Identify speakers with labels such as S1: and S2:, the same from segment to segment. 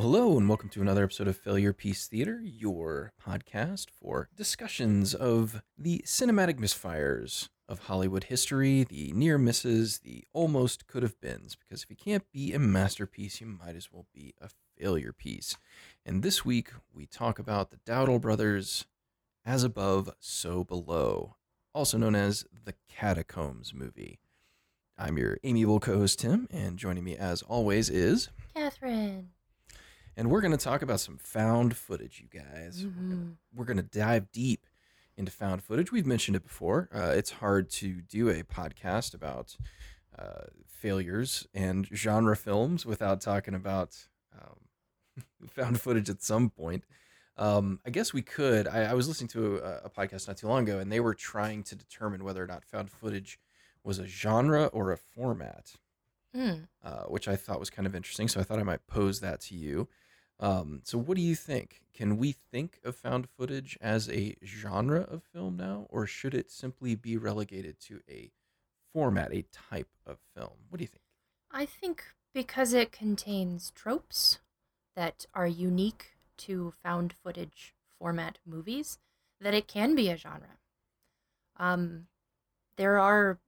S1: Hello, and welcome to another episode of Failure Piece Theater, your podcast for discussions of the cinematic misfires of Hollywood history, the near misses, the almost could have beens. Because if you can't be a masterpiece, you might as well be a failure piece. And this week, we talk about the Dowdle brothers, As Above, So Below, also known as the Catacombs movie. I'm your amiable co host, Tim, and joining me as always is.
S2: Catherine.
S1: And we're going to talk about some found footage, you guys.
S2: Mhm.
S1: We're going to dive deep into found footage. We've mentioned it before. Uh, it's hard to do a podcast about uh, failures and genre films without talking about um, found footage at some point. Um, I guess we could. I, I was listening to a, a podcast not too long ago, and they were trying to determine whether or not found footage was a genre or a format
S2: Mm.
S1: uh, which I thought was kind of interesting. So I thought I might pose that to you. Um, so what do you think? Can we think of found footage as a genre of film now, or should it simply be relegated to a format, a type of film? What do you think?
S2: I think because it contains tropes that are unique to found footage format movies, that it can be a genre. Um, there are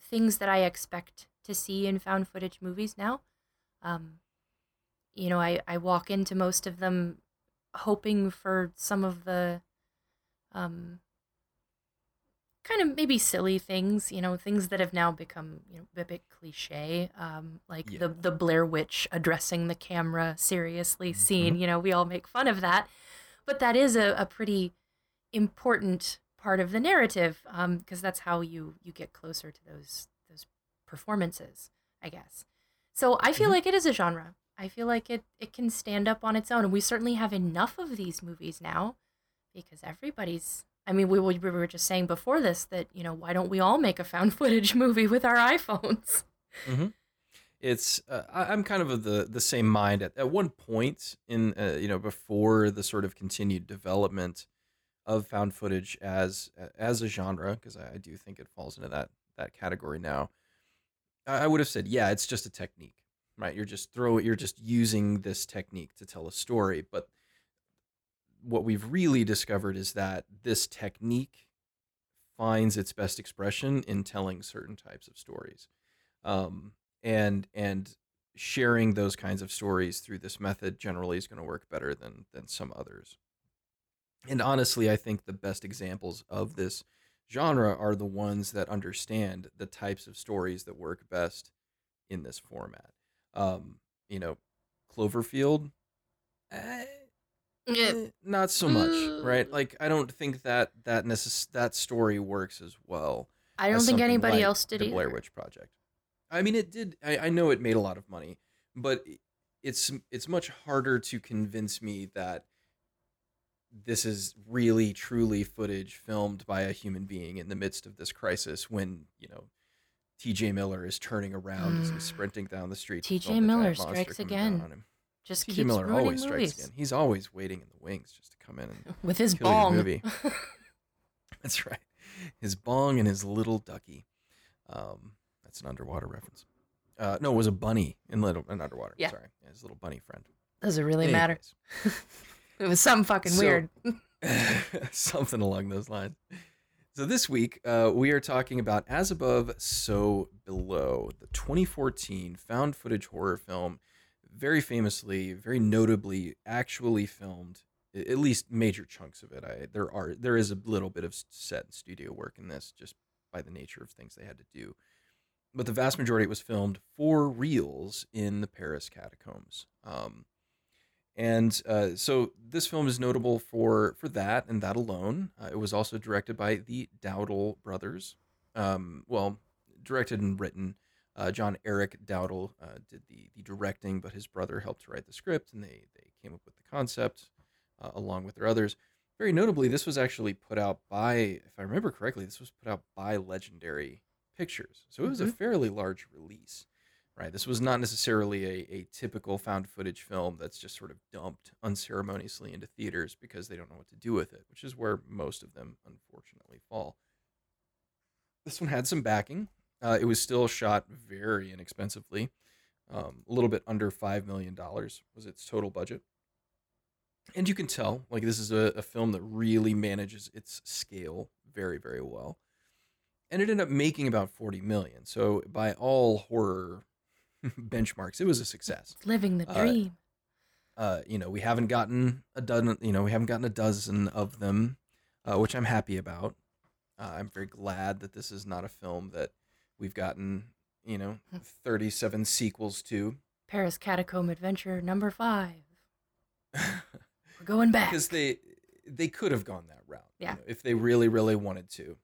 S2: things that I expect to see in found footage movies now. Um, you know, I, I walk into most of them hoping for some of the um, kind of maybe silly things, you know, things that have now become you know a bit cliche, um, like
S1: Yeah.
S2: the the Blair Witch addressing the camera seriously scene.
S1: Mm-hmm.
S2: You know, we all make fun of that, but that is a, a pretty important part of the narrative because that's how you you get closer to those those performances, I guess. So I feel
S1: Mhm.
S2: like it is a genre. I feel like it it can stand up on its own, and we certainly have enough of these movies now because everybody's I mean, we, we were just saying before this that, you know, why don't we all make a found footage movie with our iPhones?
S1: It's uh, I, I'm kind of of the the same mind. At, at one point in uh, you know before the sort of continued development of found footage as as a genre, because I, do think it falls into that that category now. I would have said, yeah, it's just a technique, right? You're just throw you're just using this technique to tell a story, but what we've really discovered is that this technique finds its best expression in telling certain types of stories um, and and sharing those kinds of stories through this method generally is going to work better than than some others and honestly i think the best examples of this genre are the ones that understand the types of stories that work best in this format um, you know cloverfield eh, Eh, not so much, right?
S2: Mm.
S1: Like I don't think that that necess- that story works as well.
S2: I don't think anybody
S1: like
S2: else did
S1: the
S2: either.
S1: Blair Witch Project. I mean, it did. I, I know it made a lot of money, but it's it's much harder to convince me that this is really truly footage filmed by a human being in the midst of this crisis when you know T.J. Miller is turning around as he's
S2: Mm.
S1: sprinting down the street.
S2: T.J. Miller strikes again. Just
S1: T.J.
S2: keeps
S1: Miller always strikes
S2: movies
S1: again. He's always waiting in the wings just to come in and
S2: with his bong.
S1: movie. That's right. His bong and his little ducky. Um, that's an underwater reference. Uh, no, it was a bunny in little in underwater.
S2: Yeah.
S1: Sorry, yeah, his little bunny friend.
S2: Does it really matter? It was something fucking
S1: So-
S2: weird.
S1: Something along those lines. So this week, uh, we are talking about As Above, So Below, the 2014 found footage horror film, very famously, very notably, actually filmed. At least major chunks of it. I there are there is a little bit of set and studio work in this, just by the nature of things they had to do. But the vast majority was filmed for reels in the Paris catacombs. Um, and uh, so this film is notable for for that and that alone. Uh, it was also directed by the Dowdle brothers. Um, well, directed and written. Uh, John Eric Dowdle uh, did the the directing, but his brother helped to write the script, and they they came up with the concept uh, along with their others. Very notably, this was actually put out by, if I remember correctly, this was put out by Legendary Pictures, so it was a
S2: Mhm.
S1: fairly large release right? This was not necessarily a, a typical found footage film that's just sort of dumped unceremoniously into theaters because they don't know what to do with it, which is where most of them unfortunately fall. This one had some backing. Uh, it was still shot very inexpensively. Um, a little bit under five million dollars was its total budget, and you can tell like this is a, a film that really manages its scale very very well, and it ended up making about forty million. So by all horror benchmarks, it was a success.
S2: Living the
S1: Uh,
S2: dream.
S1: Uh, you know, we haven't gotten a dozen. You know, we haven't gotten a dozen of them, uh, which I'm happy about. Uh, I'm very glad that this is not a film that we've gotten. You know,
S2: Hmm.
S1: 37 sequels to.
S2: Paris Catacomb Adventure number five. We're going back.
S1: because they they could have gone that route you
S2: Yeah.
S1: know, if they really really wanted to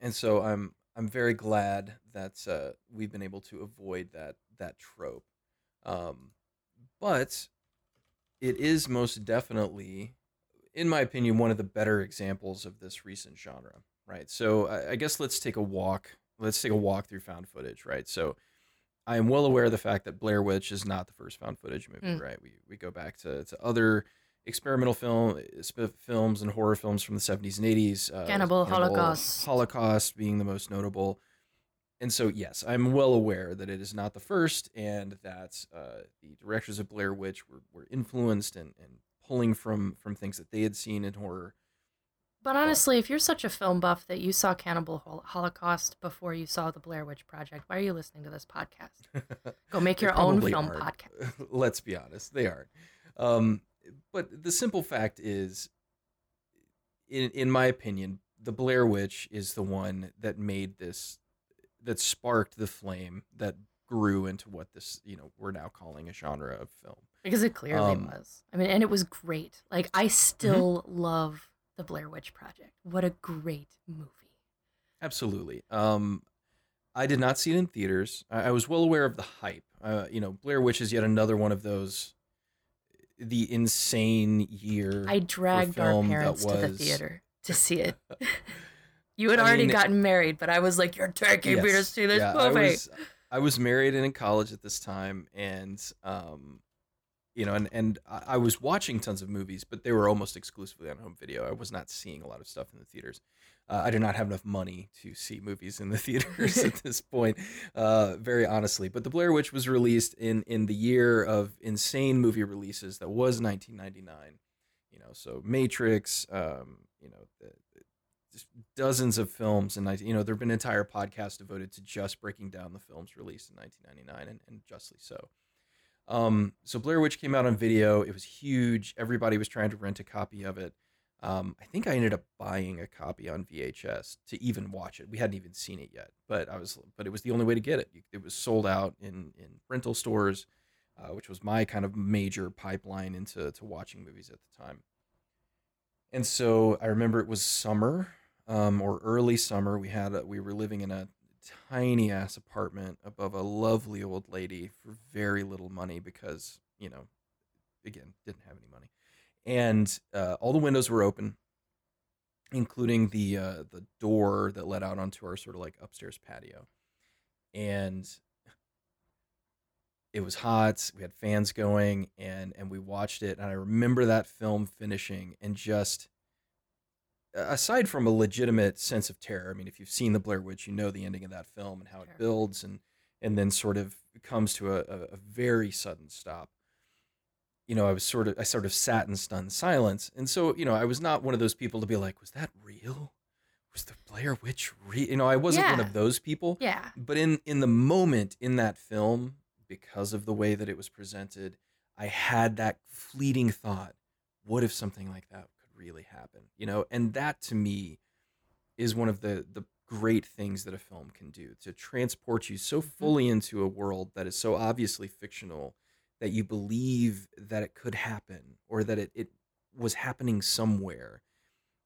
S1: and so i'm i'm very glad that uh, we've been able to avoid that that trope um, but it is most definitely in my opinion one of the better examples of this recent genre right so i, I guess let's take a walk let's take a walk through found footage right so I am well aware of the fact that Blair Witch is not the first found footage movie,
S2: Mm.
S1: right? We we go back to, to other experimental film sp- films and horror films from the 70s and 80s. Uh,
S2: Cannibal Holocaust.
S1: Holocaust being the most notable. And so, yes, I'm well aware that it is not the first, and that uh, the directors of Blair Witch were, were influenced and, and pulling from from things that they had seen in horror.
S2: But honestly, if you're such a film buff that you saw Cannibal Hol- Holocaust before you saw the Blair Witch Project, why are you listening to this podcast? Go make your own film
S1: aren't.
S2: podcast.
S1: Let's be honest, they aren't. Um, but the simple fact is, in in my opinion, the Blair Witch is the one that made this, that sparked the flame that grew into what this you know we're now calling a genre of film.
S2: Because it clearly
S1: Um,
S2: was. I mean, and it was great. Like, I still love the Blair Witch Project. What a great movie.
S1: Absolutely. Um, I did not see it in theaters. I, I was well aware of the hype. Uh, you know, Blair Witch is yet another one of those, the insane year.
S2: I dragged our parents to the theater to see it. you had
S1: I
S2: already
S1: mean-
S2: gotten married, but I was like, "You're taking me to see this
S1: Yeah, I
S2: movie."
S1: was, I was married and in college at this time, and um, you know, and and I I was watching tons of movies, but they were almost exclusively on home video. I was not seeing a lot of stuff in the theaters. Uh, I do not have enough money to see movies in the theaters at this point, uh, very honestly. But The Blair Witch was released in in the year of insane movie releases that was 1999. You know, so Matrix, um, you know, the, just dozens of films in and you know there have been entire podcasts devoted to just breaking down the films released in 1999 and, and justly so um, so blair witch came out on video it was huge everybody was trying to rent a copy of it um, i think i ended up buying a copy on vhs to even watch it. We hadn't even seen it yet but i was but it was the only way to get it. It was sold out in in rental stores uh, which was my kind of major pipeline into to watching movies at the time. And so I remember it was summer um, or early summer. We had a, we were living in a tiny ass apartment above a lovely old lady for very little money because you know, again, didn't have any money, and uh, all the windows were open, including the uh, the door that led out onto our sort of like upstairs patio, and it was hot. We had fans going, and and we watched it. And I remember that film finishing, and just aside from a legitimate sense of terror. I mean, if you've seen the Blair Witch, you know the ending of that film and how
S2: Sure.
S1: it builds, and and then sort of comes to a, a, a very sudden stop. You know, I was sort of I sort of sat in stunned silence, and so you know, I was not one of those people to be like, "Was that real? Was the Blair Witch real?" You know, I wasn't one of those people
S2: yeah.
S1: but in in the moment in that film because of the way that it was presented i had that fleeting thought what if something like that could really happen you know and that to me is one of the the great things that a film can do to transport you so mm-hmm. fully into a world that is so obviously fictional that you believe that it could happen or that it, it was happening somewhere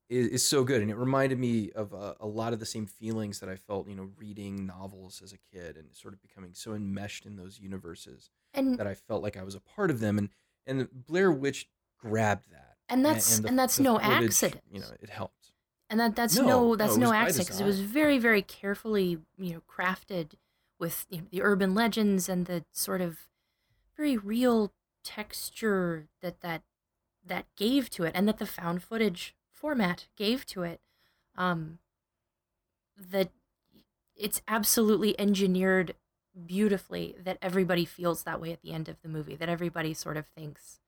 S1: is, is so good and it reminded me of a, a lot of the same feelings that i felt you know reading novels as a kid and sort of becoming so enmeshed in those universes
S2: And
S1: that i felt like i was a part of them and and blair witch grabbed that
S2: and that's and,
S1: the-
S2: that's
S1: the
S2: no
S1: footage,
S2: accident.
S1: you know it helped
S2: and that that's
S1: No,
S2: no,
S1: no,
S2: that's no
S1: was
S2: accident because it was very very carefully you know crafted with you know, the urban legends and the sort of very real texture that that that gave to it and that the found footage format gave to it um that it's absolutely engineered beautifully that everybody feels that way at the end of the movie, that everybody sort of thinks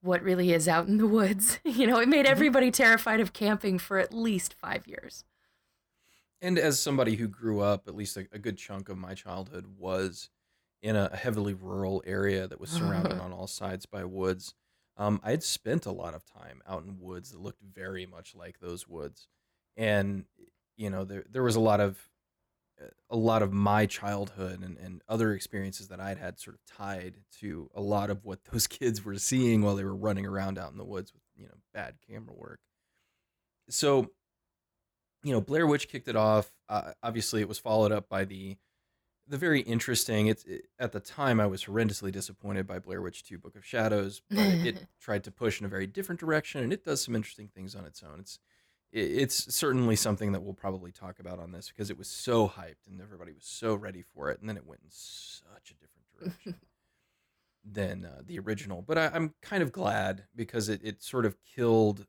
S2: what really is out in the woods. you know, it made
S1: Mhm.
S2: everybody terrified of camping for at least five years.
S1: And as somebody who grew up, at least a, a good chunk of my childhood was in a heavily rural area that was surrounded on all sides by woods. Um, I had spent a lot of time out in woods that looked very much like those woods, and you know there there was a lot of a lot of my childhood and, and other experiences that I'd had sort of tied to a lot of what those kids were seeing while they were running around out in the woods with you know bad camera work. So you know, Blair Witch kicked it off. Uh, obviously, it was followed up by the the very interesting. It's it, at the time I was horrendously disappointed by Blair Witch Two: Book of Shadows, but it tried to push in a very different direction, and it does some interesting things on its own. It's it, it's certainly something that we'll probably talk about on this because it was so hyped and everybody was so ready for it, and then it went in such a different direction than uh, the original. But I, I'm kind of glad because it, it sort of killed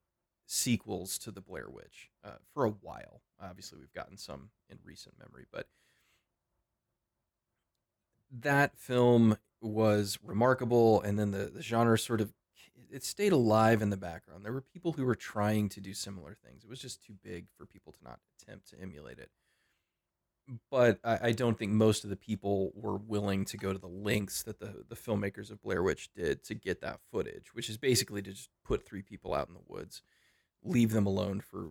S1: sequels to the Blair Witch uh, for a while. Obviously, we've gotten some in recent memory, but that film was remarkable, and then the the genre sort of it stayed alive in the background. There were people who were trying to do similar things. It was just too big for people to not attempt to emulate it. But I, I don't think most of the people were willing to go to the lengths that the, the filmmakers of Blair Witch did to get that footage, which is basically to just put three people out in the woods, leave them alone for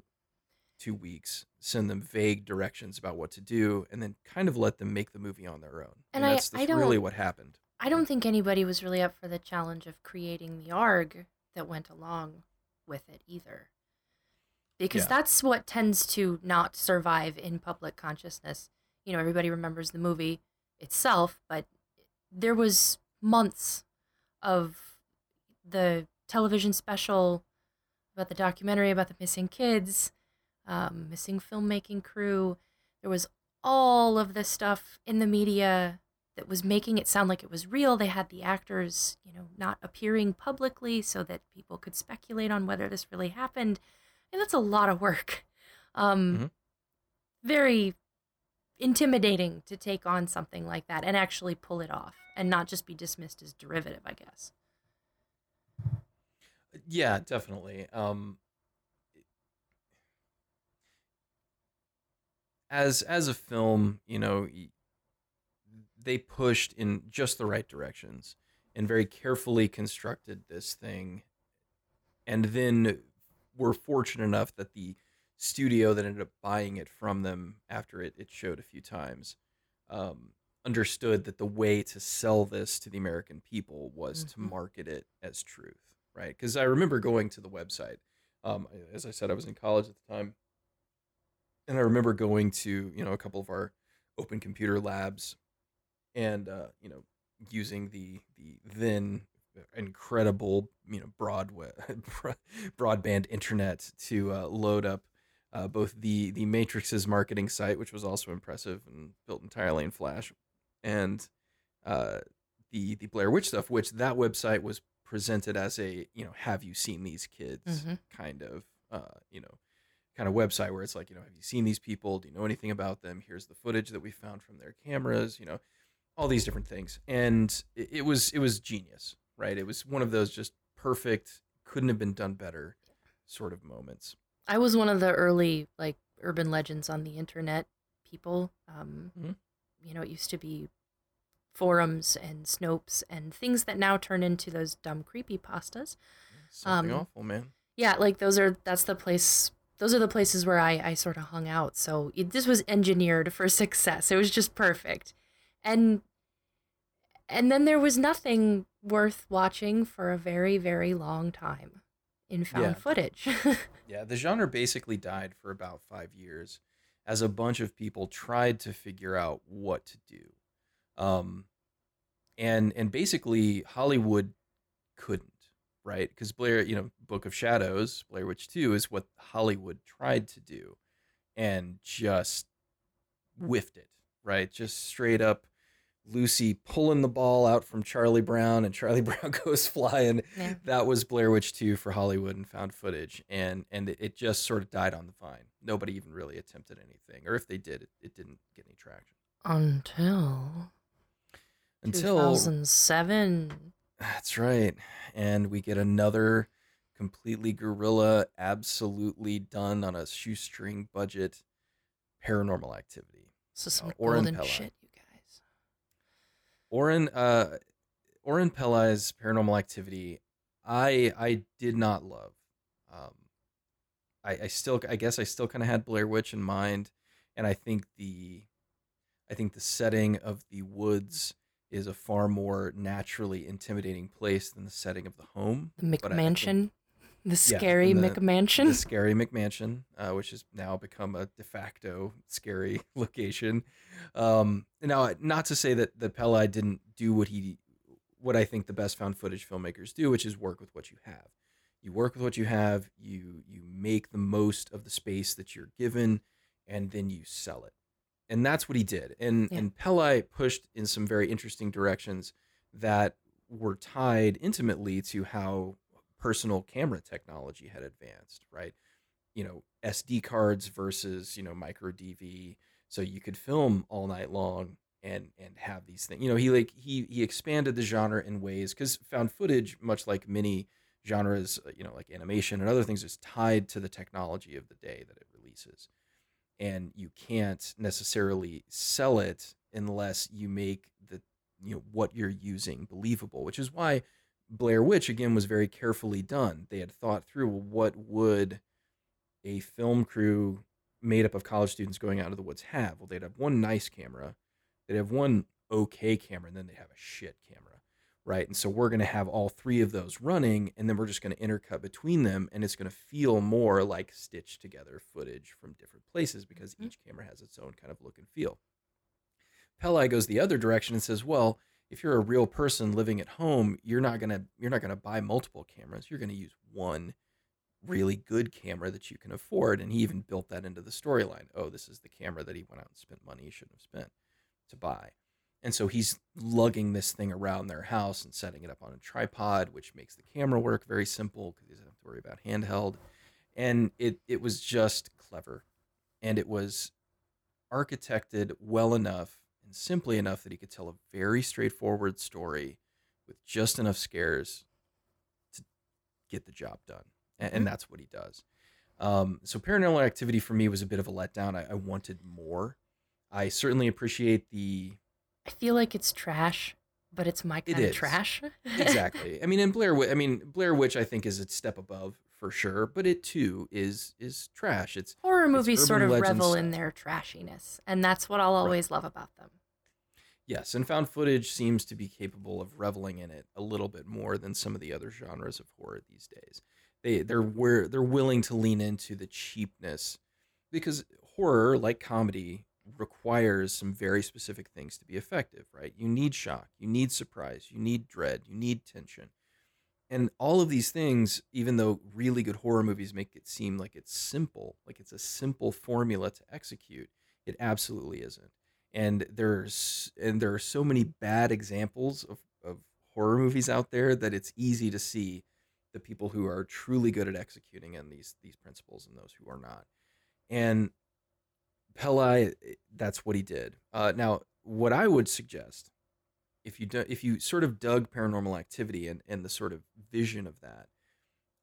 S1: two weeks, send them vague directions about what to do, and then kind of let them make the movie on their own.
S2: And I-
S1: that's, that's
S2: I don't-
S1: really what happened.
S2: I don't think anybody was really up for the challenge of creating the ARG that went along with it either. Because
S1: Yeah.
S2: that's what tends to not survive in public consciousness. You know, everybody remembers the movie itself, but there was months of the television special about the documentary about the missing kids, um, missing filmmaking crew. There was all of this stuff in the media that was making it sound like it was real. They had the actors, you know, not appearing publicly so that people could speculate on whether this really happened. And that's a lot of work. Um,
S1: Mhm.
S2: Very intimidating to take on something like that and actually pull it off and not just be dismissed as derivative, I guess.
S1: Yeah, definitely. Um, as as a film, you know, they pushed in just the right directions and very carefully constructed this thing, and then were fortunate enough that the studio that ended up buying it from them after it, it showed a few times um, understood that the way to sell this to the American people was to
S2: Mhm.
S1: market it as truth, right? Because I remember going to the website. Um, as I said, I was in college at the time, and I remember going to you know a couple of our open computer labs, and uh, you know using the the then incredible you know broadway broadband internet to uh, load up uh, both the the Matrix's marketing site, which was also impressive and built entirely in Flash, and uh, the the Blair Witch stuff, which that website was presented as a you know have you seen these kids
S2: Mhm.
S1: kind of uh, you know kind of website where it's like you know have you seen these people do you know anything about them here's the footage that we found from their cameras you know all these different things and it, it was it was genius right it was one of those just perfect couldn't have been done better sort of moments
S2: I was one of the early like urban legends on the internet people. Um,
S1: Mhm.
S2: You know, it used to be forums and Snopes and things that now turn into those dumb creepy pastas.
S1: something
S2: Um,
S1: awful man
S2: Yeah, like those are that's the place. Those are the places where I I sort of hung out. So it, this was engineered for success. It was just perfect, and and then there was nothing worth watching for a very very long time in found
S1: Yeah.
S2: footage.
S1: Yeah, the genre basically died for about five years as a bunch of people tried to figure out what to do. Um, and and basically Hollywood couldn't, right? Because Blair, you know, Book of Shadows, Blair Witch 2 is what Hollywood tried to do and just whiffed it, right? Just straight up Lucy pulling the ball out from Charlie Brown and Charlie Brown goes flying
S2: yeah.
S1: that was Blair Witch 2 for Hollywood and found footage and and it, just sort of died on the vine. Nobody even really attempted anything or if they did it, it didn't get any traction.
S2: Until
S1: until
S2: 2007.
S1: That's right, and we get another completely guerrilla, absolutely done on a shoestring budget, paranormal activity.
S2: Is some
S1: Uh, Oren
S2: golden
S1: Peli.
S2: shit, you guys.
S1: Oren uh Oren Peli's paranormal activity I I did not love. Um I, I still I guess I still kind of had Blair Witch in mind and I think the I think the setting of the woods is a far more naturally intimidating place than the setting of the home.
S2: The
S1: But I think-
S2: McMansion. The scary
S1: and the-
S2: McMansion.
S1: the scary McMansion, uh, which has now become a de facto scary location. Um, now, not to say that the Peli didn't do what he, what I think the best found footage filmmakers do, which is work with what you have. You work with what you have. You you make the most of the space that you're given, and then you sell it. And that's what he did. And
S2: Yeah.
S1: and Peli pushed in some very interesting directions that were tied intimately to how personal camera technology had advanced, right? You know, SD cards versus, you know, micro DV. So you could film all night long and and have these things. You know, he like he he expanded the genre in ways cuz found footage much like many genres, uh, you know, like animation and other things is tied to the technology of the day that it releases. And you can't necessarily sell it unless you make the you know what you're using believable, which is why Blair Witch again was very carefully done. They had thought through what would a film crew made up of college students going out into the woods have. Well, they'd have one nice camera, they'd have one okay camera, and then they'd have a shit camera, right? And so we're going to have all three of those running, and then we're just going to intercut between them, and it's going to feel more like stitched together footage from different places because
S2: Mhm.
S1: each camera has its own kind of look and feel. Peli goes the other direction and says, well, if you're a real person living at home, you're not gonna you're not gonna buy multiple cameras. You're gonna use one really good camera that you can afford. And he even built that into the storyline. Oh, this is the camera that he went out and spent money he shouldn't have spent to buy. And so he's lugging this thing around their house and setting it up on a tripod, which makes the camera work very simple because he doesn't have to worry about handheld. And it it was just clever. And it was architected well enough and simply enough that he could tell a very straightforward story with just enough scares to get the job done. And, and
S2: Mhm.
S1: that's what he does. Um, so paranormal activity for me was a bit of a letdown. I, I wanted more. I certainly appreciate the
S2: I feel like it's trash, but it's my
S1: It
S2: kind of
S1: is.
S2: trash.
S1: exactly. I mean, in Blair, I mean Blair Witch, I think is a step above for sure, but it too is is trash. It's
S2: Horror movies sort of revel in their trashiness, and that's what I'll always love about them.
S1: Yes, and found footage seems to be capable of reveling in it a little bit more than some of the other genres of horror these days. They they're where they're willing to lean into the cheapness because horror, like comedy, requires some very specific things to be effective, right? You need shock, you need surprise, you need dread, you need tension. And all of these things, even though really good horror movies make it seem like it's simple, like it's a simple formula to execute, it absolutely isn't and there's and there are so many bad examples of, of horror movies out there that it's easy to see the people who are truly good at executing and these these principles and those who are not and Peli, that's what he did uh, now what i would suggest if you do, if you sort of dug paranormal activity and, and the sort of vision of that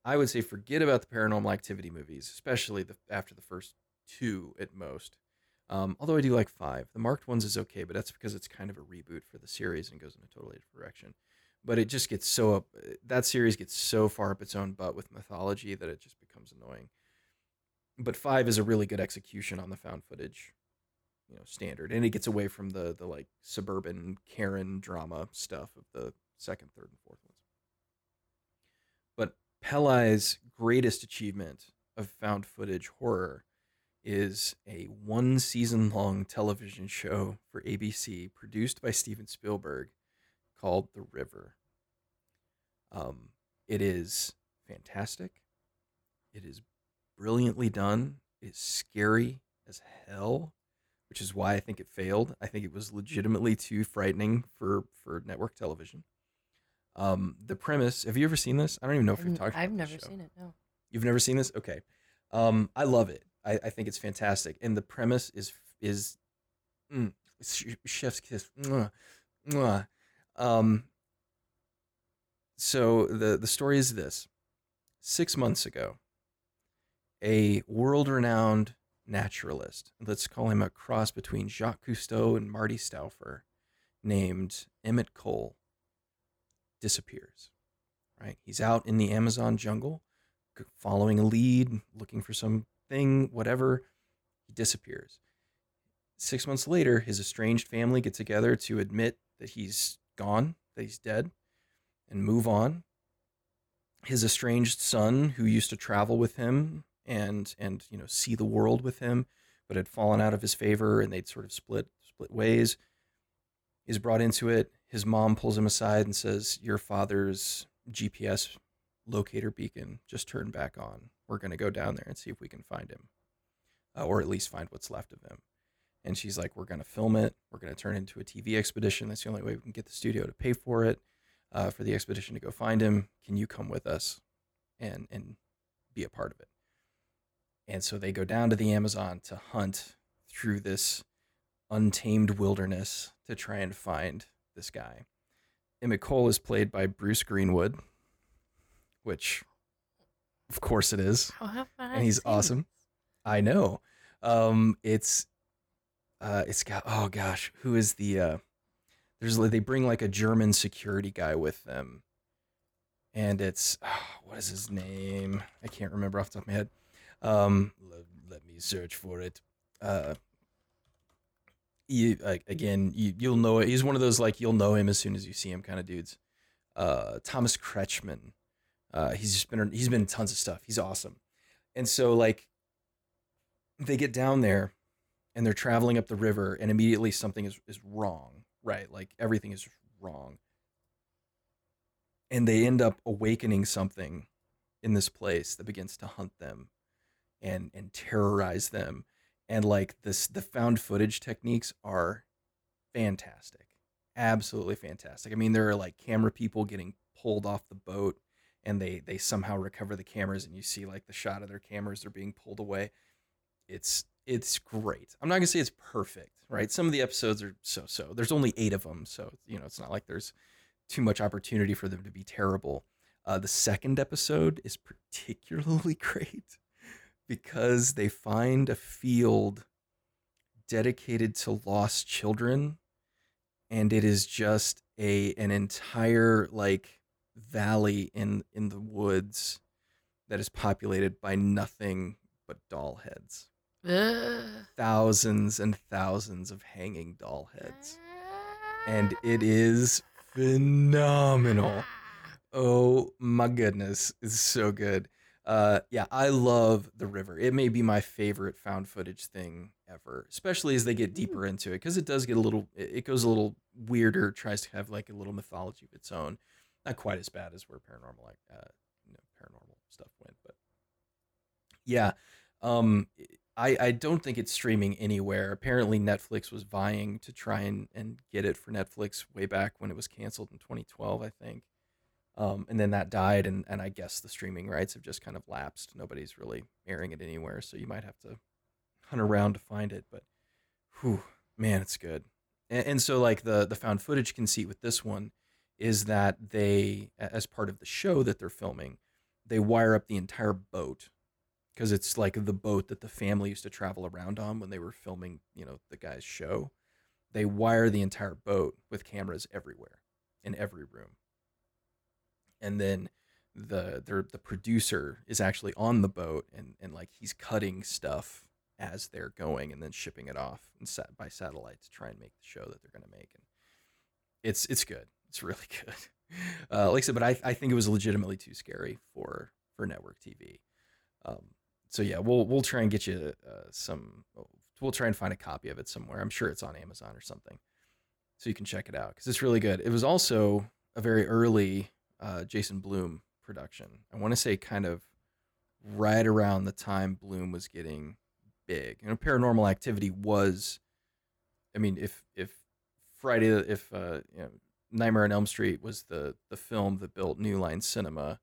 S1: i would say forget about the paranormal activity movies especially the, after the first two at most um, although I do like five. The marked ones is okay, but that's because it's kind of a reboot for the series and goes in a totally different direction. But it just gets so up. That series gets so far up its own butt with mythology that it just becomes annoying. But five is a really good execution on the found footage, you know, standard, and it gets away from the the like suburban Karen drama stuff of the second, third, and fourth ones. But Peli's greatest achievement of found footage horror is a one season long television show for ABC produced by Steven Spielberg called The River. Um, it is fantastic. It is brilliantly done. It is scary as hell, which is why I think it failed. I think it was legitimately too frightening for, for network television. Um, the premise, have you ever seen this? I don't even know if
S2: you've
S1: talked
S2: I've never seen it. No.
S1: You've never seen this? Okay. Um, I love it. I, I think it's fantastic. And the premise is is mm, chef's kiss. Mwah, mwah. Um, so the the story is this: six months ago, a world-renowned naturalist, let's call him a cross between Jacques Cousteau and Marty Stouffer, named Emmett Cole, disappears. Right, he's out in the Amazon jungle, following a lead, looking for something, whatever. He disappears. Six months later, his estranged family get together to admit that he's gone, that he's dead, and move on. His estranged son, who used to travel with him and and you know see the world with him, but had fallen out of his favor, and they'd sort of split split ways, is brought into it. His mom pulls him aside and says, "Your father's GPS locator beacon just turned back on. We're going to go down there and see if we can find him, uh, or at least find what's left of him." And she's like, "We're going to film it. We're going to turn it into a TV expedition. That's the only way we can get the studio to pay for it." uh, for the expedition to go find him. Can you come with us and and be a part of it? And so they go down to the Amazon to hunt through this untamed wilderness to try and find this guy. Emmett Cole is played by Bruce Greenwood, which, of course, it is, and he's awesome. I know. Um, it's uh, it's got oh gosh, who is the uh, there's they bring like a German security guy with them, and it's oh, what is his name? I can't remember off the top of my head. Um, let, let me search for it. Uh, you like again, you you'll know it. He's one of those like you'll know him as soon as you see him kind of dudes. Uh, Thomas Kretschmann. Uh, he's just been he's been in tons of stuff. He's awesome, and so like they get down there, and they're traveling up the river, and immediately something is is wrong right like everything is wrong and they end up awakening something in this place that begins to hunt them and and terrorize them and like this the found footage techniques are fantastic absolutely fantastic i mean there are like camera people getting pulled off the boat and they they somehow recover the cameras and you see like the shot of their cameras they're being pulled away it's it's great. I'm not gonna say it's perfect, right? Some of the episodes are so-so. There's only eight of them, so you know it's not like there's too much opportunity for them to be terrible. Uh, the second episode is particularly great because they find a field dedicated to lost children, and it is just a an entire like valley in in the woods that is populated by nothing but doll heads thousands and thousands of hanging doll heads. And it is phenomenal. Oh my goodness, it's so good. Uh, yeah, I love the river. It may be my favorite found footage thing ever, especially as they get deeper into it, because it does get a little. It goes a little weirder. Tries to have like a little mythology of its own. Not quite as bad as where paranormal, like uh, you know, paranormal stuff went, but yeah. Um, I, I don't think it's streaming anywhere. Apparently, Netflix was vying to try and, and get it for Netflix way back when it was canceled in 2012, I think. Um, and then that died, and, and I guess the streaming rights have just kind of lapsed. Nobody's really airing it anywhere, so you might have to hunt around to find it. But, whew, man, it's good. And, and so, like the the found footage conceit with this one is that they, as part of the show that they're filming, they wire up the entire boat because it's like the boat that the family used to travel around on when they were filming, you know, the guy's show. They wire the entire boat with cameras everywhere in every room. And then the the the producer is actually on the boat and and like he's cutting stuff as they're going and then shipping it off and set by satellite to try and make the show that they're going to make and it's it's good it's really good uh, like i said but I, I think it was legitimately too scary for for network tv um, so yeah, we'll we'll try and get you uh, some. We'll try and find a copy of it somewhere. I'm sure it's on Amazon or something, so you can check it out because it's really good. It was also a very early uh, Jason Blum production. I want to say kind of right around the time Blum was getting big. And Paranormal Activity was, I mean, if if Friday, if uh, you know, Nightmare on Elm Street was the the film that built New Line Cinema,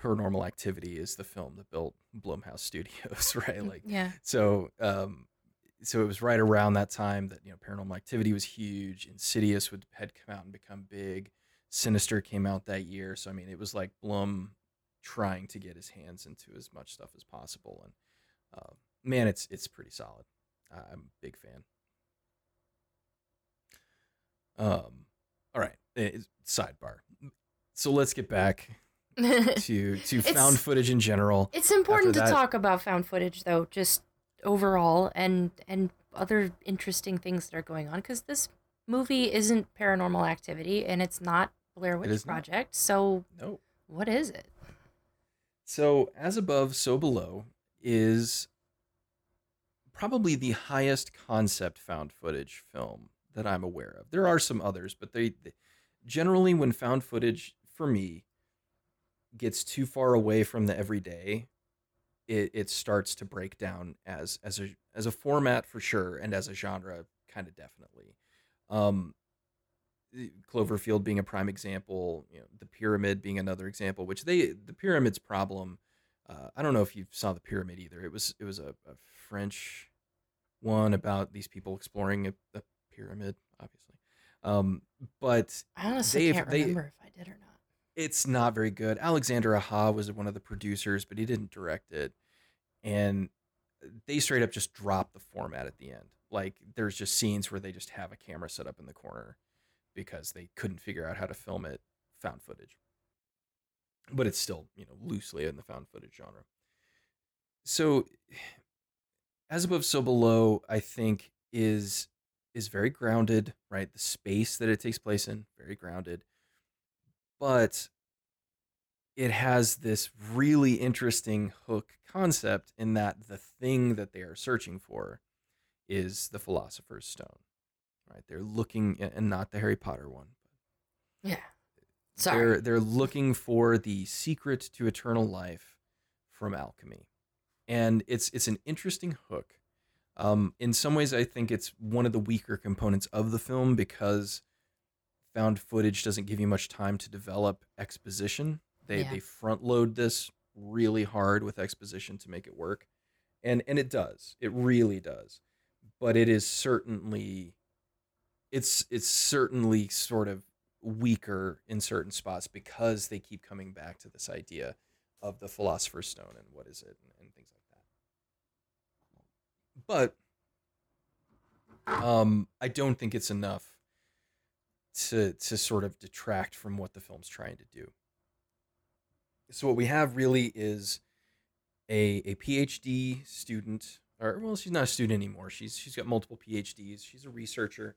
S1: Paranormal Activity is the film that built Blumhouse Studios, right? Like,
S2: yeah.
S1: So, um, so it was right around that time that you know Paranormal Activity was huge, Insidious would had come out and become big, Sinister came out that year. So I mean, it was like Blum trying to get his hands into as much stuff as possible, and uh, man, it's it's pretty solid. I'm a big fan. Um, all right, eh, sidebar. So let's get back to to found
S2: It's-
S1: footage in general.
S2: It's important to talk about found footage though, just overall and and other interesting things that are going on because this movie isn't paranormal activity and it's not Blair Witch
S1: is not.
S2: Project. So
S1: No.
S2: what is it?
S1: So, As Above, So Below is probably the highest concept found footage film that I'm aware of. There are some others, but they, they generally, when found footage for me gets too far away from the everyday, it, it starts to break down as as a as a format for sure, and as a genre, kind of definitely. Um, Cloverfield being a prime example, you know, the pyramid being another example, which they the pyramid's problem. Uh, I don't know if you saw the pyramid either. It was it was a, a French one about these people exploring a, a pyramid, obviously. Um, but
S2: I honestly can't
S1: they-
S2: remember if I did or not.
S1: it's not very good. Alexander Aja was one of the producers, but he didn't direct it. And they straight up just dropped the format at the end. Like there's just scenes where they just have a camera set up in the corner because they couldn't figure out how to film it found footage. But it's still, you know, loosely in the found footage genre. So as above so below, I think is is very grounded, right? The space that it takes place in, very grounded but it has this really interesting hook concept in that the thing that they are searching for is the philosopher's stone right? They're looking and not the harry potter one.
S2: Yeah. Sorry.
S1: they're they're looking for the secret to eternal life from alchemy. And it's it's an interesting hook. Um, in some ways i think it's one of the weaker components of the film because found footage doesn't give you much time to develop exposition. They
S2: Yeah.
S1: they front load this really hard with exposition to make it work. And and it does. It really does. But it is certainly it's it's certainly sort of weaker in certain spots because they keep coming back to this idea of the philosopher's stone and what is it and, and things like that. But um i don't think it's enough to to sort of detract from what the film's trying to do. So what we have really is a a phd student or well she's not a student anymore. She's she's got multiple phds she's a researcher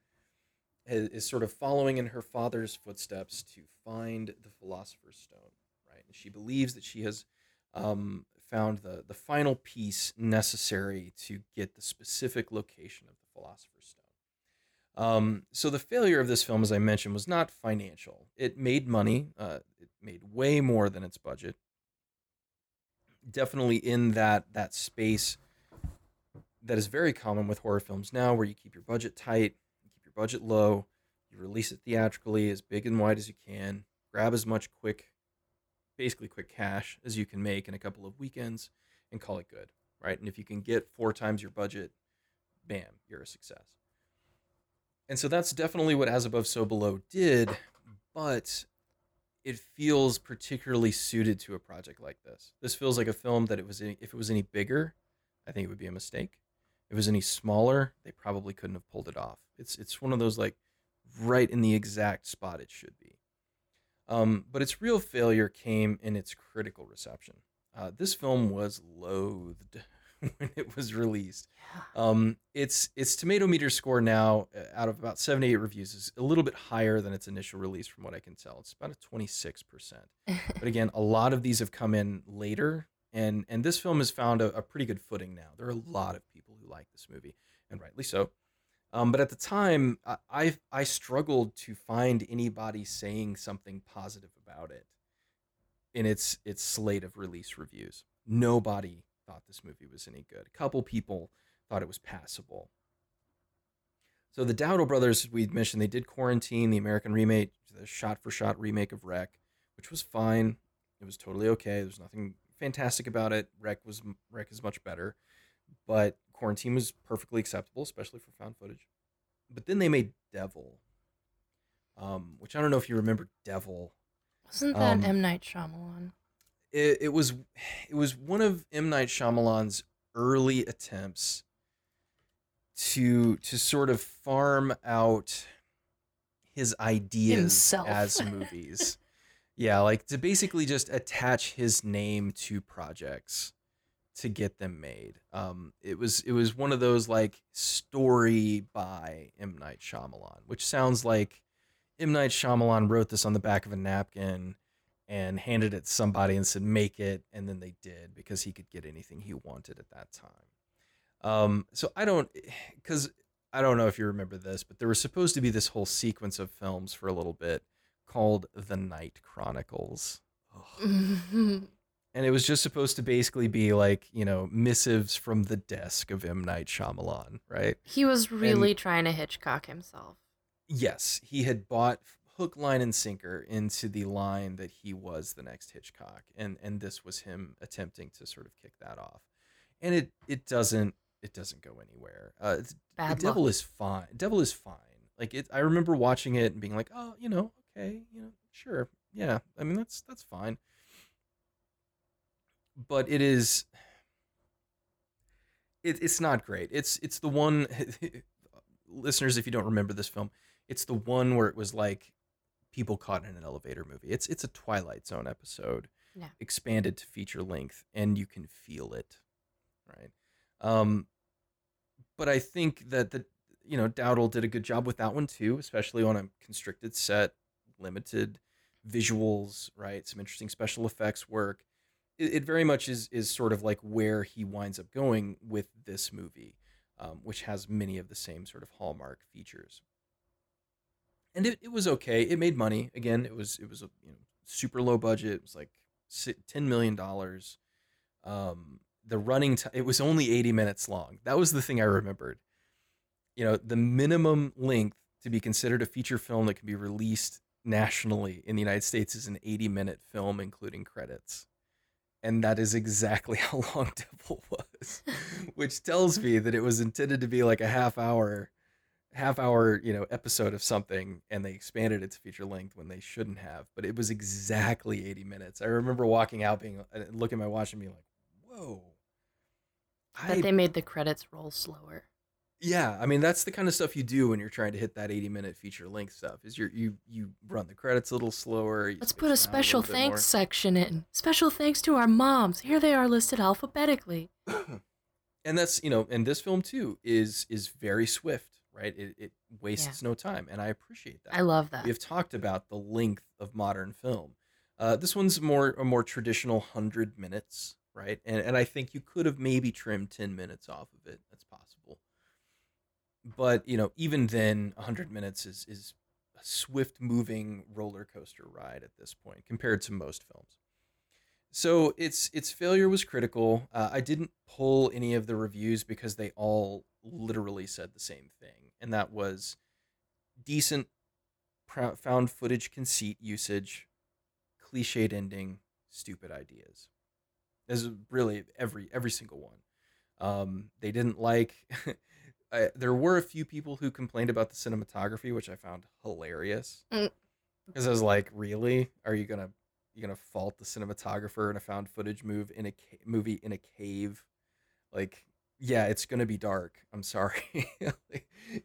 S1: is, is sort of following in her father's footsteps to find the philosopher's stone right? And she believes that she has um, found the the final piece necessary to get the specific location of the philosopher's stone. Um, so the failure of this film as i mentioned was not financial. It made money uh, it made way more than its budget. Definitely in that that space that is very common with horror films now where you keep your budget tight your budget low you release it theatrically as big and wide as you can grab as much quick basically quick cash as you can make in a couple of weekends and call it good right? And if you can get four times your budget bam you're a success. And so that's definitely what as above so below did but it feels particularly suited to a project like this. This feels like a film that it was if it was any bigger i think it would be a mistake if it was any smaller they probably couldn't have pulled it off it's it's one of those like right in the exact spot it should be um, but its real failure came in its critical reception uh, this film was loathed when it was released
S2: Yeah.
S1: um, its its tomato meter score now, uh, out of about seventy eight reviews, is a little bit higher than its initial release, from what I can tell. It's about a twenty six percent. But again, a lot of these have come in later, and and this film has found a, a pretty good footing now. There are a lot of like this movie, and rightly so. Um, but at the time, I, I I struggled to find anybody saying something positive about it in its its slate of release reviews. Nobody thought this movie was any good. A couple people thought it was passable. So the Dowdle brothers, we mentioned, they did Quarantine, the American remake, the shot-for-shot remake of REC, which was fine. It was totally okay. There's nothing fantastic about it. REC was REC is much better, but Quarantine was perfectly acceptable, especially for found footage. But then they made Devil, um, which I don't know if you remember Devil.
S2: Wasn't that
S1: Um,
S2: M Night Shyamalan?
S1: It, it was it was one of M Night Shyamalan's early attempts to to sort of farm out his ideas
S2: Himself.
S1: as movies. yeah, like to basically just attach his name to projects to get them made. Um, it was it was one of those like story by M Night Shyamalan, which sounds like M Night Shyamalan wrote this on the back of a napkin and handed it to somebody and said make it, and then they did because he could get anything he wanted at that time. Um, so I don't because I don't know if you remember this, but there was supposed to be this whole sequence of films for a little bit called The Night Chronicles. And it was just supposed to basically be like you know missives from the desk of M Night Shyamalan, right?
S2: he was really trying to Hitchcock himself.
S1: Yes, he had bought hook, line, and sinker into the line that he was the next Hitchcock, and and this was him attempting to sort of kick that off, and it it doesn't it doesn't go anywhere. Uh,
S2: Bad
S1: the Devil is fine. Devil is fine. Like it, I remember watching it and being like, oh, you know, okay, you know, sure, yeah. I mean, that's that's fine. But it is. It, it's not great. It's it's the one, listeners. If you don't remember this film, it's the one where it was like people caught in an elevator movie. It's it's a Twilight Zone episode,
S2: Yeah.
S1: expanded to feature length, and you can feel it, right? Um, but I think that the you know Dowdle did a good job with that one too, especially on a constricted set, limited visuals, right? Some interesting special effects work. It, very much is is sort of like where he winds up going with this movie, um, which has many of the same sort of hallmark features. And it, it was okay. It made money. Again, it was it was a you know super low budget. It was like ten million dollars. Um, the running time it was only 80 minutes long that was the thing i remembered you know the minimum length to be considered a feature film that can be released nationally in the united states is an 80 minute film including credits and that is exactly how long devil was which tells me that it was intended to be like a half hour half hour you know episode of something and they expanded it to feature length when they shouldn't have but it was exactly 80 minutes i remember walking out being uh, looking at my watch and being like whoa
S2: That
S1: I,
S2: they made the credits roll slower.
S1: Yeah i mean that's the kind of stuff you do when you're trying to hit that 80 minute feature length stuff is you you you run the credits a little slower
S2: Let's put a special
S1: bit
S2: thanks section in. Special thanks to our moms. Here they are listed alphabetically.
S1: and that's you know and this film too is is very swift right it, it wastes no time and i appreciate that
S2: I love that.
S1: we have talked about the length of modern film. Uh, this one's more a more traditional hundred minutes, right? And and I think you could have maybe trimmed ten minutes off of it. That's. But you know, even then, hundred minutes is is a swift moving roller coaster ride at this point compared to most films. So its its failure was critical. Uh, I didn't pull any of the reviews because they all literally said the same thing, and that was decent found footage conceit usage, cliched ending, stupid ideas. Is really every every single one. Um, they didn't like. I, there were a few people who complained about the cinematography, which I found hilarious.
S2: Mm.
S1: Because I was like, really? Are you gonna you gonna fault the cinematographer in a found footage move in a ca- movie in a cave? Like, yeah, it's gonna be dark. I'm sorry.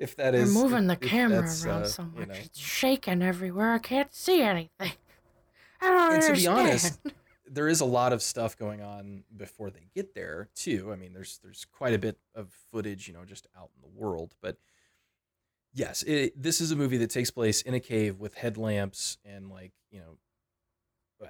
S1: If that
S2: You're
S1: is
S2: moving the
S1: if- if
S2: camera around
S1: uh,
S2: so
S1: you
S2: much.
S1: know.
S2: It's shaking everywhere. I can't see anything. I don't
S1: And to be
S2: understand.
S1: honest, there is a lot of stuff going on before they get there too. I mean, there's there's quite a bit of footage, you know, just out in the world. But yes, it, this is a movie that takes place in a cave with headlamps and like you know,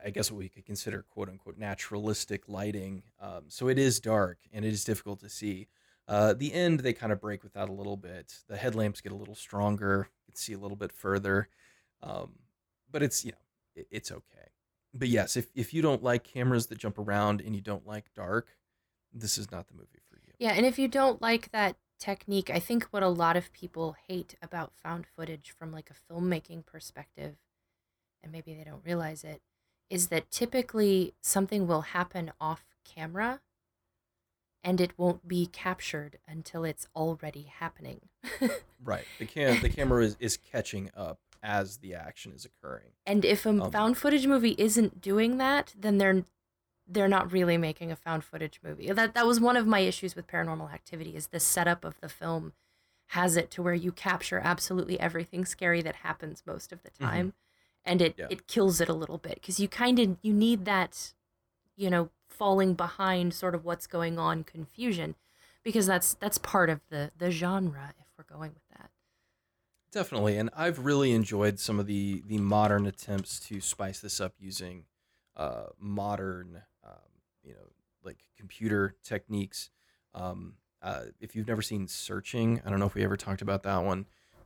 S1: I guess what we could consider quote unquote naturalistic lighting. Um, so it is dark and it is difficult to see. Uh, the end they kind of break with that a little bit. The headlamps get a little stronger. You can see a little bit further, um, but it's you know it, it's okay but yes, if if you don't like cameras that jump around and you don't like dark, this is not the movie for you.
S2: Yeah, and if you don't like that technique, I think what a lot of people hate about found footage from like a filmmaking perspective, and maybe they don't realize it, is that typically something will happen off camera and it won't be captured until it's already happening.
S1: right. The cam the camera is, is catching up as the action is occurring.
S2: And if a
S1: Um,
S2: found footage movie isn't doing that, then they're they're not really making a found footage movie. That that was one of my issues with Paranormal Activity is the setup of the film has it to where you capture absolutely everything scary that happens most of the time and it
S1: Yeah.
S2: it kills it a little bit cuz you kind of you need that you know falling behind sort of what's going on confusion because that's that's part of the the genre if we're going with that.
S1: Definitely, and I've really enjoyed some of the the modern attempts to spice this up using uh, modern, um, you know, like computer techniques. Um, uh, if you've never seen Searching, I don't know if we ever talked about that one.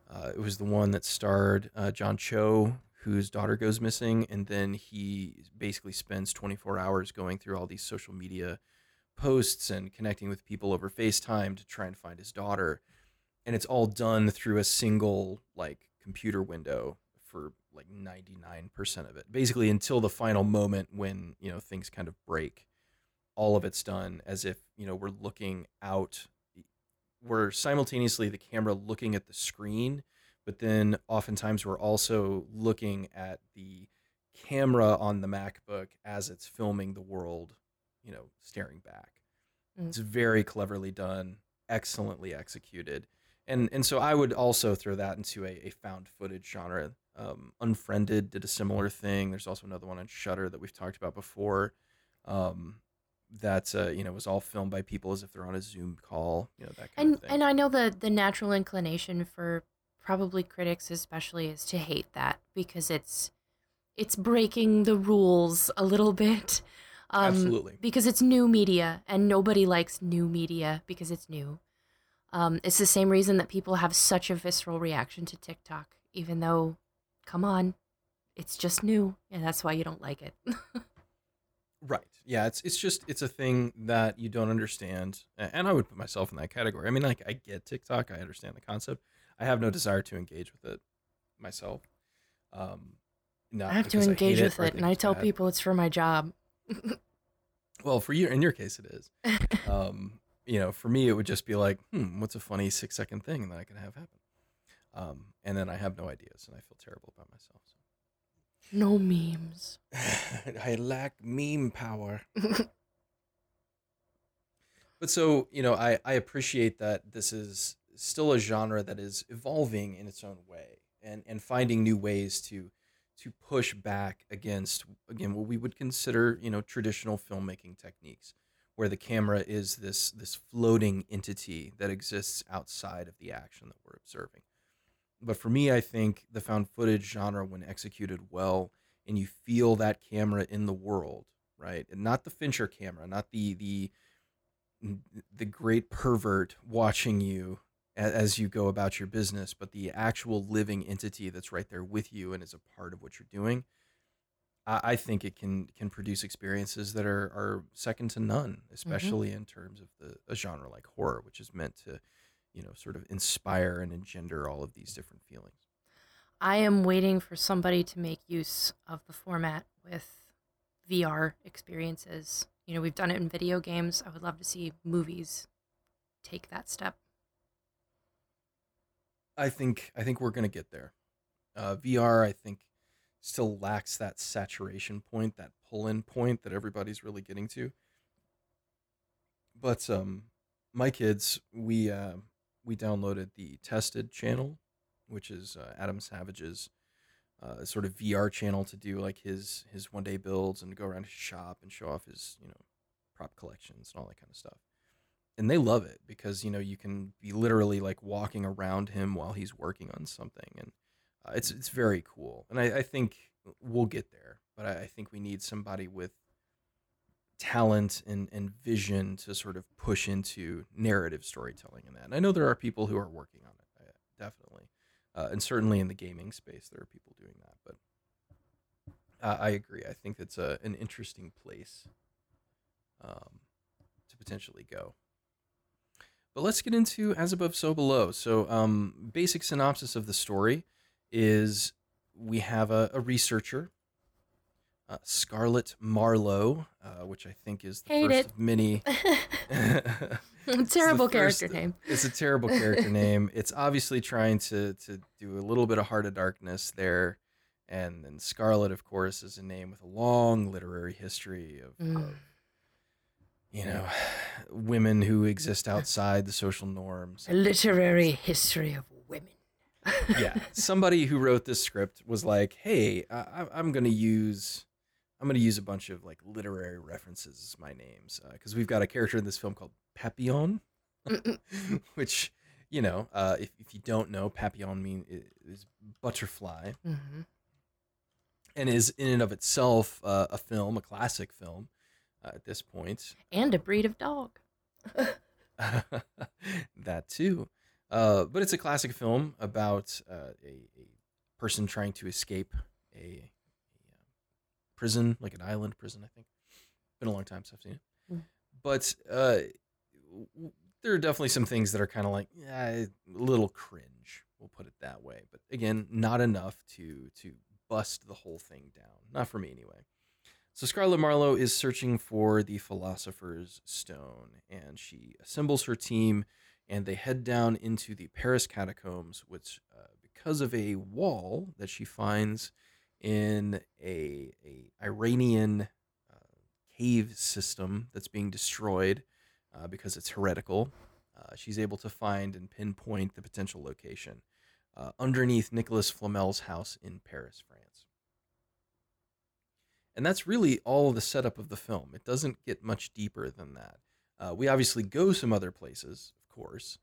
S1: Uh, it was the one that starred uh, John Cho, whose daughter goes missing, and then he basically spends 24 hours going through all these social media posts and connecting with people over FaceTime to try and find his daughter and it's all done through a single like computer window for like 99% of it basically until the final moment when you know things kind of break all of it's done as if you know we're looking out we're simultaneously the camera looking at the screen but then oftentimes we're also looking at the camera on the macbook as it's filming the world you know staring back
S2: Mm.
S1: it's very cleverly done excellently executed and and so I would also throw that into a, a found footage genre. Um, Unfriended did a similar thing. There's also another one on Shutter that we've talked about before. Um, that uh, you know was all filmed by people as if they're on a Zoom call. You know that kind
S2: and
S1: of thing.
S2: and I know the the natural inclination for probably critics especially is to hate that because it's it's breaking the rules a little bit. Um,
S1: Absolutely.
S2: Because it's new media and nobody likes new media because it's new. Um, it's the same reason that people have such a visceral reaction to TikTok, even though, come on, it's just new, and that's why you don't like it.
S1: Right. Yeah, it's it's just it's a thing that you don't understand, and I would put myself in that category. I mean, like I get TikTok, I understand the concept. I have no desire to engage with it myself. Um,
S2: I have to engage
S1: it
S2: with it, and I tell
S1: bad.
S2: people it's for my job.
S1: Well, for you, in your case, it is. Um, you know, for me, it would just be like, hmm, what's a funny six second thing that I can have happen? Um, and then I have no ideas, and I feel terrible about myself.
S2: no memes.
S1: I lack meme power. But so, you know, I, I appreciate that this is still a genre that is evolving in its own way and, and finding new ways to to push back against again what we would consider, you know, traditional filmmaking techniques where the camera is this this floating entity that exists outside of the action that we're observing. But for me, I think the found footage genre, when executed well, and you feel that camera in the world, right, and not the Fincher camera, not the the the great pervert watching you as you go about your business, but the actual living entity that's right there with you and is a part of what you're doing. I, I think it can can produce experiences that are are second to none, especially in terms of the a genre like horror, which is meant to, you know, sort of inspire and engender all of these different feelings.
S2: I am waiting for somebody to make use of the format with VR experiences. You know, we've done it in video games. I would love to see movies take that step.
S1: I think I think we're gonna get there. Uh, VR, I think, still lacks that saturation point, that pull-in point that everybody's really getting to. But um, my kids, we uh, we downloaded the Tested channel, which is uh, Adam Savage's uh, sort of VR channel to do like his his one day builds and go around his shop and show off his you know prop collections and all that kind of stuff and they love it because you know you can be literally like walking around him while he's working on something and uh, it's it's very cool and I, I think we'll get there but I, I think we need somebody with talent and, and vision to sort of push into narrative storytelling in that and i know there are people who are working on it definitely uh, and certainly in the gaming space there are people doing that but uh, i agree i think it's a, an interesting place um, to potentially go but let's get into As Above, So Below. So, um, basic synopsis of the story is we have a, a researcher uh, Scarlett Marlowe, uh, which I think is the
S2: Hate
S1: first
S2: it.
S1: of many.
S2: Terrible
S1: the
S2: character
S1: first-
S2: name.
S1: It's a terrible character name. It's obviously trying to to do a little bit of Heart of Darkness there, and then Scarlet, of course, is a name with a long literary history of,
S2: Mm.
S1: of you know women who exist outside the social norms.
S2: A literary history of women.
S1: Yeah, somebody who wrote this script was like, "Hey, I, I- I'm gonna use." I'm going to use a bunch of like literary references as my names because we've got a character in this film called Papillon, which you know, uh, if if you don't know, papillon mean is butterfly,
S2: Mhm.
S1: and is in and of itself uh, a film, a classic film uh, at this.
S2: And a breed of dog.
S1: that too, uh, but it's a classic film about uh, a, a person trying to escape a, a uh, prison, like an island prison. I think. Been a long time since I've seen it,
S2: Mm.
S1: but uh, w- there are definitely some things that are kind of like eh, a little cringe. We'll put it that way. But again, not enough to to bust the whole thing down. Not for me anyway. So Scarlett Marlowe is searching for the Philosopher's Stone, and she assembles her team, and they head down into the Paris catacombs, which, uh, because of a wall that she finds in a, a Iranian uh, cave system that's being destroyed uh, because it's heretical, uh, she's able to find and pinpoint the potential location uh, underneath Nicholas Flamel's house in Paris, France. And that's really all the setup of the film. It doesn't get much deeper than that. Uh, we obviously go some other places, course,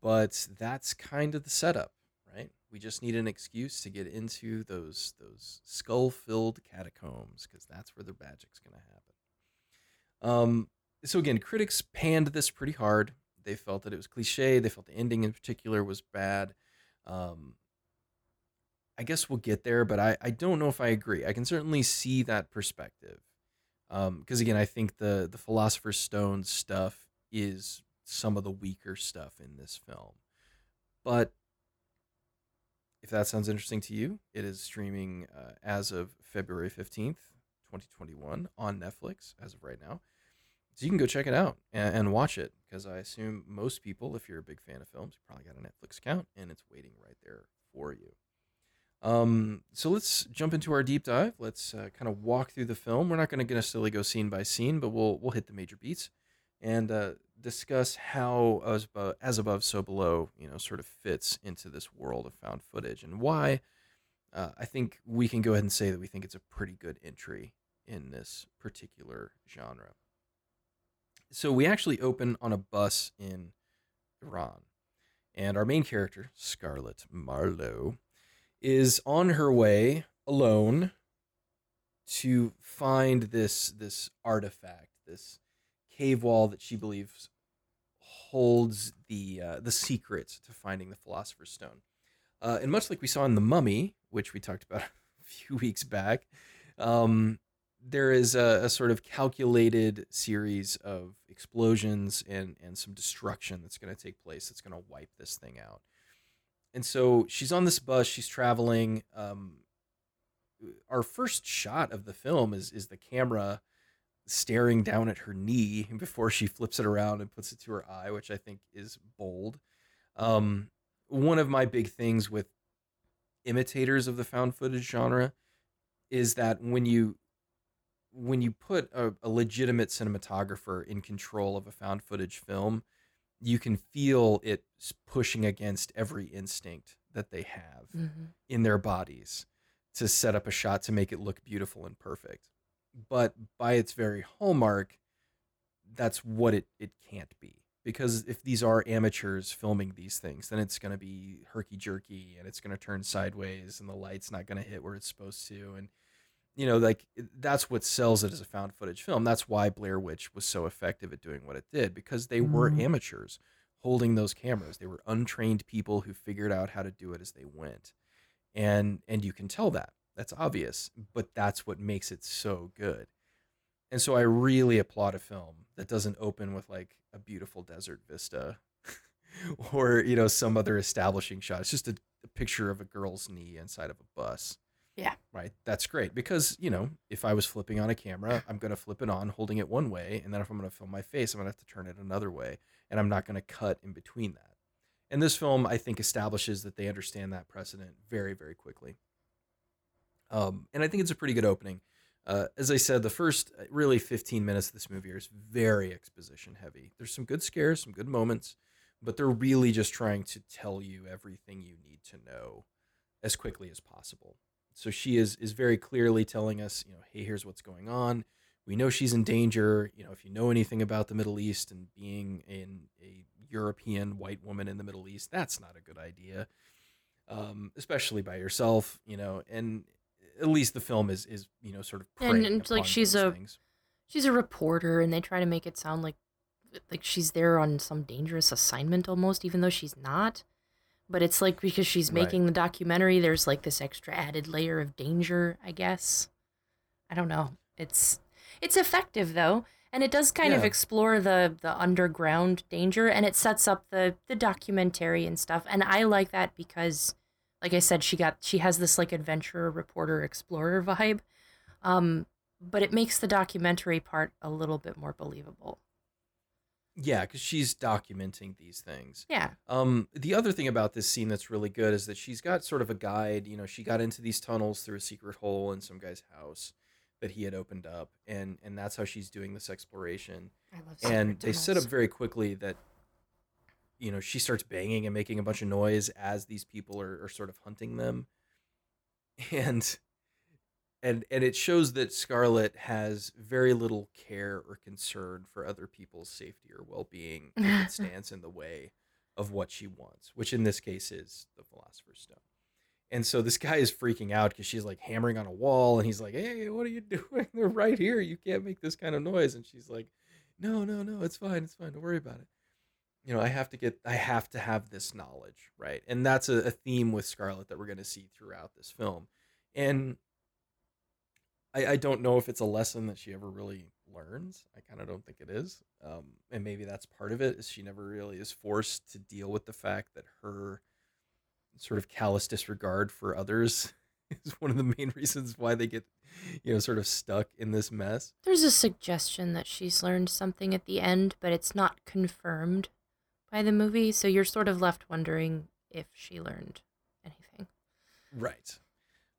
S1: but that's kind of the setup, right? We just need an excuse to get into those those skull-filled catacombs because that's where the magic's going to happen. Um, so again, critics panned this pretty hard. They felt that it was cliche. They felt the ending in particular was bad. Um, I guess we'll get there, but I, I don't know if I agree. I can certainly see that perspective. Because again, I think the the Philosopher's Stone stuff is some of the weaker stuff in this film. But if that sounds interesting to you, it is streaming uh, as of February 15th, 2021 on Netflix as of right now. So you can go check it out and, and watch it because I assume most people, if you're a big fan of films, you probably got a Netflix account and it's waiting right there for you. Um, so let's jump into our deep dive. Let's uh, kind of walk through the film. We're not going to necessarily go scene by scene, but we'll we'll hit the major beats and uh, discuss how as above, as above, so below, you know, sort of fits into this world of found footage and why. Uh, I think we can go ahead and say that we think it's a pretty good entry in this particular genre. So we actually open on a bus in Iran, and our main character, Scarlett Marlowe, is on her way alone to find this this artifact, this cave wall that she believes holds the uh, the secret to finding the Philosopher's Stone. Uh, and much like we saw in the Mummy, which we talked about a few weeks back, um, there is a, a sort of calculated series of explosions and and some destruction that's going to take place. That's going to wipe this thing out. And so she's on this bus. She's traveling. Um, our first shot of the film is is the camera staring down at her knee before she flips it around and puts it to her eye, which I think is bold. Um, one of my big things with imitators of the found footage genre is that when you when you put a, a legitimate cinematographer in control of a found footage film, you can feel it pushing against every instinct that they have
S2: Mhm.
S1: in their bodies to set up a shot to make it look beautiful and perfect. But by its very hallmark, that's what it, it can't be. Because if these are amateurs filming these things, then it's going to be herky jerky and it's going to turn sideways and the light's not going to hit where it's supposed to. And, you know, like that's what sells it as a found footage film. That's why Blair Witch was so effective at doing what it did because they were
S2: Mhm.
S1: amateurs holding those cameras. They were untrained people who figured out how to do it as they went. And and you can tell that. That's obvious, but that's what makes it so good. And so I really applaud a film that doesn't open with like a beautiful desert vista or, you know, some other establishing shot. It's just a, a picture of a girl's knee inside of a bus.
S2: Yeah.
S1: Right. That's great because, you know, if I was flipping on a camera, I'm going to flip it on holding it one way. And then if I'm going to film my face, I'm going to have to turn it another way. And I'm not going to cut in between that. And this film, I think, establishes that they understand that precedent very, very quickly. Um, and I think it's a pretty good opening. Uh, as I said, the first uh, really 15 minutes of this movie is very exposition heavy. There's some good scares, some good moments, but they're really just trying to tell you everything you need to know as quickly as possible. So she is is very clearly telling us, you know, hey, here's what's going on. We know she's in danger. You know, if you know anything about the Middle East and being in a European white woman in the Middle East, that's not a good idea, um, especially by yourself. You know, and at least the film is is you know sort of
S2: and, and like she's a
S1: things.
S2: she's a reporter, and they try to make it sound like like she's there on some dangerous assignment almost, even though she's not. But it's like because she's making
S1: right.
S2: the documentary, there's like this extra added layer of danger, I guess. I don't know. It's it's effective though, and it does kind
S1: yeah.
S2: of explore the the underground danger, and it sets up the the documentary and stuff. And I like that because like I said, she got she has this like adventurer, reporter, explorer vibe. Um, but it makes the documentary part a little bit more believable.
S1: Yeah, because she's documenting these things.
S2: Yeah.
S1: Um, the other thing about this scene that's really good is that she's got sort of a guide. You know, she got into these tunnels through a secret hole in some guy's house that he had opened up, and and that's how she's doing this exploration.
S2: I love.
S1: And they set up very quickly that you know she starts banging and making a bunch of noise as these people are, are sort of hunting them. And and and it shows that scarlett has very little care or concern for other people's safety or well-being if it stands in the way of what she wants which in this case is the philosopher's stone. And so this guy is freaking out because she's like hammering on a wall and he's like hey what are you doing? They're right here. You can't make this kind of noise. And she's like no no no. It's fine. It's fine. Don't worry about it you know, I have to get, I have to have this knowledge, right? And that's a, a theme with Scarlett that we're going to see throughout this film. And I, I don't know if it's a lesson that she ever really learns. I kind of don't think it is. Um, and maybe that's part of it is she never really is forced to deal with the fact that her sort of callous disregard for others is one of the main reasons why they get, you know, sort of stuck in this mess.
S2: There's a suggestion that she's learned something at the end, but it's not confirmed by the movie, so you're sort of left wondering if she learned anything.
S1: Right.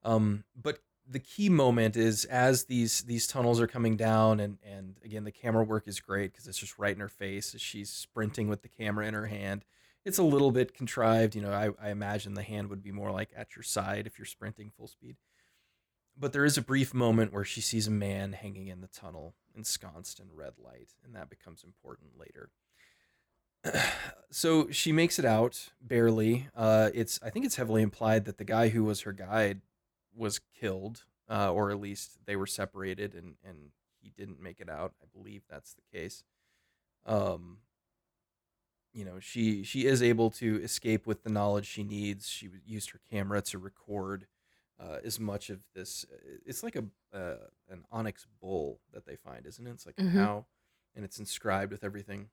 S1: Um, but the key moment is as these these tunnels are coming down, and and again the camera work is great because it's just right in her face as she's sprinting with the camera in her hand. It's a little bit contrived, you know. I, I imagine the hand would be more like at your side if you're sprinting full speed. But there is a brief moment where she sees a man hanging in the tunnel, ensconced in red light, and that becomes important later. So she makes it out barely. Uh, it's I think it's heavily implied that the guy who was her guide was killed, uh, or at least they were separated, and and he didn't make it out. I believe that's the case. Um, you know, she she is able to escape with the knowledge she needs. She used her camera to record uh, as much of this. It's like a uh, an onyx bull that they find, isn't it? It's like
S2: Mhm.
S1: a cow, and it's inscribed with everything.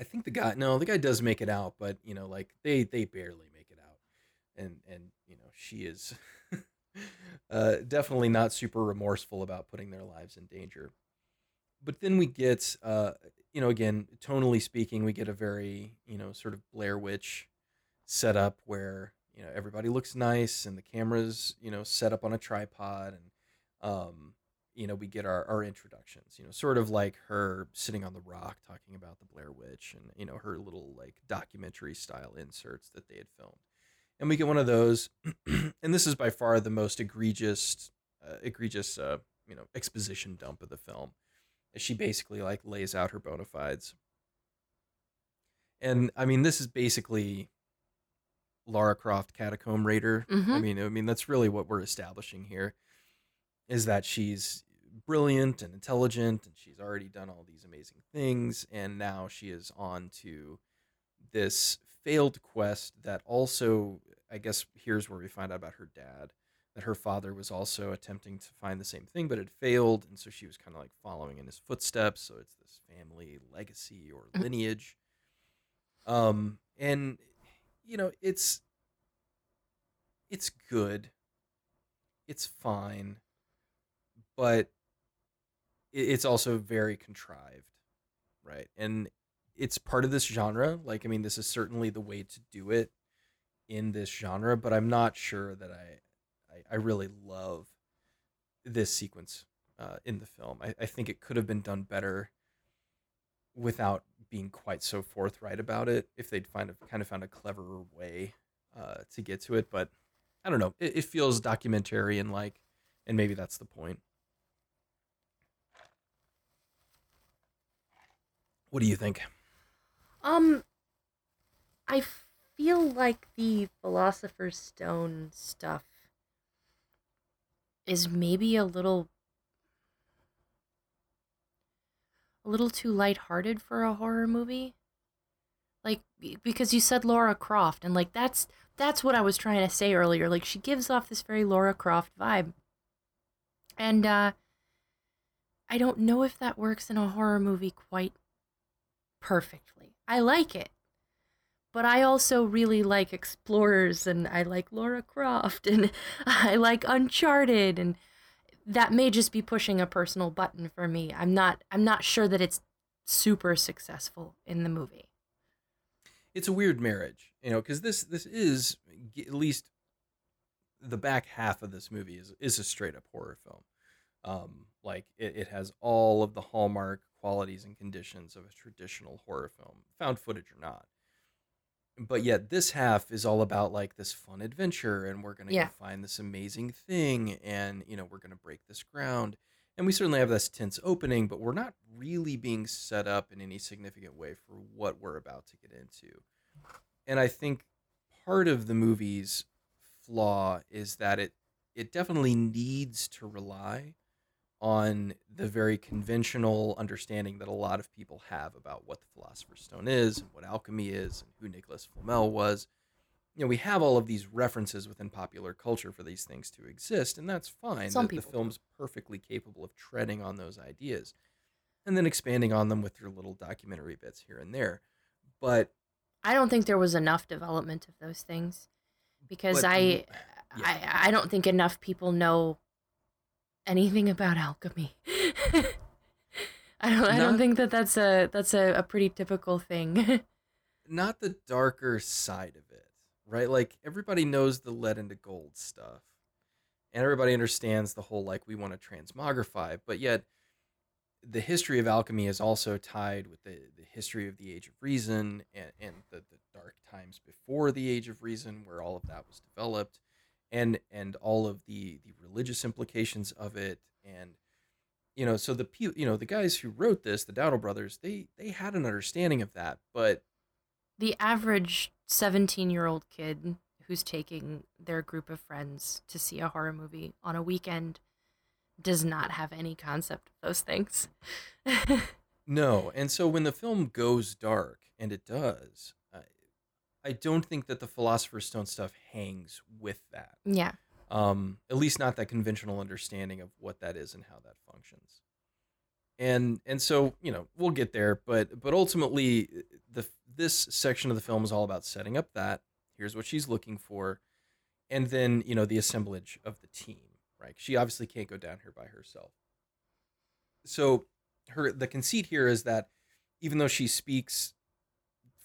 S1: I think the guy no, the guy does make it out, but you know, like they they barely make it out. And and you know, she is uh definitely not super remorseful about putting their lives in danger. But then we get uh you know, again, tonally speaking, we get a very, you know, sort of Blair Witch setup where, you know, everybody looks nice and the camera's, you know, set up on a tripod and um you know, we get our, our introductions, you know, sort of like her sitting on the rock talking about the Blair Witch and, you know, her little like documentary style inserts that they had filmed. And we get one of those. and this is by far the most egregious, uh, egregious, uh, you know, exposition dump of the film. As she basically like lays out her bona fides. And I mean, this is basically Lara Croft Catacomb Raider. I
S2: Mhm.
S1: mean, I mean, that's really what we're establishing here is that she's brilliant and intelligent and she's already done all these amazing things and now she is on to this failed quest that also i guess here's where we find out about her dad that her father was also attempting to find the same thing but had failed and so she was kind of like following in his footsteps so it's this family legacy or
S2: Mhm.
S1: lineage. Um and you know it's it's good. It's fine, but it's also very contrived, right? And it's part of this genre. Like, I mean, this is certainly the way to do it in this genre, but I'm not sure that I, I, I really love this sequence uh, in the film. I, I think it could have been done better without being quite so forthright about it. If they'd find a kind of found a cleverer way uh, to get to it, but I don't know. It, it feels documentary and like, and maybe that's the point. What do you think?
S2: Um, I feel like the Philosopher's Stone stuff is maybe a little a little too lighthearted for a horror movie. Like because you said Laura Croft and like that's that's what I was trying to say earlier. Like she gives off this very Laura Croft vibe. And uh I don't know if that works in a horror movie quite perfectly. I like it. But I also really like Explorers and I like Laura Croft and I like Uncharted and that may just be pushing a personal button for me. I'm not I'm not sure that it's super successful in the movie.
S1: It's a weird marriage, you know, cuz this this is at least the back half of this movie is is a straight up horror film. Um, like it, it has all of the hallmark qualities and conditions of a traditional horror film, found footage or not. But yet this half is all about like this fun adventure and we're gonna
S2: Yeah.
S1: go find this amazing thing and you know, we're gonna break this ground. And we certainly have this tense opening, but we're not really being set up in any significant way for what we're about to get into. And I think part of the movie's flaw is that it it definitely needs to rely on the very conventional understanding that a lot of people have about what the Philosopher's Stone is and what alchemy is and who Nicholas Flamel was. You know, we have all of these references within popular culture for these things to exist, and that's fine.
S2: Some
S1: the, the
S2: people do.
S1: film's perfectly capable of treading on those ideas and then expanding on them with your little documentary bits here and there. But
S2: I don't think there was enough development of those things because
S1: But
S2: I,
S1: yeah.
S2: I I don't think enough people know anything about alchemy. I don't I don't
S1: Not-
S2: think that that's a that's a, a pretty typical thing.
S1: not the darker side of it, right? Like everybody knows the lead into gold stuff, and everybody understands the whole like we want to transmogrify, but yet the history of alchemy is also tied with the, the history of the Age of Reason and, and the, the dark times before the Age of Reason, where all of that was developed, and and all of the the religious implications of it, and you know, so the pe- you know the guys who wrote this, the Dowdle brothers, they they had an understanding of that, but
S2: the average 17 year old kid who's taking their group of friends to see a horror movie on a weekend does not have any concept of those things.
S1: No, and so when the film goes dark, and it does, I, don't think that the Philosopher's Stone stuff hangs with that.
S2: yeah.
S1: Um, at least not that conventional understanding of what that is and how that functions. And and so you know we'll get there, but but ultimately the this section of the film is all about setting up that here's what she's looking for, and then you know the assemblage of the team. Right, she obviously can't go down here by herself. So her the conceit here is that even though she speaks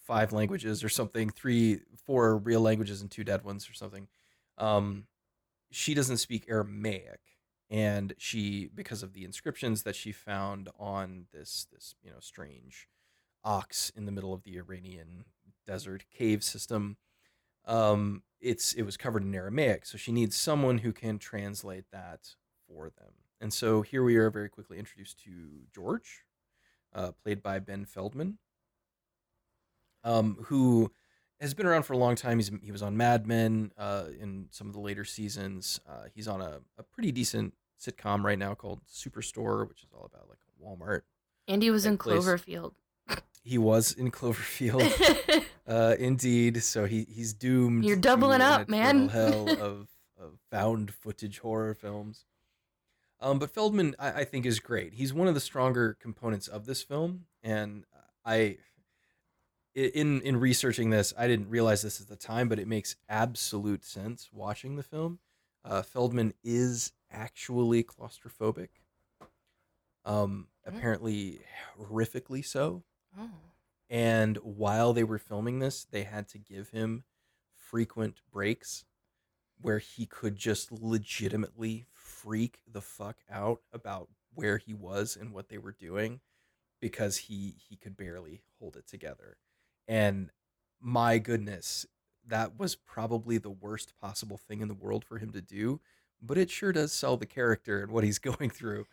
S1: five languages or something, three, four real languages and two dead ones or something, um, she doesn't speak Aramaic, and she because of the inscriptions that she found on this this you know strange ox in the middle of the Iranian desert cave system. Um, it's it was covered in Aramaic, so she needs someone who can translate that for them. And so here we are very quickly introduced to George, uh, played by Ben Feldman, um, who has been around for a long time. He's he was on Mad Men uh, in some of the later seasons. Uh, he's on a, a pretty decent sitcom right now called Superstore, which is all about like Walmart.
S2: Andy was in
S1: place-
S2: Cloverfield.
S1: He was in Cloverfield. Uh, indeed. So he he's doomed.
S2: You're doubling up, man.
S1: Hell of, of found footage horror films. Um, but Feldman, I, I think, is great. He's one of the stronger components of this film, and i- in in researching this, I didn't realize this at the time, but it makes absolute sense watching the film. Uh, Feldman is actually claustrophobic. Um, apparently horrifically so.
S2: Oh.
S1: And while they were filming this, they had to give him frequent breaks where he could just legitimately freak the fuck out about where he was and what they were doing because he he could barely hold it together. And my goodness, that was probably the worst possible thing in the world for him to do, but it sure does sell the character and what he's going through.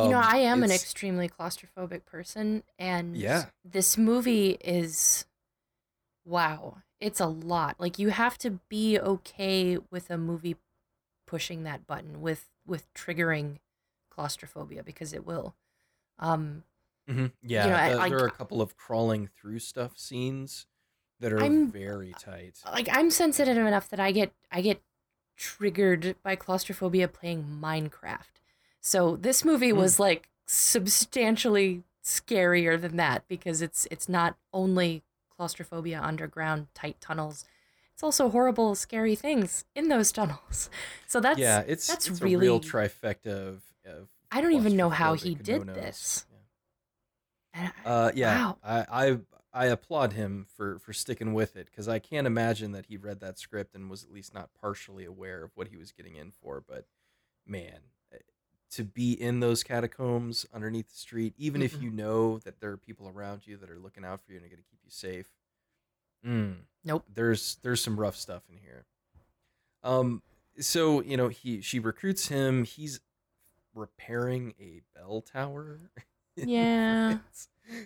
S2: you know,
S1: Um,
S2: I am an extremely claustrophobic person, and
S1: Yeah.
S2: this movie is wow. It's a lot. Like you have to be okay with a movie pushing that button with with triggering claustrophobia because it will. Um,
S1: Mhm. Yeah,
S2: know, I-
S1: the-
S2: like-
S1: there are a couple of crawling through stuff scenes that are
S2: I'm-
S1: very tight.
S2: like I'm sensitive enough that I get I get triggered by claustrophobia playing Minecraft. So this movie
S1: Hmm.
S2: was like substantially scarier than that because it's it's not only claustrophobia underground tight tunnels. It's also horrible scary things in those tunnels. So that's
S1: yeah, it's
S2: that's
S1: it's a real
S2: really-
S1: trifecta of. of
S2: I don't even know how he did this.
S1: Yeah.
S2: I-
S1: Uh, yeah,
S2: Wow.
S1: I, I I applaud him for for sticking with it because I can't imagine that he read that script and was at least not partially aware of what he was getting in for. But man, eh, to be in those catacombs underneath the street, even if
S2: Mm-mm.
S1: you know that there are people around you that are looking out for you and are going to keep you safe, mm,
S2: Nope.
S1: there's there's some rough stuff in here. Um, so you know he she recruits him. He's repairing a bell tower.
S2: Yeah.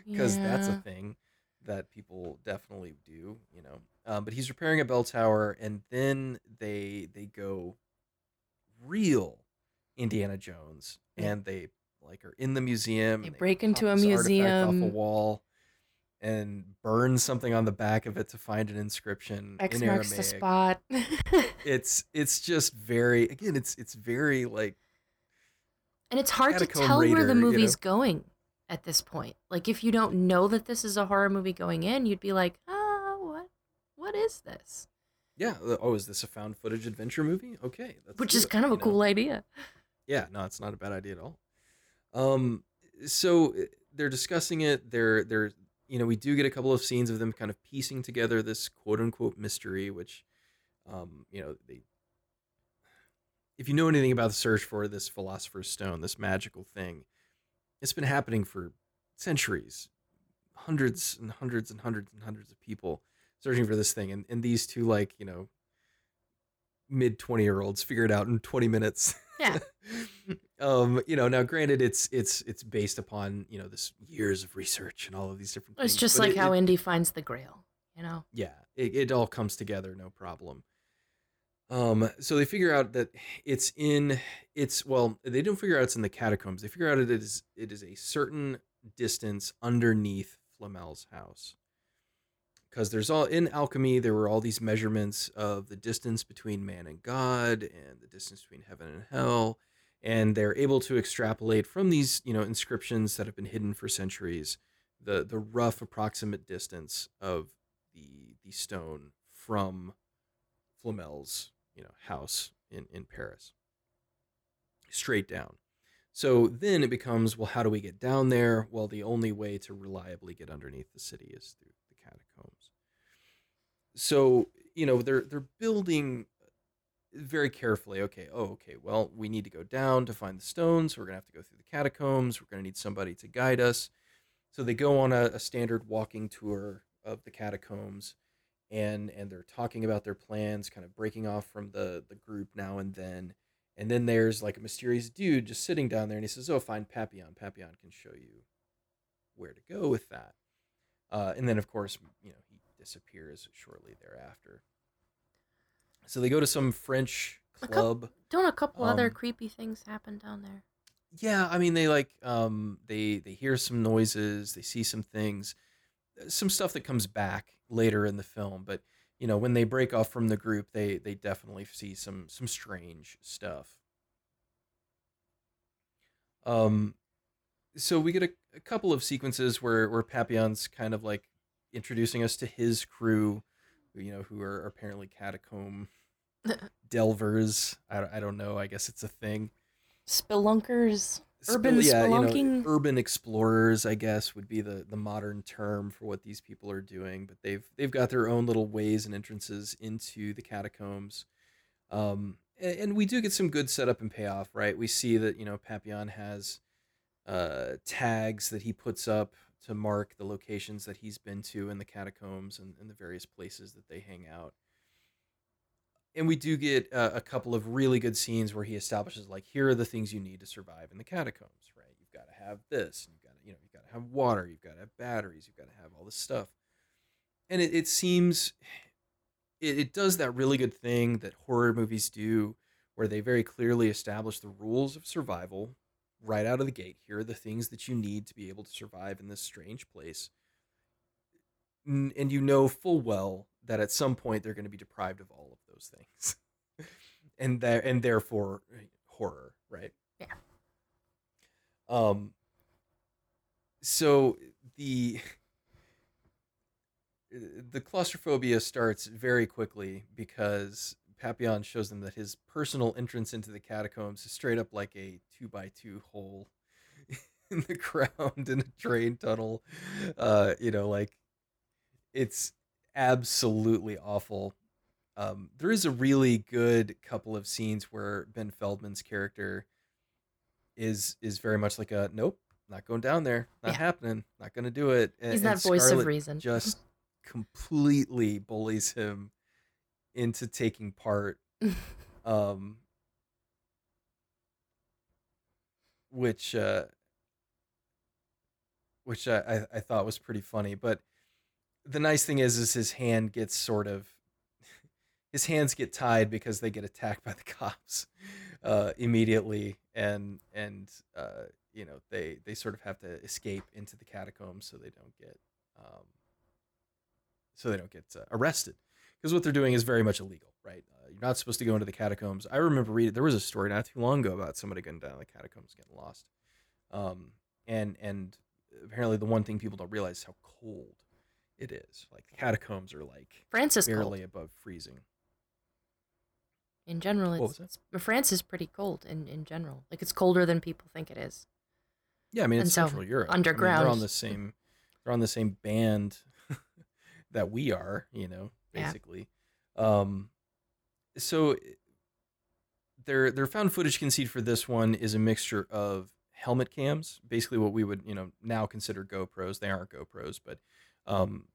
S1: because that's a thing that people definitely do. You know, um, but he's repairing a bell tower, and then they they go real Indiana Jones,
S2: Yeah.
S1: and they like are in the museum.
S2: They
S1: and
S2: break into a
S1: artifact off a wall. And burn something on the back of it to find an inscription
S2: X
S1: in
S2: marks the
S1: Aramaic
S2: spot.
S1: it's it's just very again it's it's very like
S2: And it's hard to tell where
S1: Raider,
S2: the
S1: you
S2: movie's
S1: know?
S2: going at this point. Like if you don't know that this is a horror movie going in, you'd be like, "Ah, what? What is this?"
S1: yeah oh is this a found footage adventure movie okay
S2: Which is
S1: it,
S2: kind of a
S1: know?
S2: cool idea.
S1: yeah no it's not a bad idea at all um so uh, they're discussing it they're they're you know we do get a couple of scenes of them kind of piecing together this quote unquote mystery which um you know they if you know anything about the search for this philosopher's stone this magical thing it's been happening for centuries hundreds and hundreds and hundreds and hundreds of people searching for this thing and, and these two like you know mid 20 year olds figure it out in 20 minutes
S2: Yeah.
S1: um you know now granted it's it's it's based upon you know this years of research and all of these different things
S2: It's just like
S1: it-
S2: how
S1: it-
S2: Indy finds the grail, you know.
S1: yeah it, it all comes together no problem um so they figure out that it's in it's well they don't figure out it's in the catacombs. They figure out it is it is a certain distance underneath flamel's house. Because there's all in alchemy there were all these measurements of the distance between man and god and the distance between heaven and hell. And they're able to extrapolate from these you know inscriptions that have been hidden for centuries the the rough approximate distance of the the stone from Flamel's you know house in in Paris. Straight down. So then it becomes well how do we get down there? Well the only way to reliably get underneath the city is through the catacombs. So you know they're they're building very carefully. Okay oh okay well we need to go down to find the stones. We're gonna have to go through the catacombs. We're gonna need somebody to guide us. So they go on a, a standard walking tour of the catacombs and and they're talking about their plans kind of breaking off from the the group now and then and then there's like a mysterious dude just sitting down there and he says oh find papillon. Papillon can show you where to go with that. Uh, and then of course you know he disappears shortly thereafter. So they go to some french
S2: A coup-
S1: club
S2: Don't a couple other
S1: Um,
S2: creepy things happen down there?
S1: yeah i mean they like um they they hear some noises they see some things some stuff that comes back later in the film but you know when they break off from the group they they definitely see some some strange stuff um so we get a, a couple of sequences where where papillon's kind of like introducing us to his crew you know who are apparently catacomb delvers. I, I don't know. I guess it's a thing.
S2: Spelunkers. Urban
S1: yeah, you know, urban explorers, I guess, would be the, the modern term for what these people are doing. But they've they've got their own little ways and entrances into the catacombs. Um, and, and we do get some good setup and payoff, right? We see that you know Papillon has uh, tags that he puts up to mark the locations that he's been to in the catacombs and, and the various places that they hang out. And we do get uh, a couple of really good scenes where he establishes like here are the things you need to survive in the catacombs, right? You've got to have this, you've got to, you know, you've got to have water, you've got to have batteries, you've got to have all this stuff. And it, it seems it, it does that really good thing that horror movies do where they very clearly establish the rules of survival right out of the gate. Here are the things that you need to be able to survive in this strange place. And you know full well that at some point they're going to be deprived of all of those things. and there and therefore horror, right?
S2: Yeah.
S1: Um so the the claustrophobia starts very quickly because Papillon shows them that his personal entrance into the catacombs is straight up like a two by two hole in the ground in a train tunnel. Uh, you know, like it's absolutely awful. Um, there is a really good couple of scenes where Ben Feldman's character is is very much like a nope, not going down there, not
S2: Yeah.
S1: happening, not going to do it. And,
S2: He's that voice of reason.
S1: Just completely bullies him into taking part um which uh which I, I i thought was pretty funny but the nice thing is is his hand gets sort of his hands get tied because they get attacked by the cops uh immediately and and uh you know they they sort of have to escape into the catacombs so they don't get um so they don't get uh, arrested because what they're doing is very much illegal, right? Uh, you're not supposed to go into the catacombs. I remember reading there was a story not too long ago about somebody going down the catacombs getting lost, um, and and apparently the one thing people don't realize is how cold it is. Like catacombs are like
S2: Francis
S1: barely
S2: cold.
S1: above freezing.
S2: In general, it's, it's France is pretty cold in, in general. Like it's colder than people think it is.
S1: Yeah, I mean
S2: And
S1: it's
S2: so,
S1: Central Europe. I mean, they're on
S2: underground.
S1: the same they're on the same band that we are, you know,
S2: Yeah.
S1: basically. Um so their their found footage conceit for this one is a mixture of helmet cams, basically what we would, you know, now consider GoPros. They aren't GoPros, but um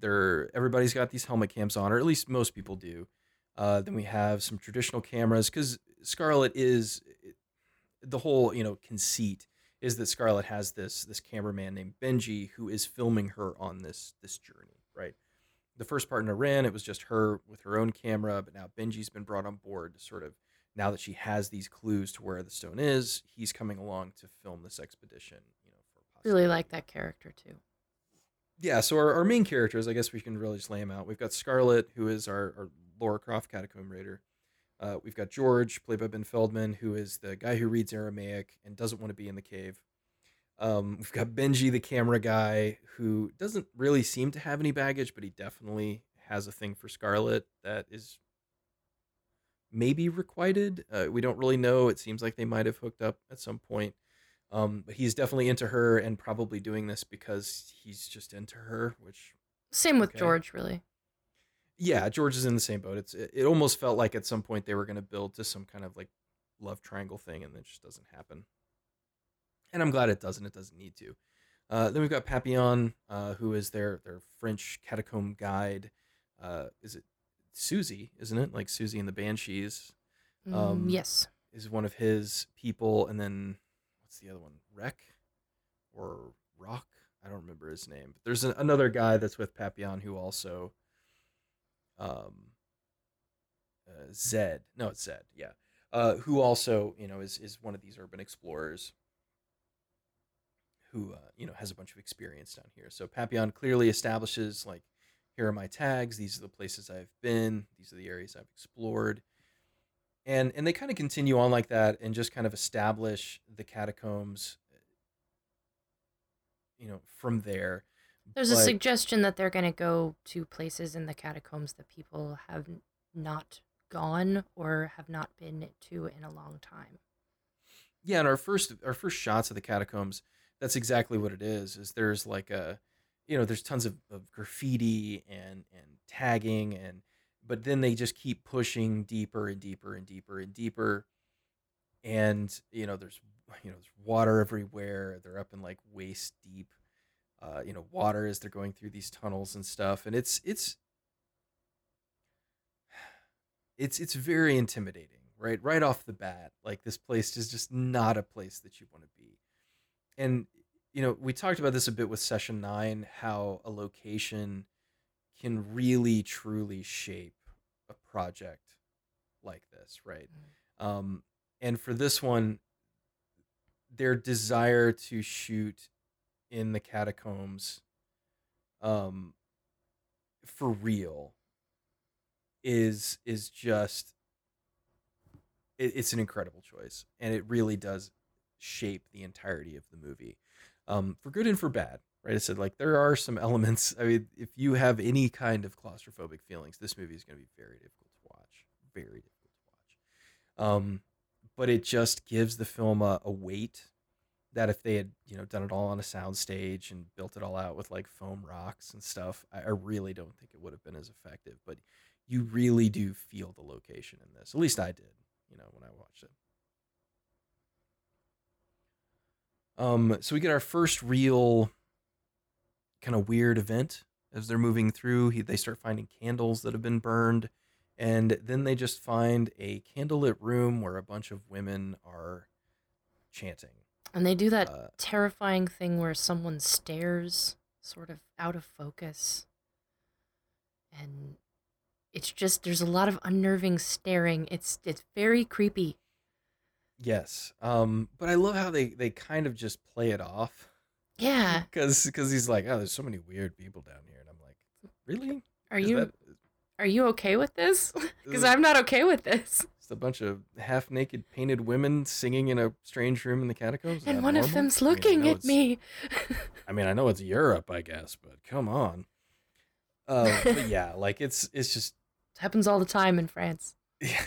S1: they're everybody's got these helmet cams on, or at least most people do. Uh, then we have some traditional cameras because Scarlett is the whole, you know, conceit is that Scarlett has this this cameraman named Benji who is filming her on this this journey, right? The first part in Iran, it was just her with her own camera, but now Benji's been brought on board to sort of now that she has these clues to where the stone is, he's coming along to film this expedition, you know, for
S2: Really like that character too.
S1: Yeah, so our, our main characters, I guess we can really just lay them out. We've got Scarlett, who is our, our Lara Croft catacomb raider. Uh, we've got George, played by Ben Feldman, who is the guy who reads Aramaic and doesn't want to be in the cave. Um, we've got Benji, the camera guy, who doesn't really seem to have any baggage, but he definitely has a thing for Scarlett that is maybe requited. Uh, we don't really know. It seems like they might have hooked up at some point. Um, but he's definitely into her and probably doing this because he's just into her, which
S2: Same with
S1: Okay.
S2: George, really.
S1: Yeah, George is in the same boat. It's it, it almost felt like at some point they were going to build to some kind of like love triangle thing, and it just doesn't happen. And I'm glad it doesn't. It doesn't need to. Uh, then we've got Papillon, uh, who is their their French catacomb guide. Uh, is it Susie? Isn't it like Susie and the Banshees?
S2: Mm,
S1: Um,
S2: yes.
S1: Is one of his people, and then what's the other one? Wreck or Rock? I don't remember his name. But there's an, another guy that's with Papillon who also, um, uh, Zed. No, it's Zed. Yeah. Uh, who also, you know, is is one of these urban explorers who, uh, you know, has a bunch of experience down here. So Papillon clearly establishes like, here are my tags. These are the places I've been. These are the areas I've explored and and they kind of continue on like that and just kind of establish the catacombs you know from there
S2: There's a suggestion that they're going to go to places in the catacombs that people have not gone or have not been to in a long time.
S1: Yeah, and our first our first shots of the catacombs, that's exactly what it is. Is there's like a you know, there's tons of, of graffiti and and tagging and but then they just keep pushing deeper and deeper and deeper and deeper. And you know, there's you know, there's water everywhere. They're up in like waist deep uh, you know, water as they're going through these tunnels and stuff. And it's it's it's it's very intimidating, right? Right off the bat. Like this place is just not a place that you want to be. And you know, we talked about this a bit with session 9 how a location can really truly shape a project like this, right? Mm. Um and for this one their desire to shoot in the catacombs um for real is is just it, it's an incredible choice and it really does shape the entirety of the movie. Um for good and for bad right? I said like there are some elements i mean if you have any kind of claustrophobic feelings this movie is going to be very difficult to watch very difficult to watch. Um but it just gives the film a, a weight that if they had you know done it all on a sound stage and built it all out with like foam rocks and stuff I, I, really don't think it would have been as effective but you really do feel the location in this. At least i did you know when i watched it. Um so we get our first real kind of weird event as they're moving through. He, they start finding candles that have been burned and then they just find a candlelit room where a bunch of women are chanting
S2: and they do that uh, terrifying thing where someone stares sort of out of focus. And it's just there's a lot of unnerving staring. It's it's very creepy.
S1: Yes. Um but I love how they they kind of just play it off.
S2: Yeah.
S1: Cuz cuz he's like, "Oh, there's so many weird people down here." And I'm like, "Really?
S2: Are Is you that, are you okay with this? Cuz I'm not okay with this."
S1: Just a bunch of half naked painted women singing in a strange room in the catacombs.
S2: and one normal? of them's looking I mean, at me.
S1: I mean, I know it's Europe, I guess, but come on. Uh, but yeah, like it's it's just
S2: it happens all the time in France.
S1: Yeah.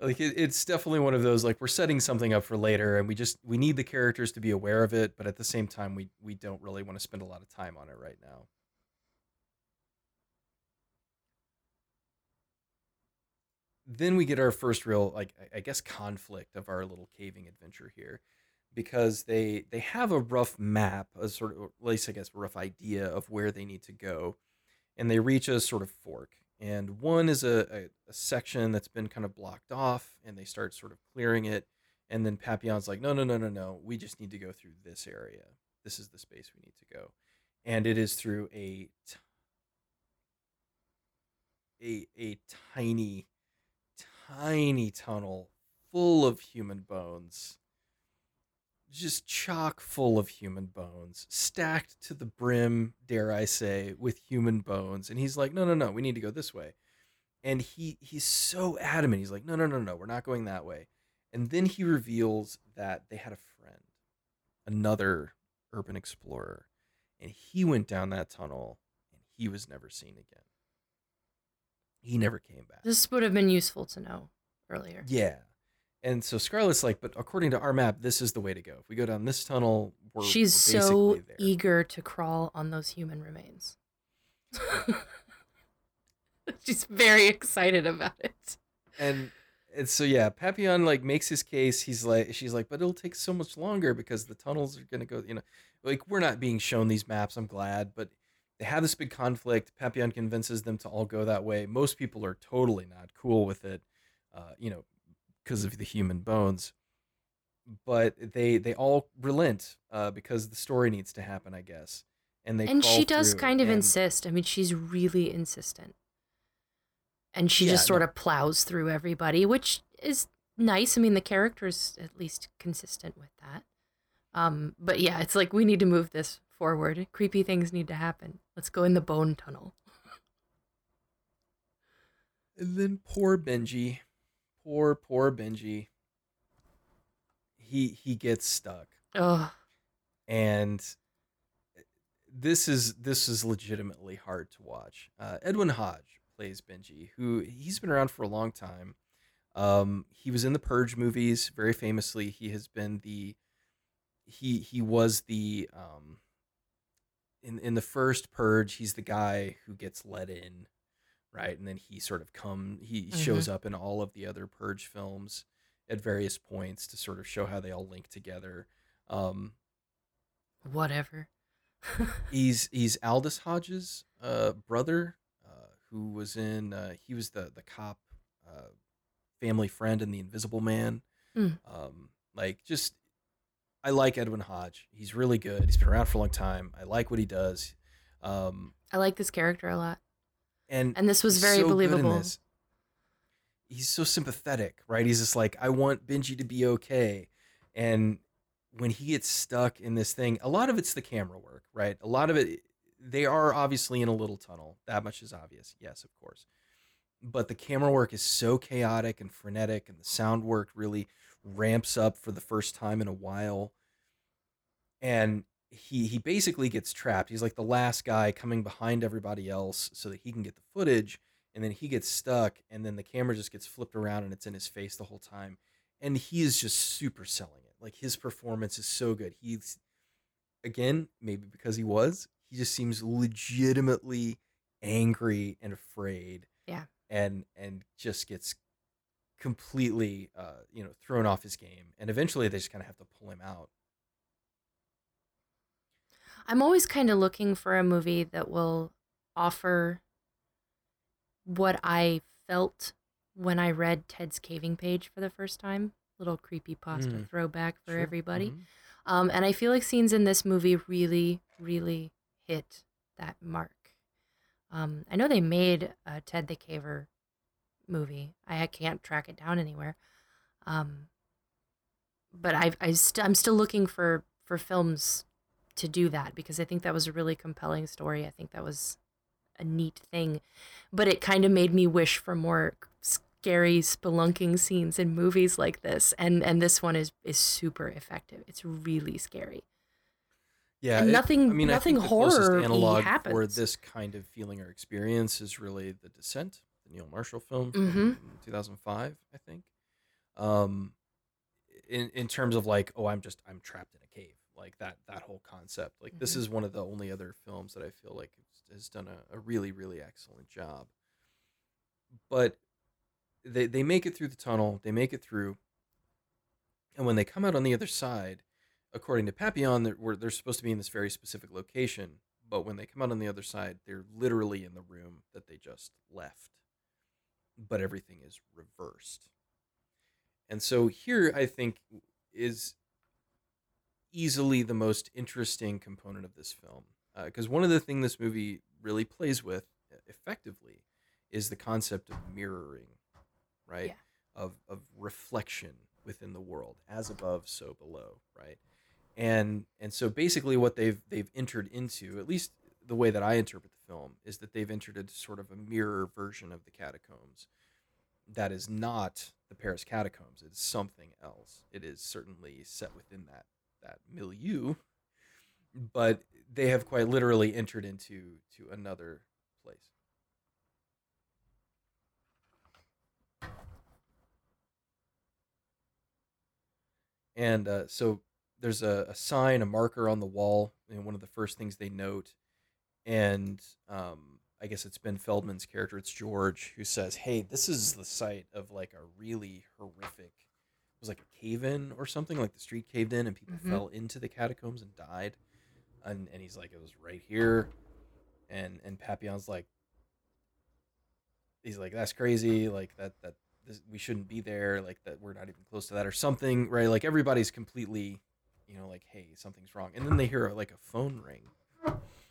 S1: Like it, it's definitely one of those like we're setting something up for later and we just we need the characters to be aware of it, but at the same time we we don't really want to spend a lot of time on it right now. Then we get our first real like I guess conflict of our little caving adventure here because they they have a rough map, a sort of at least I guess a rough idea of where they need to go, and they reach a sort of fork. And one is a, a, a section that's been kind of blocked off, and they start sort of clearing it. And then Papillon's like, no, no, no, no, no. We just need to go through this area. This is the space we need to go, and it is through a a a tiny tiny tunnel full of human bones. Just chock full of human bones, stacked to the brim, dare I say, with human bones. And he's like, no, no, no, we need to go this way. And he he's so adamant. He's like, no, no, no, no, we're not going that way. And then he reveals that they had a friend, another urban explorer. And he went down that tunnel and he was never seen again. He never came back.
S2: This would have been useful to know earlier.
S1: Yeah. And so Scarlett's like, but according to our map, this is the way to go. If we go down this tunnel, we're
S2: She's
S1: we're
S2: so
S1: there.
S2: eager to crawl on those human remains. She's very excited about it.
S1: And and so yeah, Papillon like makes his case. He's like she's like, but it'll take so much longer because the tunnels are gonna go, you know, like we're not being shown these maps, I'm glad, but they have this big conflict. Papillon convinces them to all go that way. Most people are totally not cool with it, uh, you know, because of the human bones. But they they all relent uh, because the story needs to happen, I guess. And they
S2: and she does kind of insist. I mean, she's really insistent, and she yeah, just sort no. of plows through everybody, which is nice. I mean, the character's at least consistent with that. Um, but yeah, it's like we need to move this forward. Creepy things need to happen. Let's go in the bone tunnel.
S1: and then poor Benji, poor poor Benji. He he gets stuck.
S2: Oh.
S1: And this is this is legitimately hard to watch. Uh, Edwin Hodge plays Benji, who he's been around for a long time. Um, he was in the Purge movies very famously. He has been the he he was the um in in the first Purge. He's the guy who gets let in, right? And then he sort of come he
S2: Mm-hmm.
S1: shows up in all of the other Purge films at various points to sort of show how they all link together. Um,
S2: Whatever.
S1: he's he's Aldis Hodges' uh, brother, uh, who was in uh, he was the the cop, uh, family friend in The Invisible Man.
S2: Mm.
S1: Um, like just, I like Edwin Hodge. He's really good. He's been around for a long time. I like what he does. Um,
S2: I like this character a lot.
S1: and
S2: And this was very
S1: so
S2: believable.
S1: He's so sympathetic, right? He's just like, I want Benji to be okay. And when he gets stuck in this thing, a lot of it's the camera work, right? A lot of it, they are obviously in a little tunnel. That much is obvious. Yes, of course. But the camera work is so chaotic and frenetic, and the sound work really ramps up for the first time in a while. And he he basically gets trapped. He's like the last guy coming behind everybody else so that he can get the footage and then he gets stuck and then the camera just gets flipped around and it's in his face the whole time and he is just super selling it. Like his performance is so good. He's again, maybe because he was, he just seems legitimately angry and afraid.
S2: Yeah.
S1: And and just gets completely uh, you know, thrown off his game. And eventually they just kind of have to pull him out.
S2: I'm always kind of looking for a movie that will offer what I felt when I read Ted's Caving Page for the first time. Little creepy pasta
S1: Mm.
S2: throwback for
S1: Sure.
S2: everybody.
S1: Mhm.
S2: Um, and I feel like scenes in this movie really, really hit that mark. Um, I know they made a Ted the Caver movie. I can't track it down anywhere. Um, but I, I st- I'm still looking for for films to do that because I think that was a really compelling story. I think that was a neat thing, but it kind of made me wish for more scary spelunking scenes in movies like this. And and this one is is super effective. It's really scary.
S1: Yeah, it-
S2: nothing-
S1: I mean, I
S2: nothing
S1: think the
S2: horror-y
S1: analog for this kind of feeling or experience is really The Descent, Neil Marshall film
S2: Mhm.
S1: 2005, I think. Um, in in terms of like, oh, I'm just I'm trapped in a cave, like that that whole concept. Like this
S2: Mhm.
S1: is one of the only other films that I feel like has, done a, a really really excellent job. But they they make it through the tunnel, they make it through, and when they come out on the other side, according to Papillon, they're, they're supposed to be in this very specific location. But when they come out on the other side, they're literally in the room that they just left. But everything is reversed. And so here, I think, is easily the most interesting component of this film. Because one of the things this movie really plays with uh, effectively is the concept of mirroring, right?
S2: Yeah.
S1: Of, of reflection within the world, as above, so below, right? and and so basically what they've they've entered into at least the way that i interpret film is that they've entered into sort of a mirror version of the catacombs that is not the paris catacombs. It is something else. It is certainly set within that that milieu but they have quite literally entered into to another place. And uh, so there's a, a sign, a marker on the wall, and one of the first things they note, and um, I guess it's Ben Feldman's character, it's George, who says, "Hey, this is the site of like a really horrific, it was like a cave in or something, like the street caved in, and people
S2: Mhm.
S1: fell into the catacombs and died." And and he's like, "It was right here," and and Papillon's like, he's like, "That's crazy, like that that." This, we shouldn't be there like that we're not even close to that or something right like everybody's completely you know, like, hey, something's wrong. And then they hear like a phone ring,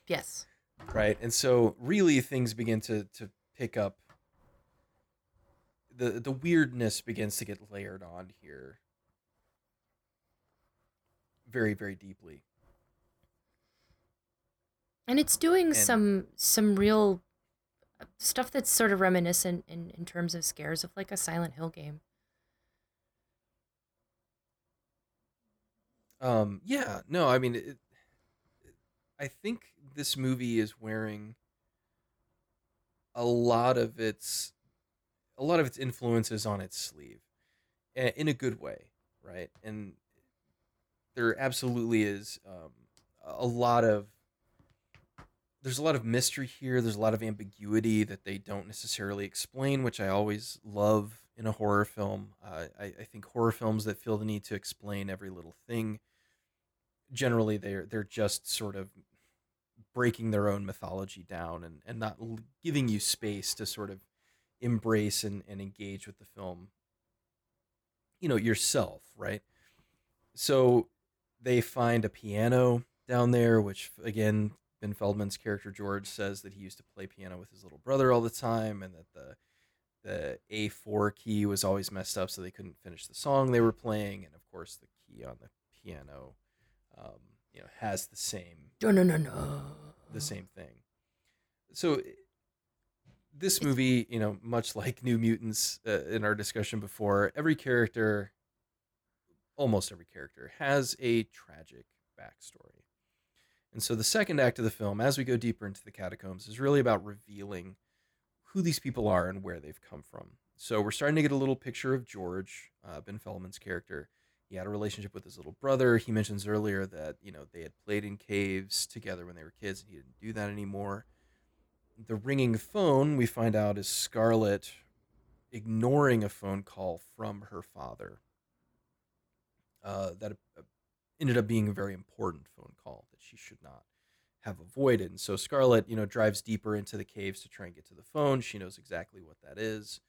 S2: Yes.
S1: Right? And so really things begin to to pick up the the weirdness begins to get layered on here very very deeply.
S2: And it's doing
S1: And-
S2: some some real stuff that's sort of reminiscent in, in terms of scares of like a Silent Hill game.
S1: Um yeah, no, I mean it- I think this movie is wearing a lot of its a lot of its influences on its sleeve in a good way, right? And there absolutely is um, a lot of there's a lot of mystery here. There's a lot of ambiguity that they don't necessarily explain, which I always love in a horror film. Uh, I, I think horror films that feel the need to explain every little thing generally they're they're just sort of breaking their own mythology down and, and not giving you space to sort of embrace and, and engage with the film you know yourself right? So they find a piano down there which again ben feldman's character george says that he used to play piano with his little brother all the time and that the the a4 key was always messed up so they couldn't finish the song they were playing and of course the key on the piano um, you know has the same
S2: no no no no
S1: the same thing so this movie, you know, much like New Mutants uh, in our discussion before, every character, almost every character, has a tragic backstory. And so the second act of the film, as we go deeper into the catacombs, is really about revealing who these people are and where they've come from. So we're starting to get a little picture of George, uh, Ben Feldman's character. He had a relationship with his little brother. He mentions earlier that, you know, they had played in caves together when they were kids and he didn't do that anymore the ringing phone we find out is Scarlett ignoring a phone call from her father. Uh, that uh, ended up being a very important phone call that she should not have avoided. And so Scarlett, you know, drives deeper into the caves to try and get to the phone. She knows exactly what that is.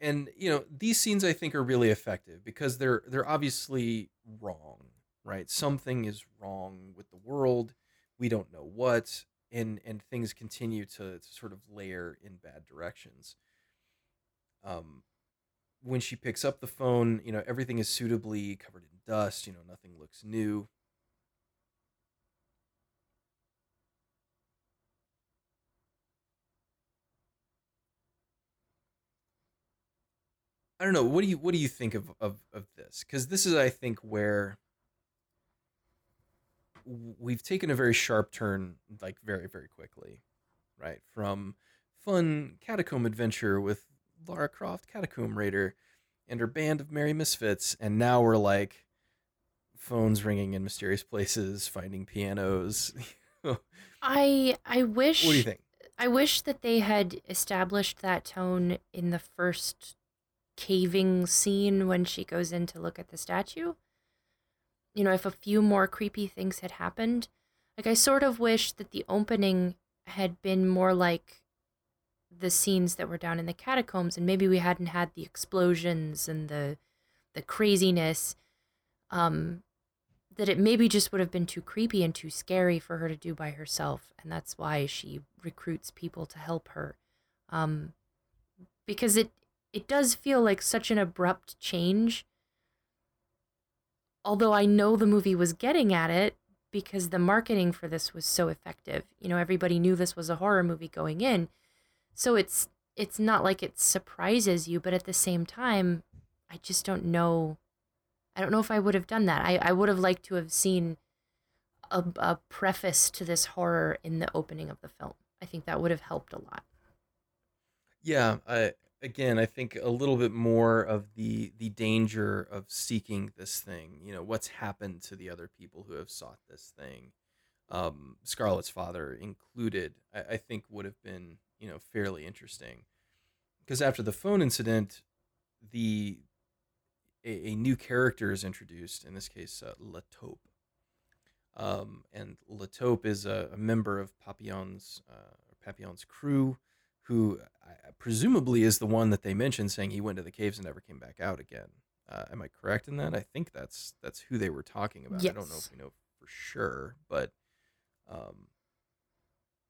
S1: And you know, these scenes I think are really effective because they're they're obviously wrong, right? Something is wrong with the world. We don't know what and and things continue to, to sort of layer in bad directions. Um when she picks up the phone you know everything is suitably covered in dust you know nothing looks new I don't know. What do you what do you think of of, of this? Because this is, I think, where we've taken a very sharp turn, like very, very quickly, right? From fun catacomb adventure with Lara Croft, Catacomb Raider, and her band of merry misfits, and now we're like phones ringing in mysterious places, finding pianos.
S2: I I wish.
S1: What do you think?
S2: I wish that they had established that tone in the first caving scene when she goes in to look at the statue you know, if a few more creepy things had happened. Like, I sort of wish that the opening had been more like the scenes that were down in the catacombs, and maybe we hadn't had the explosions and the the craziness. Um, that it maybe just would have been too creepy and too scary for her to do by herself, and that's why she recruits people to help her. Um, because it it does feel like such an abrupt change although I know the movie was getting at it because the marketing for this was so effective. You know, everybody knew this was a horror movie going in. So it's it's not like it surprises you, but at the same time, I just don't know I don't know if I would have done that. I, I would have liked to have seen a, a preface to this horror in the opening of the film. I think that would have helped a lot.
S1: Yeah, I again, I think a little bit more of the the danger of seeking this thing. You know, what's happened to the other people who have sought this thing. Um, Scarlett's father included, I, I think would have been you know fairly interesting, because after the phone incident, the a, a, new character is introduced. In this case, uh, La Taupe. Um, and La Taupe is a, a member of Papillon's uh, Papillon's crew who presumably is the one that they mentioned saying he went to the caves and never came back out again. Uh, am I correct in that? I think that's that's who they were talking about.
S2: Yes.
S1: I don't know if we know for sure, but um,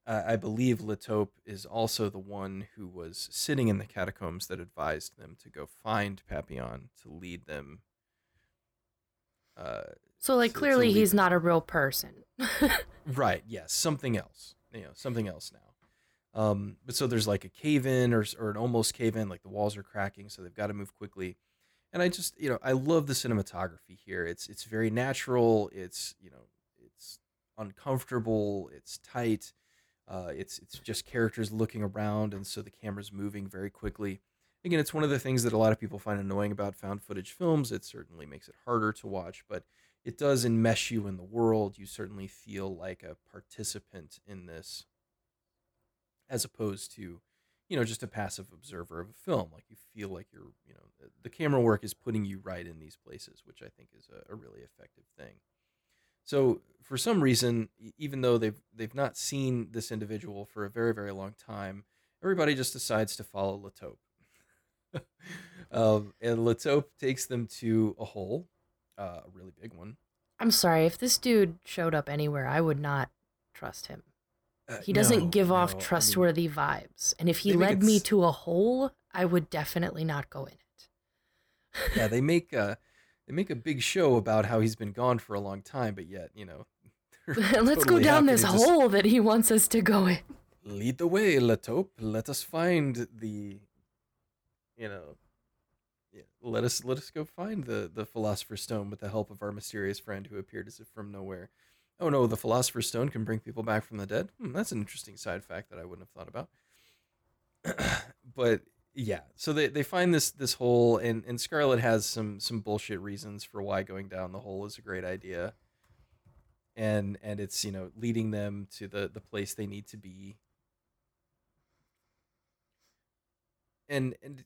S1: I, I believe La Taupe is also the one who was sitting in the catacombs that advised them to go find Papillon to lead them.
S2: Uh, so, like, to, clearly, to he's them. not a real person.
S1: right. Yes. Something else. You know, something else now. Um, but so there's like a cave in or, or an almost cave in, like the walls are cracking, so they've got to move quickly. And I just, you know, I love the cinematography here. It's it's very natural. It's you know, it's uncomfortable. It's tight. Uh, it's it's just characters looking around, and so the camera's moving very quickly. Again, it's one of the things that a lot of people find annoying about found footage films. It certainly makes it harder to watch, but it does enmesh you in the world. You certainly feel like a participant in this, as opposed to, you know, just a passive observer of a film. Like you feel like you're, you know, the camera work is putting you right in these places, which I think is a, a really effective thing. So for some reason, even though they've they've not seen this individual for a very very long time, everybody just decides to follow La Taupe. um, and La Taupe takes them to a hole, uh, a really big one.
S2: I'm sorry if this dude showed up anywhere, I would not trust him.
S1: Uh,
S2: He doesn't
S1: no,
S2: give
S1: no, I
S2: off
S1: mean,
S2: trustworthy vibes, and if he led me to a hole, I would definitely not go in it.
S1: yeah, they make uh they make a big show about how he's been gone for a long time, but yet you know.
S2: Let's go down this hole that he wants us to go in.
S1: Lead the way, La Taupe. Let us find the, you know, yeah, let us let us go find the the philosopher's stone with the help of our mysterious friend who appeared as if from nowhere. Oh no, the philosopher's stone can bring people back from the dead. Hmm, that's an interesting side fact that I wouldn't have thought about. but yeah, so they, they find this this hole, and and Scarlett has some some bullshit reasons for why going down the hole is a great idea. And and it's you know leading them to the the place they need to be. And and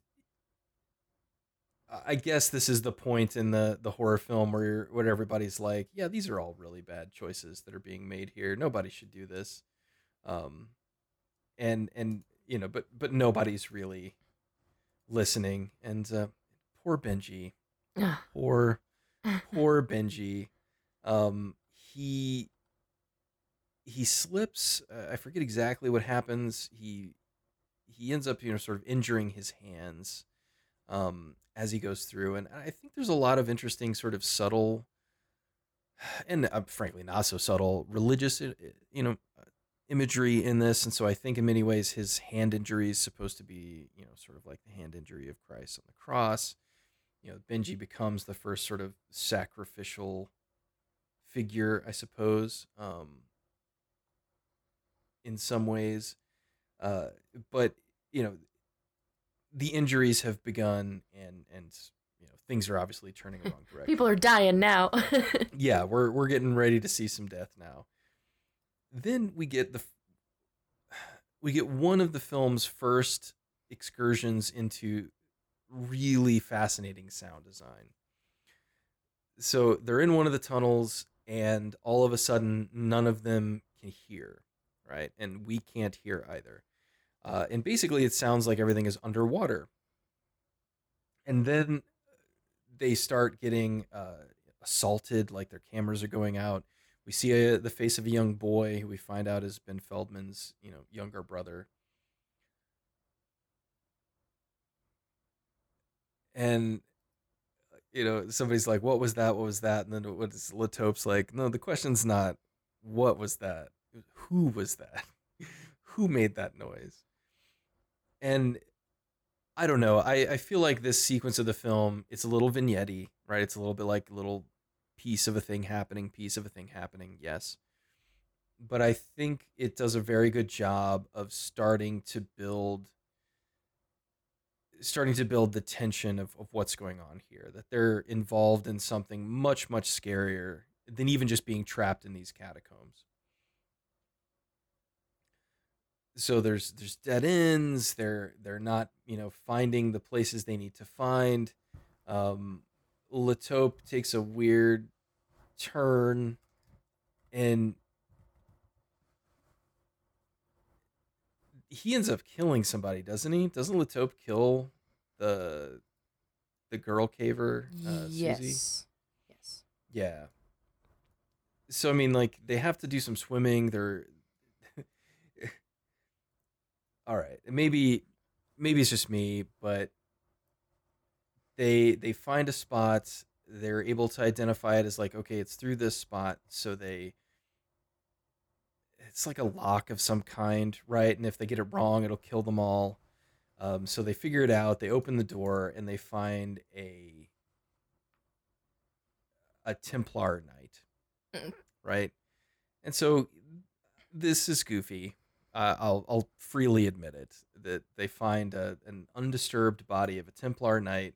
S1: I guess this is the point in the the horror film where you're, where everybody's like, yeah, these are all really bad choices that are being made here. Nobody should do this. Um, and and you know, but but nobody's really listening. And uh, poor Benji, poor poor Benji. Um, he he slips. Uh, I forget exactly what happens. He he ends up you know sort of injuring his hands um, as he goes through, and I think there's a lot of interesting sort of subtle and uh, frankly not so subtle religious uh, you know imagery in this and so i think in many ways his hand injury is supposed to be you know sort of like the hand injury of christ on the cross. You know benji becomes the first sort of sacrificial figure i suppose um in some ways uh but you know the injuries have begun and and you know things are obviously turning in the wrong direction
S2: People are dying now.
S1: yeah, we're we're getting ready to see some death now. Then we get the we get one of the film's first excursions into really fascinating sound design. So they're in one of the tunnels and all of a sudden none of them can hear, right? And we can't hear either. Uh, and basically it sounds like everything is underwater. And then they start getting uh, assaulted, like their cameras are going out. We see a, the face of a young boy who we find out is Ben Feldman's, you know, younger brother. And you know, somebody's like, "What was that? What was that?" And then what is La Taupe's like, "No, the question's not what was that. Who was that? Who made that noise?" And I don't know. I, I feel like this sequence of the film, it's a little vignette right? It's a little bit like a little piece of a thing happening, piece of a thing happening, yes. But I think it does a very good job of starting to build starting to build the tension of, of what's going on here. That they're involved in something much, much scarier than even just being trapped in these catacombs. So there's there's dead ends they're they're not you know finding the places they need to find um La Taupe takes a weird turn and he ends up killing somebody doesn't he doesn't La Taupe kill the the girl caver uh,
S2: yes.
S1: Susie?
S2: Yes.
S1: Yeah. So I mean, like they have to do some swimming. They're all right. Maybe, maybe it's just me, but they they find a spot. They're able to identify it as like okay, it's through this spot. So they, it's like a lock of some kind, right? And if they get it wrong, it'll kill them all. Um, so they figure it out. They open the door and they find a a Templar knight,
S2: Mm.
S1: right? And so this is goofy. Uh, I'll I'll freely admit it that they find a, an undisturbed body of a Templar knight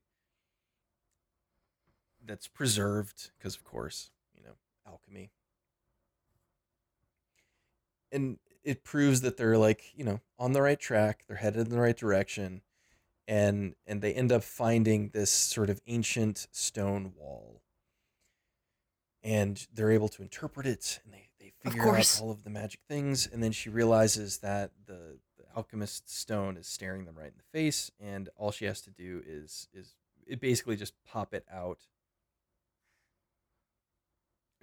S1: that's preserved because, of course, you know, alchemy, and it proves that they're like you know on the right track. They're headed in the right direction, and and they end up finding this sort of ancient stone wall, and they're able to interpret it, and they figure out all of the magic things, and then she realizes that the, the alchemist's stone is staring them right in the face, and all she has to do is is it basically just pop it out,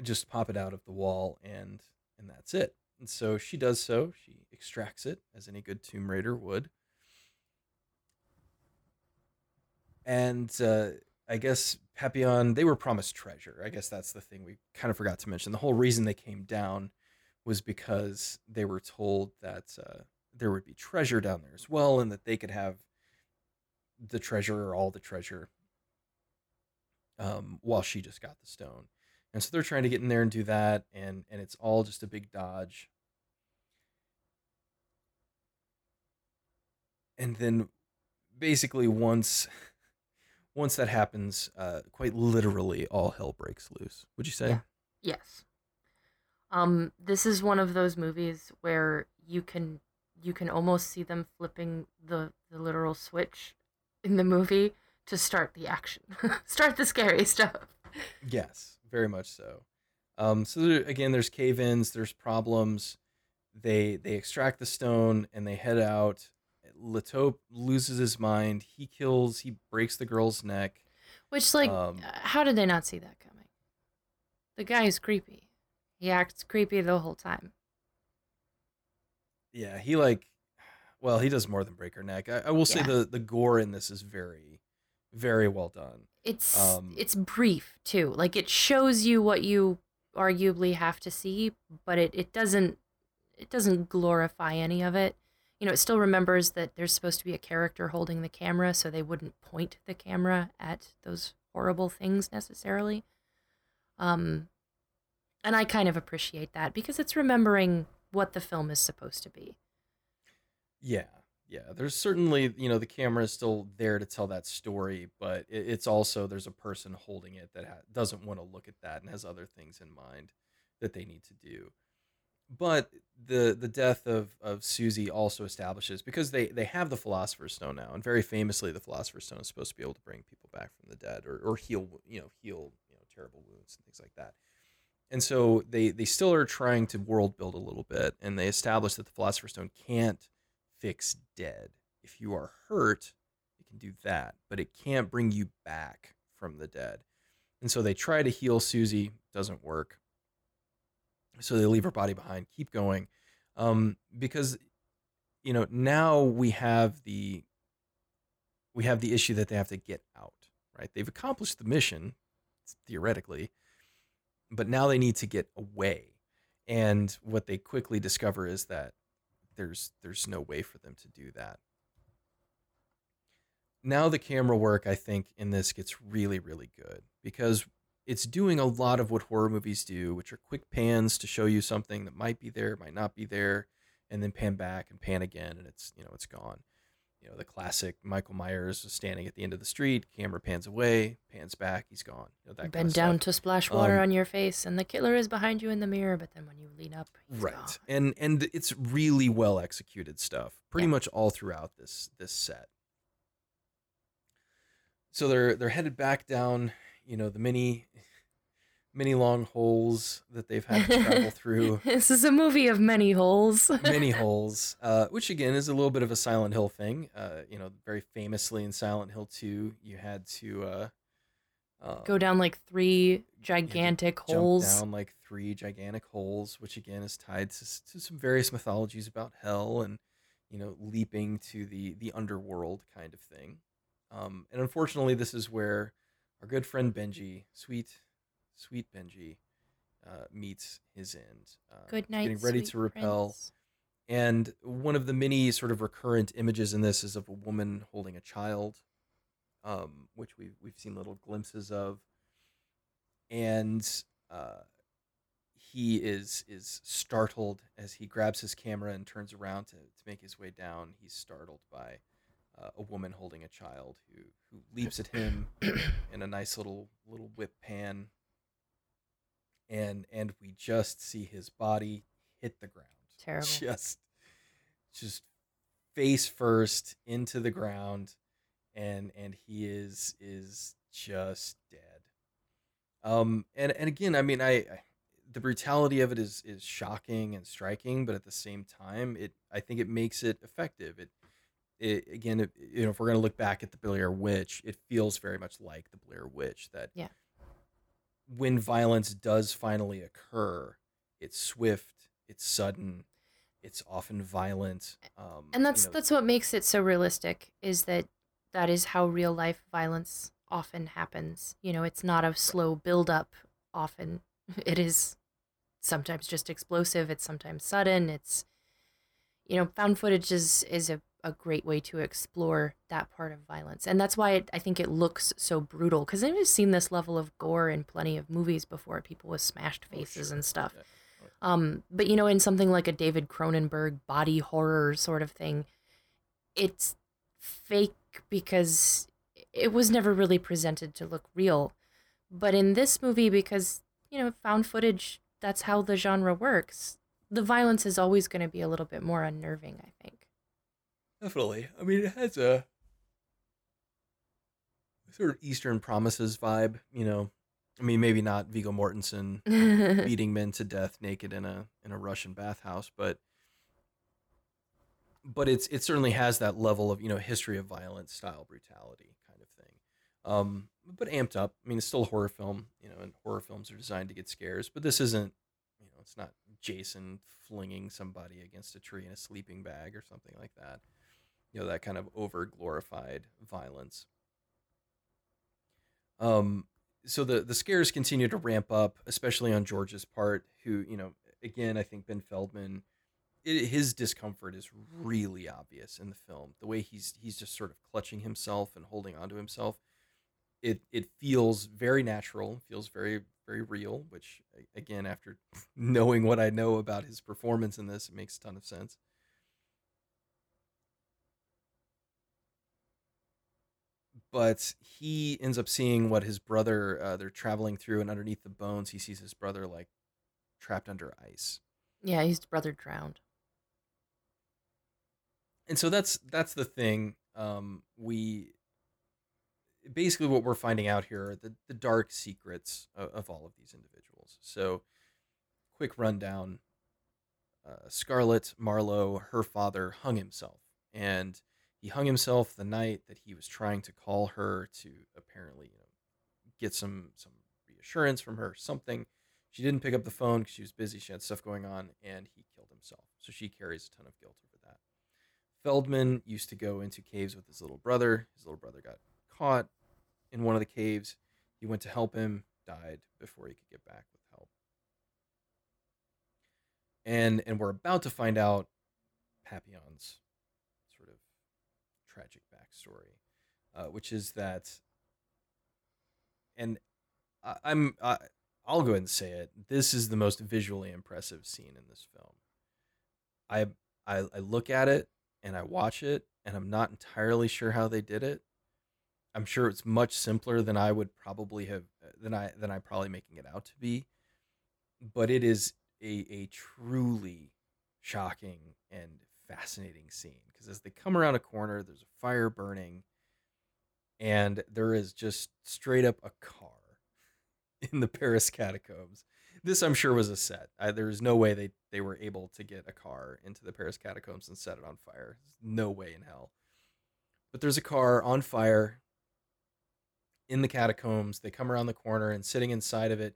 S1: just pop it out of the wall, and and that's it. And so she does so. She extracts it as any good Tomb Raider would, and uh, I guess Papillon they were promised treasure. I guess that's the thing we kind of forgot to mention. The whole reason they came down was because they were told that uh, there would be treasure down there as well, and that they could have the treasure or all the treasure um, while she just got the stone. And so they're trying to get in there and do that, and and it's all just a big dodge. And then basically once once that happens, uh, quite literally all hell breaks loose. Would you say?
S2: Yeah. Yes. Um, this is one of those movies where you can you can almost see them flipping the the literal switch in the movie to start the action, start the scary stuff.
S1: Yes, very much so. Um, so there, again, there's cave-ins, there's problems. They they extract the stone and they head out. La Taupe loses his mind. He kills. He breaks the girl's neck.
S2: Which, like,
S1: Um,
S2: uh, how did they not see that coming? The guy is creepy. He acts creepy the whole time.
S1: Yeah, he like, well, he does more than break her neck. I, I will say
S2: Yeah.
S1: the the gore in this is very, very well done.
S2: It's
S1: Um,
S2: it's brief too. Like it shows you what you arguably have to see, but it, it doesn't it doesn't glorify any of it. You know, it still remembers that there's supposed to be a character holding the camera, so they wouldn't point the camera at those horrible things necessarily. Um and I kind of appreciate that because it's remembering what the film is supposed to be.
S1: Yeah, yeah. There's certainly you know the camera is still there to tell that story, but it's also there's a person holding it that ha- doesn't want to look at that and has other things in mind that they need to do. But the the death of of Susie also establishes because they they have the Philosopher's Stone now, and very famously the Philosopher's Stone is supposed to be able to bring people back from the dead or or heal you know heal you know terrible wounds and things like that. And so they they still are trying to world build a little bit, and they establish that the Philosopher's Stone can't fix dead. If you are hurt, it can do that, but it can't bring you back from the dead. And so they try to heal Susie, doesn't work. So they leave her body behind, keep going, um, because you know now we have the we have the issue that they have to get out. Right? They've accomplished the mission theoretically, but now they need to get away. And what they quickly discover is that there's there's no way for them to do that. Now the camera work I think in this gets really really good because it's doing a lot of what horror movies do, which are quick pans to show you something that might be there, might not be there, and then pan back and pan again and it's, you know, it's gone. You know, the classic Michael Myers standing at the end of the street, camera pans away, pans back, he's gone. You know, that kind
S2: Bend
S1: of
S2: down to splash water
S1: Um,
S2: on your face, and the killer is behind you in the mirror. But then when you lean up, he's
S1: right
S2: gone.
S1: and and it's really well executed stuff pretty
S2: Yeah.
S1: much all throughout this this set so they're they're headed back down you know the many many long holes that they've had to travel through
S2: this is a movie of many holes.
S1: many holes uh, which again is a little bit of a silent hill thing uh, you know very famously in silent hill 2 you had to uh, um,
S2: Go down like three
S1: you had to
S2: gigantic holes.
S1: down like three gigantic holes, which again is tied to, to some various mythologies about hell and you know leaping to the the underworld kind of thing. Um, and unfortunately, this is where our good friend Benji, sweet sweet Benji, uh, meets his end. Uh,
S2: Good night,
S1: getting ready to rappel.
S2: prince.
S1: And one of the many sort of recurrent images in this is of a woman holding a child, um, which we've we've seen little glimpses of. And uh, he is is startled as he grabs his camera and turns around to, to make his way down. He's startled by uh, a woman holding a child who who leaps at him in a nice little little whip pan, and and we just see his body hit the ground.
S2: Terrible.
S1: Just just face first into the ground, and and he is is just dead. Um, and and again, I mean, I, I the brutality of it is is shocking and striking, but at the same time, it I think it makes it effective. It it again, it, you know, if we're gonna look back at the Blair Witch, it feels very much like the Blair Witch. That
S2: Yeah.
S1: when violence does finally occur, it's swift, it's sudden, it's often violent. Um,
S2: and that's
S1: you know,
S2: that's what makes it so realistic is that that is how real life violence often happens you know it's not a slow build up often it is sometimes just explosive it's sometimes sudden it's you know found footage is is a, a great way to explore that part of violence and that's why it, i think it looks so brutal because i've seen this level of gore in plenty of movies before people with smashed
S1: Oh,
S2: faces
S1: sure.
S2: and stuff
S1: Yeah.
S2: um, but you know, in something like a David Cronenberg body horror sort of thing, it's fake because it was never really presented to look real. But in this movie, because you know, found footage, that's how the genre works. The violence is always going to be a little bit more unnerving, I think.
S1: Definitely. I mean, it has a sort of Eastern Promises vibe, you know. I mean, maybe not Viggo Mortensen beating men to death naked in a in a Russian bathhouse, but but it's it certainly has that level of you know history of violence style brutality kind of thing, um, but amped up. I mean, it's still a horror film, you know, and horror films are designed to get scares, but this isn't, you know, it's not Jason flinging somebody against a tree in a sleeping bag or something like that. You know, that kind of over glorified violence. Um, so the the scares continue to ramp up, especially on George's part, who you know, again, I think Ben Feldman, it, his discomfort is really obvious in the film. The way he's he's just sort of clutching himself and holding onto himself, it it feels very natural, feels very very real. Which again, after knowing what I know about his performance in this, it makes a ton of sense. But he ends up seeing what his brother uh, they're traveling through and underneath the bones he sees his brother like trapped under ice
S2: Yeah, his brother drowned.
S1: and so that's that's the thing um we basically what we're finding out here are the, the dark secrets of, of all of these individuals so quick rundown uh, scarlett marlowe her father hung himself and he hung himself the night that he was trying to call her to apparently you know get some some reassurance from her something. She didn't pick up the phone because she was busy. She had stuff going on and he killed himself. So she carries a ton of guilt over that. Feldman used to go into caves with his little brother. His little brother got caught in one of the caves. He went to help him died before he could get back with help. And and we're about to find out papillon's tragic backstory, uh, which is that, and I, I'm I, I'll go ahead and say it. This is the most visually impressive scene in this film. I I, I look at it and I watch it, and I'm not entirely sure how they did it. I'm sure it's much simpler than I would probably have than I than I probably making it out to be, but it is a a truly shocking and fascinating scene because as they come around a corner, there's a fire burning, and there is just straight up a car in the Paris catacombs. This, I'm sure, was a set. I, no way they, they were able to get a car into the Paris catacombs and set it on fire. No way in hell. But there's a car on fire in the catacombs. They come around the corner, and sitting inside of it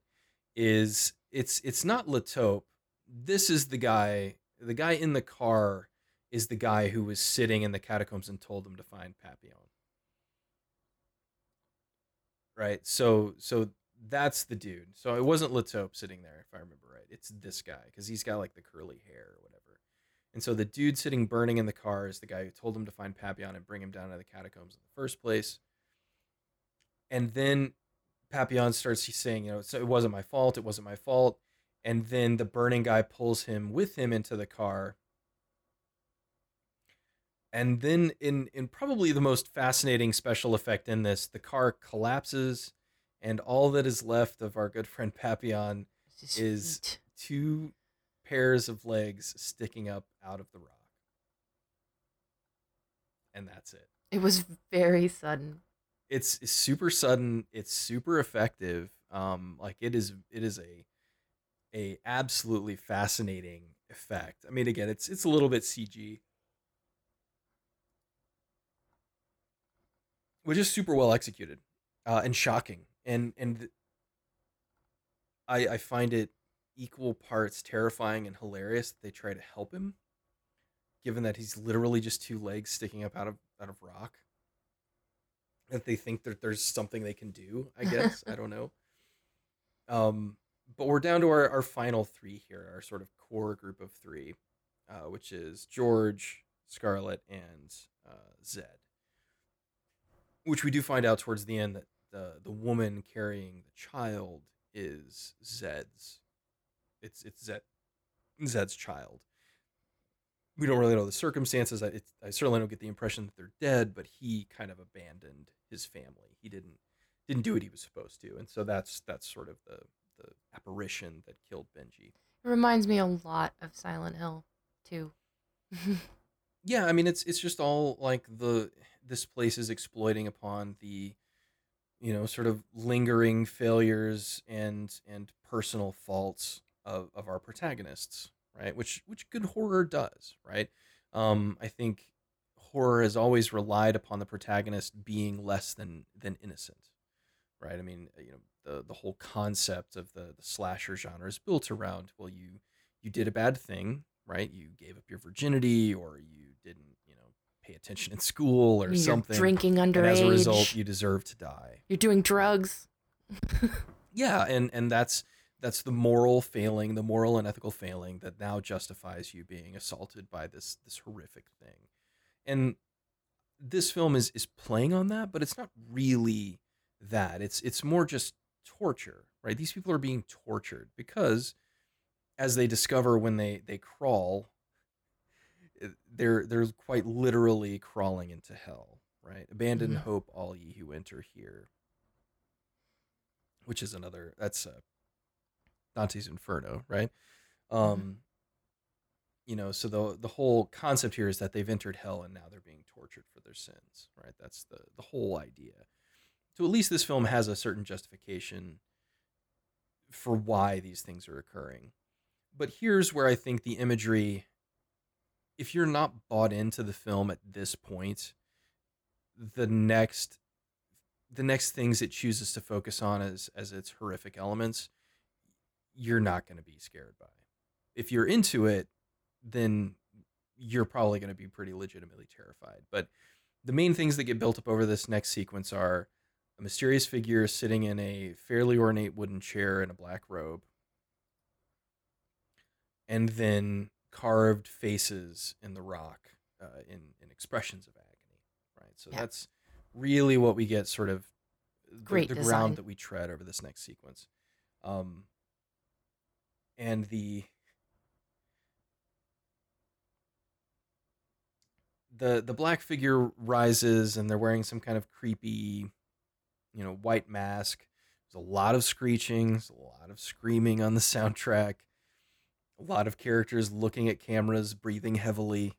S1: is it's it's not La Taupe. This is the guy. The guy in the car is the guy who was sitting in the catacombs and told them to find Papillon. Right? So so that's the dude. So it wasn't La Taupe sitting there, if I remember right. It's this guy, because he's got like the curly hair or whatever. And so the dude sitting burning in the car is the guy who told him to find Papillon and bring him down to the catacombs in the first place. And then Papillon starts saying, you know, so it wasn't my fault, it wasn't my fault. and then the burning guy pulls him with him into the car and then in in probably the most fascinating special effect in this the car collapses and all that is left of our good friend papillon is-
S2: feet.
S1: two pairs of legs sticking up out of the rock. And that's it.
S2: It was very sudden.
S1: it's, it's super sudden. It's super effective. Um like it is it is a a absolutely fascinating effect. I mean again it's it's a little bit cg which is super well executed uh and shocking and and i i find it equal parts terrifying and hilarious that they try to help him given that he's literally just two legs sticking up out of out of rock. That they think that there's something they can do i guess. I don't know. Um but we're down to our, our final three here our sort of core group of three uh, which is george scarlett and uh, zed which we do find out towards the end that the the woman carrying the child is zed's it's it's zed zed's child we don't really know the circumstances. I, I certainly don't get the impression that they're dead, but he kind of abandoned his family. He didn't didn't do what he was supposed to, and so that's that's sort of the the apparition that killed Benji.
S2: It reminds me a lot of Silent Hill, too.
S1: Yeah, I mean it's it's just all like the this place is exploiting upon the you know sort of lingering failures and and personal faults of of our protagonists, right? Which which good horror does, right? Um I think horror has always relied upon the protagonist being less than than innocent, right? I mean, you know, the the whole concept of the the slasher genre is built around well you you did a bad thing, right? You gave up your virginity or you didn't, pay attention in school or
S2: You're
S1: something.
S2: drinking underage.
S1: as a result, you deserve to die.
S2: You're doing drugs.
S1: Yeah, and and that's that's the moral failing, the moral and ethical failing that now justifies you being assaulted by this this horrific thing. And this film is is playing on that, but it's not really that. It's it's more just torture, right? These people are being tortured because as they discover when they they crawl they're they're quite literally crawling into hell, right? Abandon
S2: Mhm.
S1: hope all ye who enter here. Which is another that's uh, Dante's Inferno, right? Um you know, so the the whole concept here is that they've entered hell and now they're being tortured for their sins, right? That's the the whole idea. So at least this film has a certain justification for why these things are occurring. But here's where I think the imagery if you're not bought into the film at this point, the next the next things it chooses to focus on as as its horrific elements, you're not going to be scared by. If you're into it, then you're probably going to be pretty legitimately terrified. But the main things that get built up over this next sequence are a mysterious figure sitting in a fairly ornate wooden chair in a black robe, and then carved faces in the rock uh, in in expressions of agony. Right. So
S2: Yeah.
S1: that's really what we get sort of the,
S2: Great
S1: the
S2: design.
S1: ground that we tread over this next sequence. Um, and the the the black figure rises and they're wearing some kind of creepy you know white mask there's a lot of screeching there's a lot of screaming on the soundtrack a lot of characters looking at cameras breathing heavily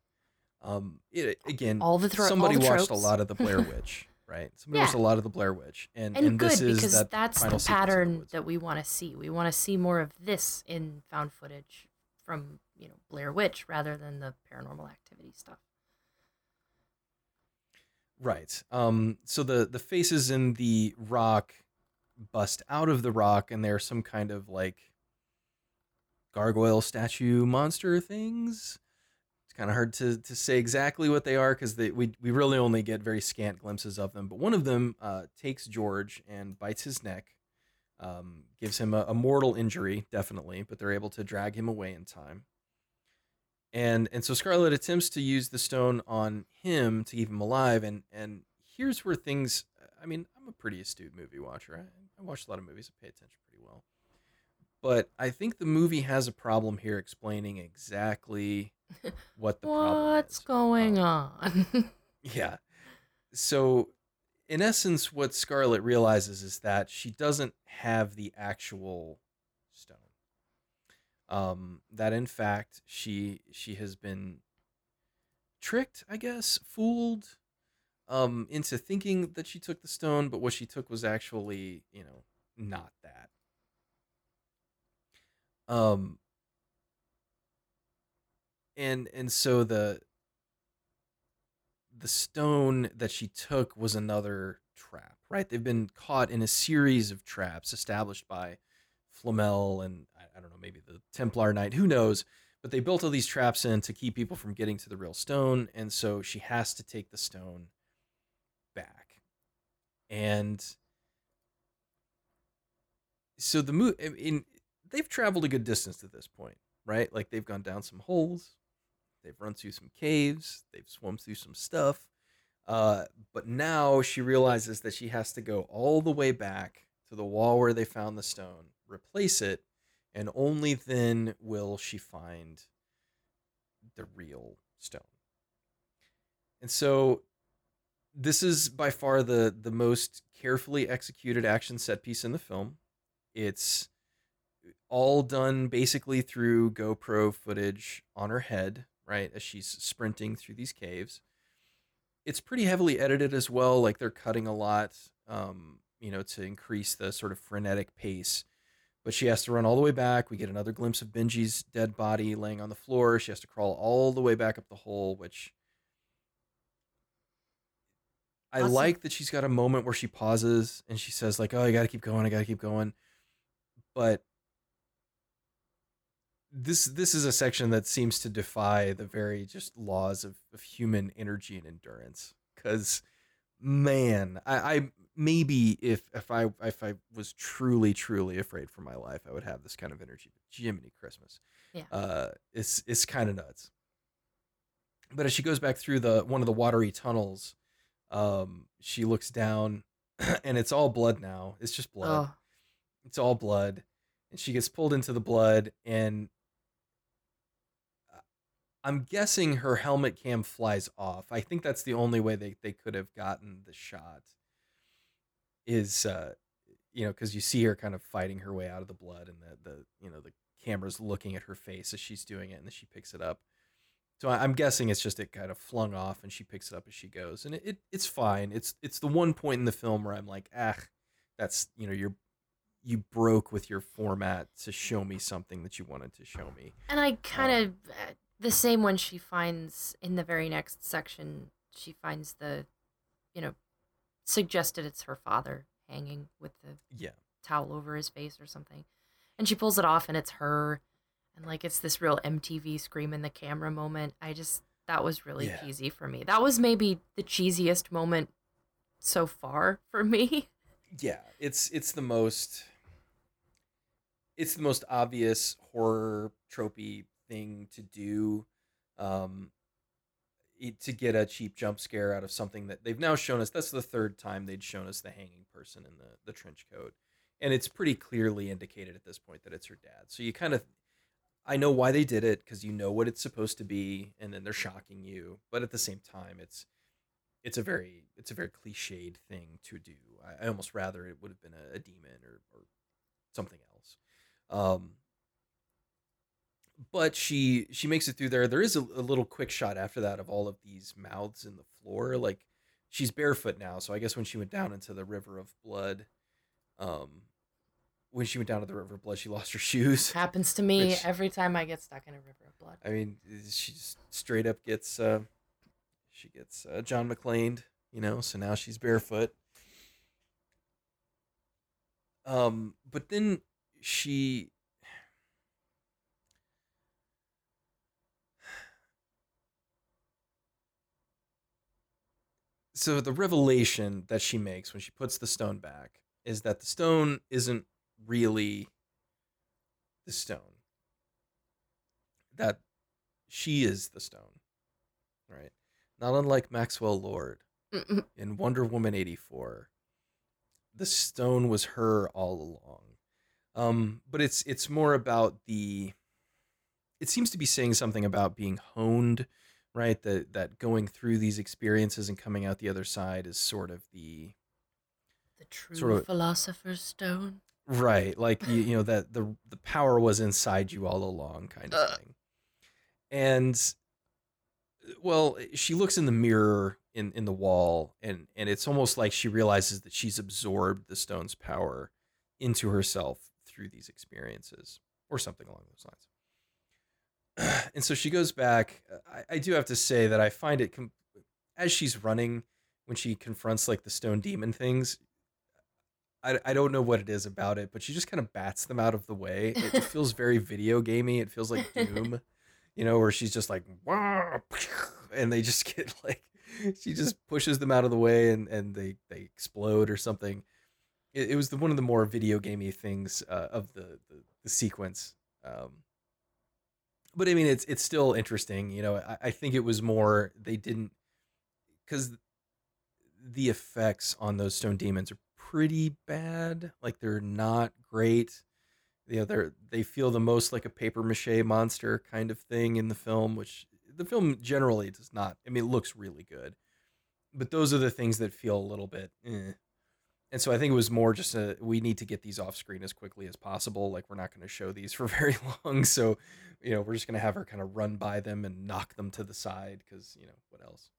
S1: um it, again
S2: All the thro- all
S1: somebody
S2: the
S1: watched a lot of the blair witch right somebody
S2: Yeah.
S1: watched a lot of the blair witch and
S2: and,
S1: and
S2: good
S1: this is
S2: because
S1: that
S2: that's
S1: final
S2: the
S1: sequence the
S2: pattern that we want to see. We want to see more of this in found footage from you know Blair Witch rather than the paranormal activity stuff.
S1: Right. Um, so the the faces in the rock bust out of the rock, and they're some kind of like gargoyle statue monster things. It's kind of hard to to say exactly what they are because we we really only get very scant glimpses of them. But one of them uh, takes George and bites his neck, um, gives him a, a mortal injury, definitely. But they're able to drag him away in time and and so Scarlett attempts to use the stone on him to keep him alive, and and here's where things. I mean, I'm a pretty astute movie watcher. I, I watch a lot of movies. I pay attention pretty well. But I think the movie has a problem here explaining exactly what the problem
S2: What's
S1: is.
S2: going
S1: Um,
S2: on?
S1: Yeah. So, in essence, what Scarlett realizes is that she doesn't have the actual stone. Um, that in fact she she has been tricked, I guess, fooled, um, into thinking that she took the stone, but what she took was actually, you know, not that. Um, and and so the the stone that she took was another trap, right? They've been caught in a series of traps established by Flamel and I, I don't know, maybe the Templar Knight, who knows? But they built all these traps in to keep people from getting to the real stone, and so she has to take the stone back. And so the move in they've traveled a good distance at this point, right? Like they've gone down some holes, they've run through some caves, they've swum through some stuff. Uh, but now she realizes that she has to go all the way back to the wall where they found the stone, replace it, and only then will she find the real stone. And so this is by far the the most carefully executed action set piece in the film. It's all done basically through GoPro footage on her head, right, as she's sprinting through these caves. It's pretty heavily edited as well, like they're cutting a lot, um, you know, to increase the sort of frenetic pace. But she has to run all the way back. We get another glimpse of Benji's dead body laying on the floor. She has to crawl all the way back up the hole, which I
S2: Awesome.
S1: like that she's got a moment where she pauses and she says, like, oh, I gotta keep going, I gotta keep going. But this this is a section that seems to defy the very just laws of, of human energy and endurance. Cause man, I, I maybe if if I if I was truly, truly afraid for my life, I would have this kind of energy. But Jiminy Christmas.
S2: Yeah.
S1: Uh it's it's kind of nuts. But as she goes back through the one of the watery tunnels, um, she looks down and it's all blood now. It's just blood
S2: oh,
S1: it's all blood and she gets pulled into the blood and i'm guessing her helmet cam flies off. I think that's the only way they, they could have gotten the shot is uh you know because you see her kind of fighting her way out of the blood and the, the you know the camera's looking at her face as she's doing it and then she picks it up. So i'm guessing it's just it kind of flung off and she picks it up as she goes and it, it it's fine. It's it's the one point in the film where i'm like ah that's you know you're you broke with your format to show me something that you wanted to show me.
S2: and I kind of the same when she finds in the very next section. She finds the, you know, suggested it's her father hanging with the
S1: Yeah.
S2: towel over his face or something, and she pulls it off and it's her, and like it's this real MTV scream in the camera moment. I just that was really
S1: Yeah.
S2: cheesy for me. That was maybe the cheesiest moment so far for me.
S1: Yeah, it's it's the most it's the most obvious horror tropey thing to do um to get a cheap jump scare out of something that they've now shown us that's the third time they'd shown us the hanging person in the the trench coat. And it's pretty clearly indicated at this point that it's her dad. So you kind of i know why they did it because you know what it's supposed to be and then they're shocking you. But at the same time it's it's a very it's a very cliched thing to do. I, I almost rather it would have been a, a demon or, or something else. Um but she she makes it through there. There is a, a little quick shot after that of all of these mouths in the floor. Like she's barefoot now so i guess when she went down into the river of blood um when she went down to the river of blood she lost her shoes.
S2: Happens to me
S1: Which-
S2: every time I get stuck in a river of blood.
S1: i mean she just straight up gets uh she gets uh, john mcclane you know so now she's barefoot. Um but then she so the revelation that she makes when she puts the stone back is that the stone isn't really the stone that she is the stone right not unlike maxwell lord
S2: Mm-mm.
S1: in wonder woman 84 the stone was her all along Um, but it's it's more about the. It seems to be saying something about being honed, right? That that going through these experiences and coming out the other side is sort of the
S2: The true
S1: Sort of-
S2: philosopher's stone.
S1: right, like you, you know that the the power was inside you all along, kind of
S2: Uh.
S1: thing. And well, she looks in the mirror in in the wall, and and it's almost like she realizes that she's absorbed the stone's power into herself through these experiences, or something along those lines. And so she goes back. I, I do have to say that I find it com- as she's running when she confronts like the stone demon things. I, I don't know what it is about it, but she just kind of bats them out of the way. It, it feels very video gamey. It feels like Doom, you know, where she's just like, and they just get like, she just pushes them out of the way and, and they, they explode or something. It, it was the, one of the more video gamey things uh, of the, the, the sequence. Um, but I mean, it's it's still interesting. You know, I, I think it was more they didn't because the effects on those stone demons are pretty bad. Like they're not great. You know, they're they feel the most like a paper mache monster kind of thing in the film, which the film generally does not. I mean, it looks really good, but those are the things that feel a little bit. Eh. And so I think it was more just a we need to get these off screen as quickly as possible. Like we're not going to show these for very long, so you know we're just going to have her kind of run by them and knock them to the side because you know what else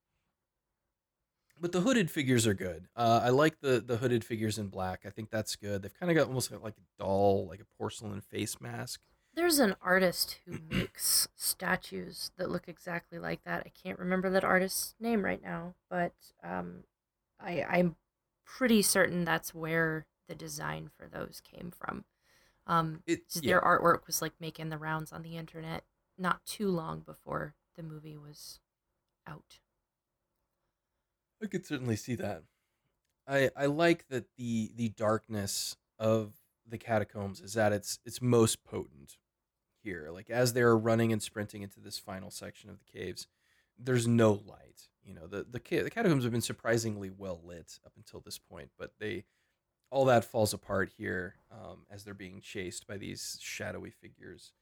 S1: but the hooded figures are good. Uh, I like the the hooded figures in black. I think that's good. They've kind of got almost like a doll, like a porcelain face mask.
S2: There's an artist who makes statues that look exactly like that. I can't remember that artist's name right now, but um, I, I'm pretty certain that's where the design for those came from. Um,
S1: It, yeah,
S2: Their artwork was like making the rounds on the internet not too long before the movie was out.
S1: I could certainly see that. I I like that the the darkness of the catacombs is at its its most potent here. Like as they're running and sprinting into this final section of the caves, there's no light. You know, the the, the catacombs have been surprisingly well lit up until this point, but they all that falls apart here um, as they're being chased by these shadowy figures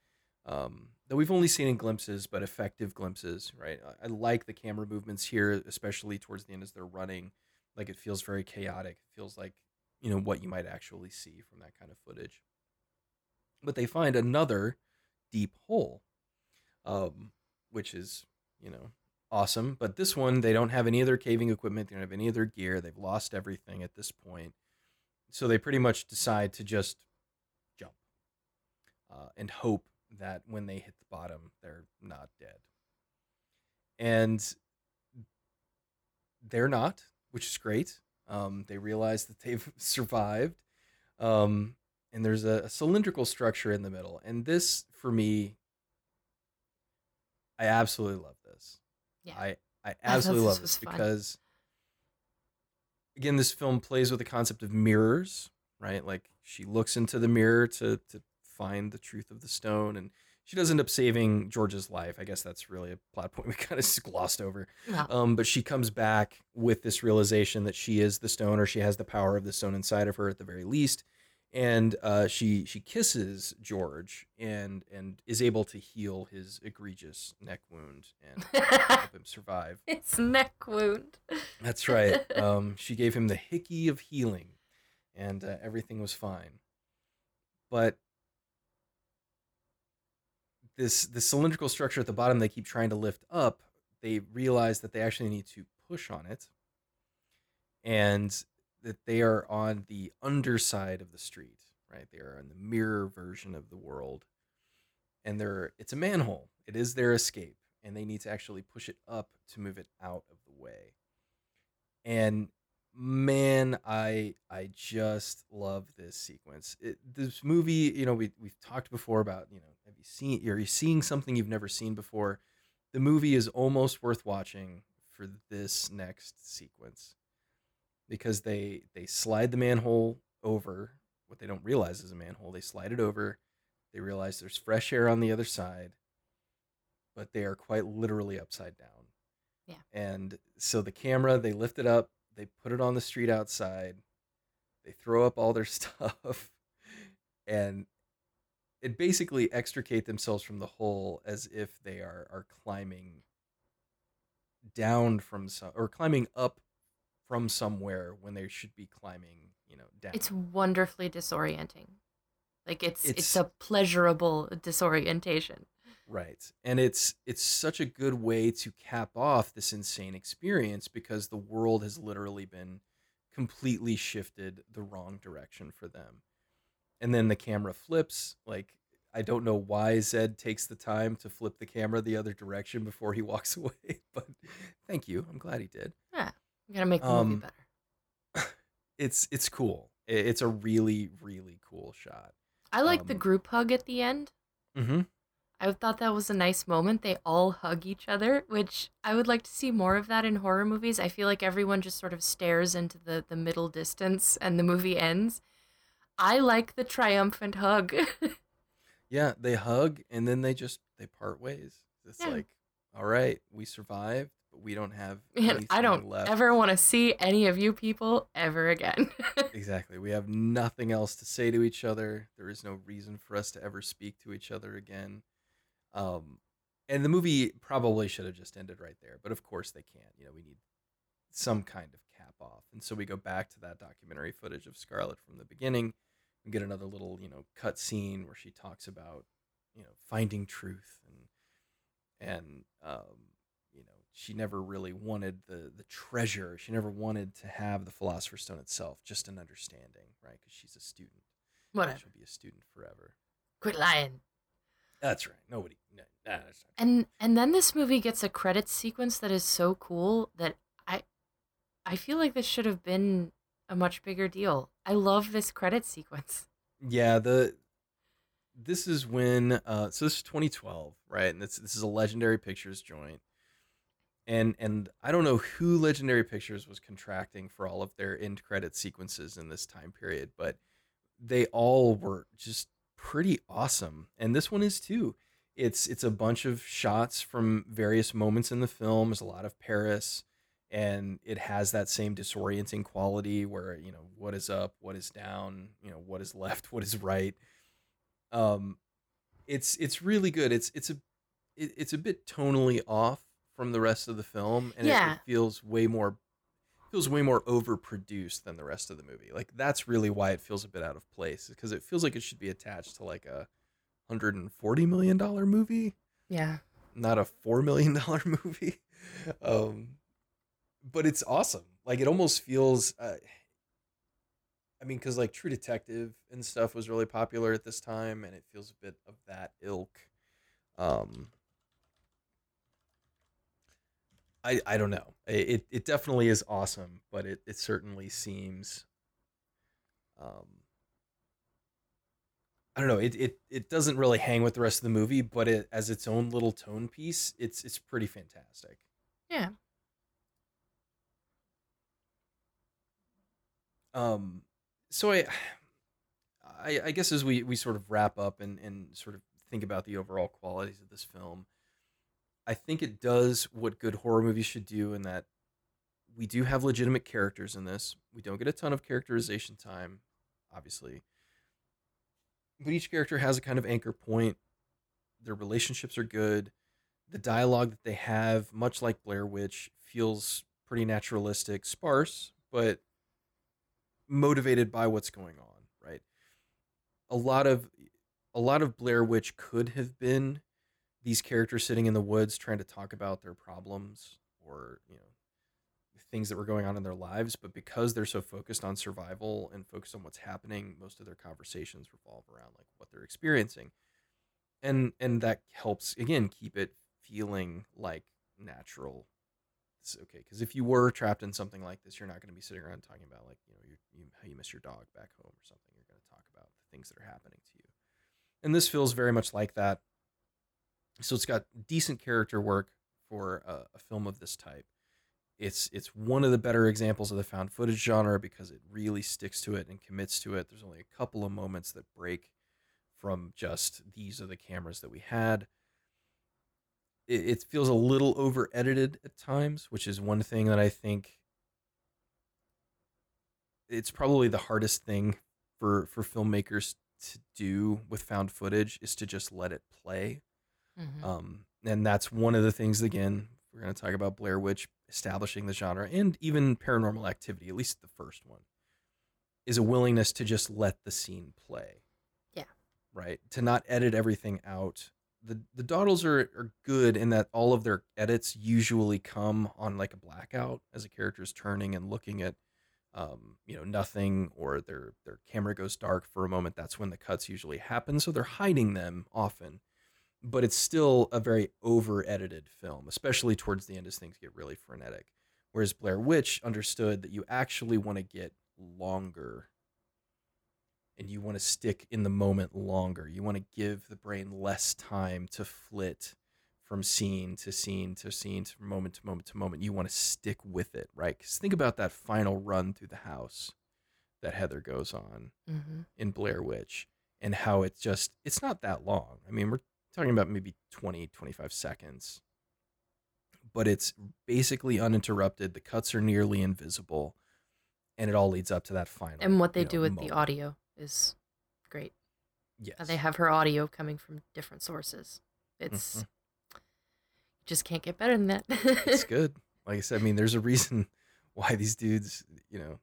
S1: um, that we've only seen in glimpses, but effective glimpses, right? I, I like the camera movements here, especially towards the end as they're running. Like it feels very chaotic. It feels like, you know, what you might actually see from that kind of footage. But they find another deep hole, um, which is, you know, awesome. But this one, they don't have any other caving equipment. They don't have any other gear. They've lost everything at this point. So they pretty much decide to just jump uh, and hope that when they hit the bottom, they're not dead. And they're not, which is great. Um, they realize that they've survived. Um, and there's a, a cylindrical structure in the middle. And this, for me, I absolutely love this.
S2: Yeah.
S1: I, I absolutely
S2: this
S1: love
S2: was
S1: this because, again, this film plays with the concept of mirrors, right? Like she looks into the mirror to, to find the truth of the stone and she does end up saving George's life. I guess that's really a plot point we kind of glossed over.
S2: Well,
S1: Um, but she comes back with this realization that she is the stone, or she has the power of the stone inside of her at the very least. And uh, she she kisses George and and is able to heal his egregious neck wound and help him survive.
S2: it's neck wound.
S1: That's right. Um, she gave him the hickey of healing, and uh, everything was fine. But this the cylindrical structure at the bottom they keep trying to lift up, they realize that they actually need to push on it, and that they are on the underside of the street. Right, they are on the mirror version of the world, and they're it's a manhole. It is their escape, and they need to actually push it up to move it out of the way and man i i just love this sequence it, this movie you know we, we've talked before about you know have you seen are you seeing something you've never seen before the movie is almost worth watching for this next sequence because they they slide the manhole over what they don't realize is a manhole they slide it over they realize there's fresh air on the other side but they are quite literally upside down
S2: Yeah.
S1: and so the camera they lift it up they put it on the street outside they throw up all their stuff and it basically extricate themselves from the hole as if they are are climbing down from some or climbing up from somewhere when they should be climbing, you know, down.
S2: It's wonderfully disorienting. Like it's it's,
S1: It's-
S2: a pleasurable disorientation.
S1: Right. And it's it's such a good way to cap off this insane experience because the world has literally been completely shifted the wrong direction for them. And then the camera flips like I don't know why Zed takes the time to flip the camera the other direction before he walks away, but thank you. I'm glad he did.
S2: We gotta make the movie
S1: Um,
S2: better.
S1: It's it's cool. It's a really really cool shot.
S2: I like the
S1: um,
S2: group hug at the end.
S1: Mhm.
S2: I thought that was a nice moment. They all hug each other, which I would like to see more of that in horror movies. I feel like everyone just sort of stares into the, the middle distance and the movie ends. I like the triumphant hug.
S1: Yeah, they hug and then they just they part ways. It's
S2: Yeah.
S1: like, all right, we survived, we don't have
S2: and
S1: anything
S2: I don't
S1: left.
S2: ever want to see any of you people ever again.
S1: Exactly. We have nothing else to say to each other. There is no reason for us to ever speak to each other again. Um and the movie probably should have just ended right there, but of course they can't. You know, we need some kind of cap off. And so we go back to that documentary footage of Scarlett from the beginning. We get another little, you know, cut scene where she talks about, you know, finding truth and and um, she never really wanted the the treasure. She never wanted to have the philosopher's stone itself, just an understanding, right? Because she's a student.
S2: Whatever.
S1: She'll be a student forever.
S2: Quit lying.
S1: That's right. Nobody. No, nah, that's not
S2: And and then this movie gets a credit sequence that is so cool that I I feel like this should have been a much bigger deal. I love this credit sequence.
S1: Yeah, the this is when uh so this is 2012, right? And this this is a Legendary Pictures joint. And and I don't know who Legendary Pictures was contracting for all of their end credit sequences in this time period, but they all were just pretty awesome. And this one is too. It's it's a bunch of shots from various moments in the film. There's a lot of Paris and it has that same disorienting quality where you know what is up what is down you know what is left what is right um it's it's really good it's it's a it, it's a bit tonally off from the rest of the film and it- it, feels way more feels way more overproduced than the rest of the movie like that's really why it feels a bit out of place because it feels like it should be attached to like a 140 million dollar movie
S2: Yeah.
S1: not a four million dollar movie. Um, but it's awesome. Like it almost feels. Uh, I mean, because like True Detective and stuff was really popular at this time, and it feels a bit of that ilk. Um, I I don't know. It it definitely is awesome, but it it certainly seems. Um, I don't know. It, it it doesn't really hang with the rest of the movie, but it as its own little tone piece, it's it's pretty fantastic.
S2: Yeah.
S1: Um, so I, I, I guess as we we sort of wrap up and and sort of think about the overall qualities of this film, I think it does what good horror movies should do, in that we do have legitimate characters in this. We don't get a ton of characterization time, obviously, but each character has a kind of anchor point. Their relationships are good. The dialogue that they have, much like Blair Witch, feels pretty naturalistic, sparse, but motivated by what's going on, right? A lot of a lot of Blair Witch could have been these characters sitting in the woods trying to talk about their problems or, you know, things that were going on in their lives, but because they're so focused on survival and focused on what's happening, most of their conversations revolve around like what they're experiencing. And and that helps again keep it feeling like natural it's okay because if you were trapped in something like this, you're not going to be sitting around talking about like you know you, you, how you miss your dog back home or something. You're going to talk about the things that are happening to you, and this feels very much like that. So it's got decent character work for a, a film of this type. It's it's one of the better examples of the found footage genre because it really sticks to it and commits to it. There's only a couple of moments that break from just these are the cameras that we had it, it feels a little over edited at times, which is one thing that I think it's probably the hardest thing for for filmmakers to do with found footage is to just let it play.
S2: Mhm.
S1: Um, and that's one of the things, again, we're going to talk about Blair Witch establishing the genre and even paranormal activity, at least the first one, is a willingness to just let the scene play.
S2: Yeah.
S1: Right? To not edit everything out. The the Dowdles are, are good in that all of their edits usually come on like a blackout as a character is turning and looking at um, you know, nothing or their their camera goes dark for a moment. That's when the cuts usually happen. So they're hiding them often but it's still a very over edited film, especially towards the end as things get really frenetic. Whereas Blair Witch understood that you actually want to get longer and you want to stick in the moment longer. You want to give the brain less time to flit from scene to scene to scene to moment to moment to moment. You want to stick with it, right? Because think about that final run through the house that Heather goes on
S2: Mhm.
S1: in Blair Witch and how it's just it's not that long. I mean, we're talking about maybe 20 25 seconds. But it's basically uninterrupted. The cuts are nearly invisible and it all leads up to that final.
S2: And what they
S1: you know,
S2: do with the audio is great.
S1: Yes.
S2: Uh, They have her audio coming from different sources. It's
S1: Mhm.
S2: just can't get better than that.
S1: it's good. Like I said, I mean, there's a reason why these dudes, you know,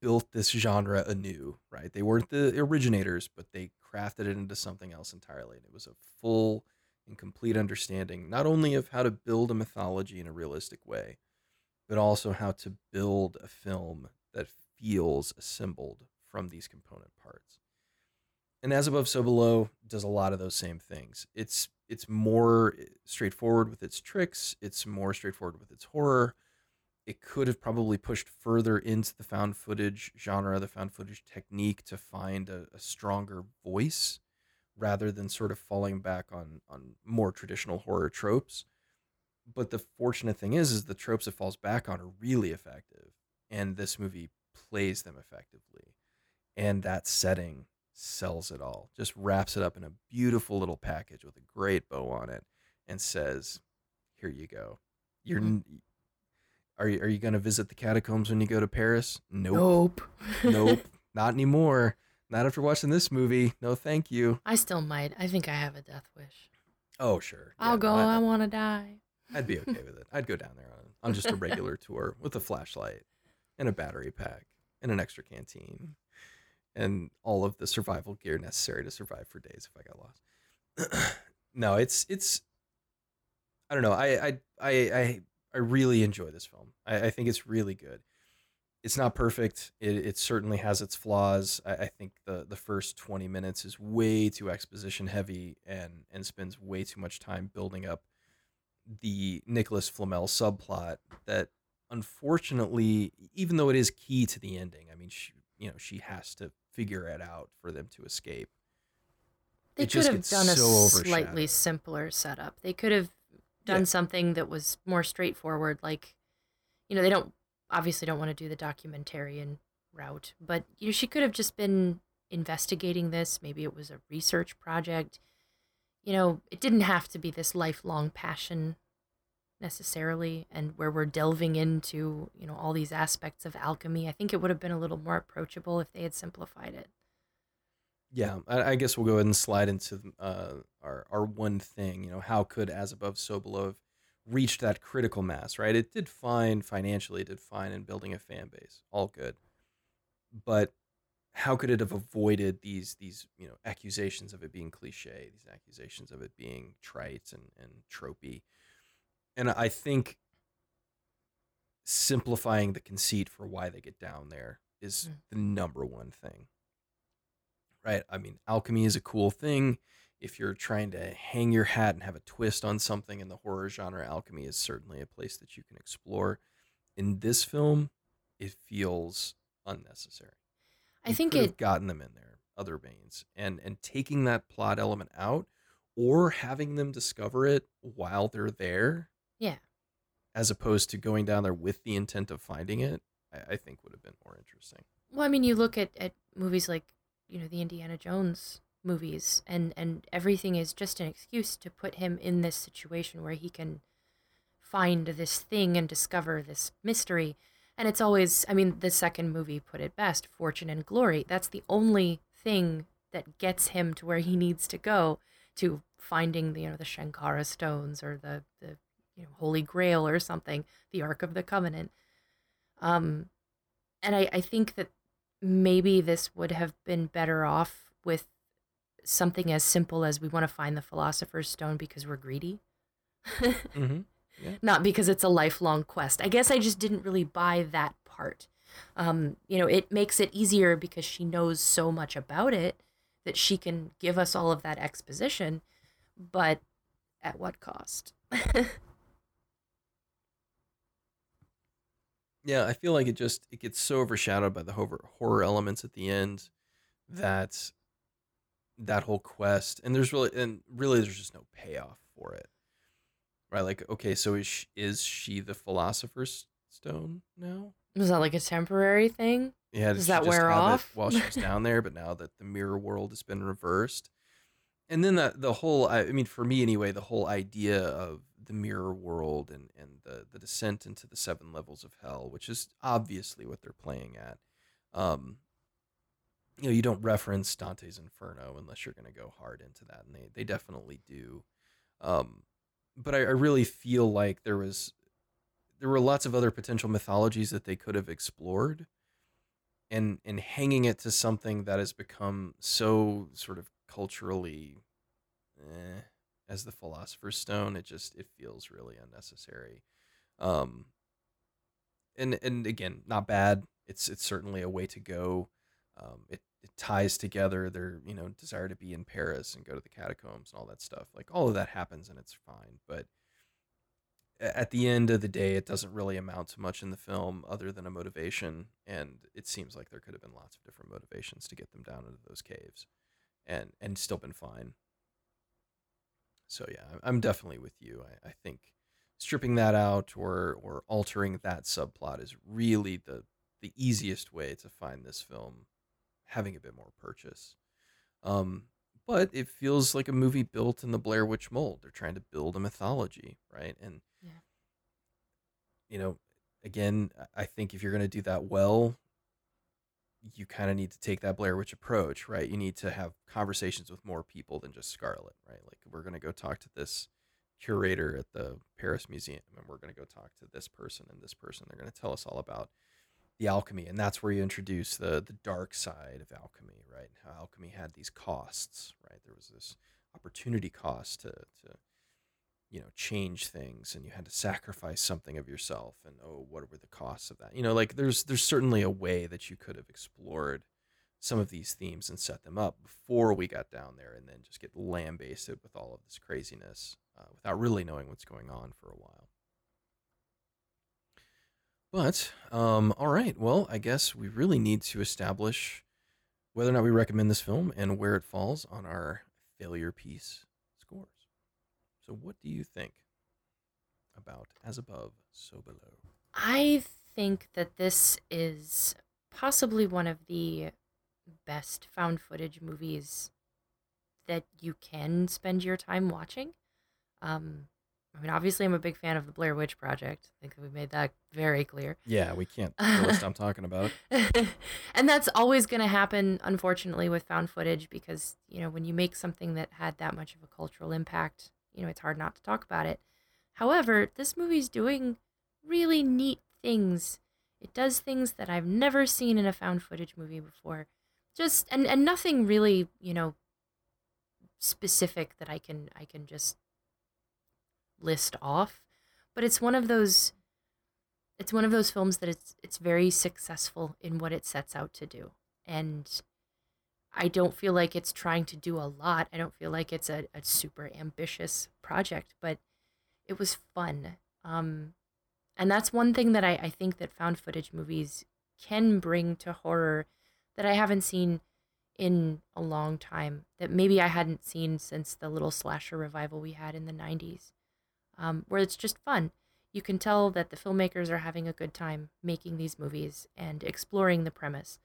S1: built this genre anew, right? They weren't the originators, but they crafted it into something else entirely. And it was a full and complete understanding, not only of how to build a mythology in a realistic way, but also how to build a film that feels assembled from these component parts. And as above, so below does a lot of those same things. It's it's more eh, straightforward with its tricks. It's more straightforward with its horror. It could have probably pushed further into the found footage genre, the found footage technique to find a, a stronger voice rather than sort of falling back on on more traditional horror tropes. But the fortunate thing is is the tropes it falls back on are really effective. And this movie plays them effectively. And that setting sells it all. Just wraps it up in a beautiful little package with a great bow on it and says, "Here you go. You're hmm. n- are you, are you going to visit the catacombs when you go to Paris? Nope.
S2: Nope.
S1: Nope. Not anymore. Not after watching this movie. No, thank you.
S2: I still might. I think I have a death wish.
S1: Oh, sure.
S2: I'll
S1: Yeah,
S2: go.
S1: I,
S2: I want to die.
S1: I'd be okay with it. I'd go down there on, on just a regular tour with a flashlight and a battery pack and an extra canteen and all of the survival gear necessary to survive for days if I got lost. no, it's it's I don't know. I I I I, I really enjoy this film. I, I think it's really good. It's not perfect. It, it certainly has its flaws. I, I think the the first twenty minutes is way too exposition heavy and and spends way too much time building up the Nicholas Flamel subplot that unfortunately, even though it is key to the ending, I mean, she, you know, she has to figure it out for them to escape.
S2: They
S1: It
S2: could
S1: just
S2: have done a slightly simpler setup. They could have done
S1: Yeah.
S2: something that was more straightforward. Like, you know, they don't obviously don't want to do the documentarian route, but you know, she could have just been investigating this. Maybe it was a research project. You know, it didn't have to be this lifelong passion necessarily and where we're delving into, you know, all these aspects of alchemy. I think it would have been a little more approachable if they had simplified it.
S1: Yeah, I, I guess we'll go ahead and slide into uh, our our one thing. You know, how could As Above, So Below have reached that critical mass? Right, it did fine financially, it did fine in building a fan base, all good. But how could it have avoided these these you know accusations of it being cliche, these accusations of it being trite and and tropey? And I think simplifying the conceit for why they get down there is
S2: Mm.
S1: the number one thing right? I mean, alchemy is a cool thing. If you're trying to hang your hat and have a twist on something in the horror genre, alchemy is certainly a place that you can explore. In this film, it feels unnecessary.
S2: I
S1: You
S2: think it
S1: gotten them in there, other veins, and and taking that plot element out, or having them discover it while they're there,
S2: yeah.
S1: as opposed to going down there with the intent of finding it. I, I think would have been more interesting.
S2: Well, I mean, you look at, at movies like, you know, the Indiana Jones movies, and, and everything is just an excuse to put him in this situation where he can find this thing and discover this mystery. And it's always, I mean, the second movie put it best Fortune and Glory. That's the only thing that gets him to where he needs to go to finding the you know the Shankara stones or the the you know Holy Grail or something, the Ark of the Covenant. Um, and I I think that maybe this would have been better off with something as simple as we want to find the Philosopher's Stone because we're greedy.
S1: mm-hmm. yeah.
S2: Not because it's a lifelong quest. I guess I just didn't really buy that part. Um, you know, it makes it easier because she knows so much about it that she can give us all of that exposition, but at what cost?
S1: yeah, I feel like it just it gets so overshadowed by the horror horror elements at the end that that whole quest and there's really and really there's just no payoff for it. Right? Like okay, so is she, is she the philosopher's stone now?
S2: Was that like a temporary thing?
S1: Yeah,
S2: Does that wear off?
S1: while she was down there? But now that the mirror world has been reversed, and then the the whole I I mean, for me anyway, the whole idea of the mirror world and and the the descent into the seven levels of hell, which is obviously what they're playing at. Um, you know, you don't reference Dante's Inferno unless you're going to go hard into that, and they they definitely do. Um, but I, I really feel like there was there were lots of other potential mythologies that they could have explored and and hanging it to something that has become so sort of culturally eh, as the philosopher's stone it just it feels really unnecessary um and and again not bad it's it's certainly a way to go um it it ties together their you know desire to be in paris and go to the catacombs and all that stuff like all of that happens and it's fine but at the end of the day, it doesn't really amount to much in the film other than a motivation. And it seems like there could have been lots of different motivations to get them down into those caves and, and still been fine. So, yeah, I'm definitely with you. I, I think stripping that out or, or altering that subplot is really the, the easiest way to find this film having a bit more purchase. Um, but it feels like a movie built in the Blair Witch mold. They're trying to build a mythology, right? And
S2: Yeah.
S1: you know, again, I think if you're going to do that well, you kind of need to take that Blair Witch approach, right? You need to have conversations with more people than just Scarlett, right? Like we're going to go talk to this curator at the Paris Museum and we're going to go talk to this person and this person. They're going to tell us all about the alchemy and that's where you introduce the the dark side of alchemy right how alchemy had these costs right there was this opportunity cost to to you know change things and you had to sacrifice something of yourself and oh what were the costs of that you know like there's there's certainly a way that you could have explored some of these themes and set them up before we got down there and then just get lambasted with all of this craziness uh, without really knowing what's going on for a while but, um, all right. Well, I guess we really need to establish whether or not we recommend this film and where it falls on our failure piece. So, what do you think about As Above, So Below?
S2: I think that this is possibly one of the best found footage movies that you can spend your time watching. Um, I mean, obviously, I'm a big fan of the Blair Witch Project. I think we made that very clear.
S1: Yeah, we can't stop talking about it.
S2: and that's always going to happen, unfortunately, with found footage because, you know, when you make something that had that much of a cultural impact, you know, it's hard not to talk about it. However, this movie's doing really neat things. It does things that I've never seen in a found footage movie before. Just and and nothing really, you know, specific that I can I can just list off, but it's one of those it's one of those films that it's it's very successful in what it sets out to do. And I don't feel like it's trying to do a lot. I don't feel like it's a, a super ambitious project, but it was fun. Um, and that's one thing that I, I think that found footage movies can bring to horror that I haven't seen in a long time, that maybe I hadn't seen since the little slasher revival we had in the 90s, um, where it's just fun. You can tell that the filmmakers are having a good time making these movies and exploring the premise.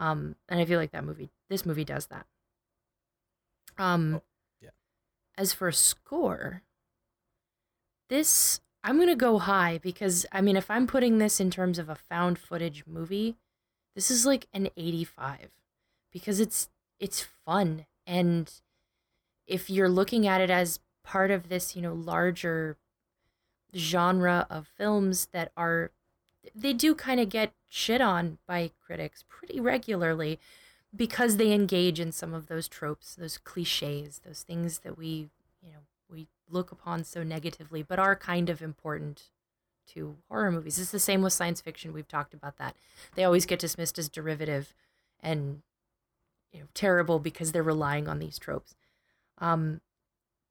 S2: Um, and I feel like that movie, this movie does that. Um,
S1: Oh, yeah.
S2: As for score, this I'm gonna go high because I mean, if I'm putting this in terms of a found footage movie, this is like an 85 because it's it's fun and if you're looking at it as part of this, you know, larger genre of films that are they do kind of get shit on by critics pretty regularly because they engage in some of those tropes, those cliches, those things that we, you know, we look upon so negatively but are kind of important to horror movies. It's the same with science fiction. We've talked about that. They always get dismissed as derivative and you know terrible because they're relying on these tropes. Um,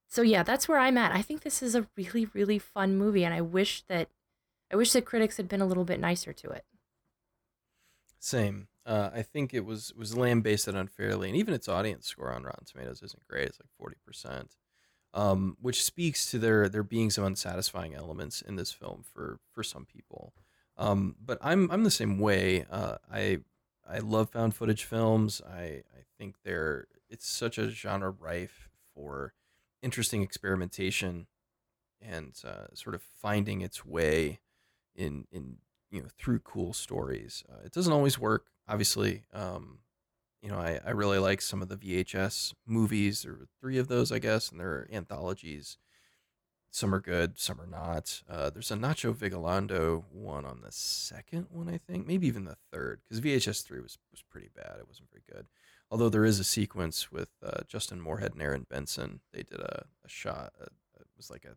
S2: so yeah, that's where I'm at. I think this is a really really fun movie, and I wish that I wish the critics had been a little bit nicer to it.
S1: Same. Uh, I think it was was lambasted unfairly, and even its audience score on Rotten Tomatoes isn't great. It's like forty percent, um, which speaks to there there being some unsatisfying elements in this film for for some people. Um, but I'm I'm the same way. Uh, I I love found footage films. I I think they're it's such a genre rife for interesting experimentation and uh, sort of finding its way in in you know through cool stories. Uh, it doesn't always work, obviously. Um, you know, I, I really like some of the VHS movies. There were three of those, I guess, and they're anthologies. Some are good, some are not. Uh, there's a Nacho Vigalondo one on the second one, I think, maybe even the third, because VHS three was was pretty bad. It wasn't very good. Although there is a sequence with uh, Justin Moorhead and Aaron Benson. They did a, a shot. A, it was like a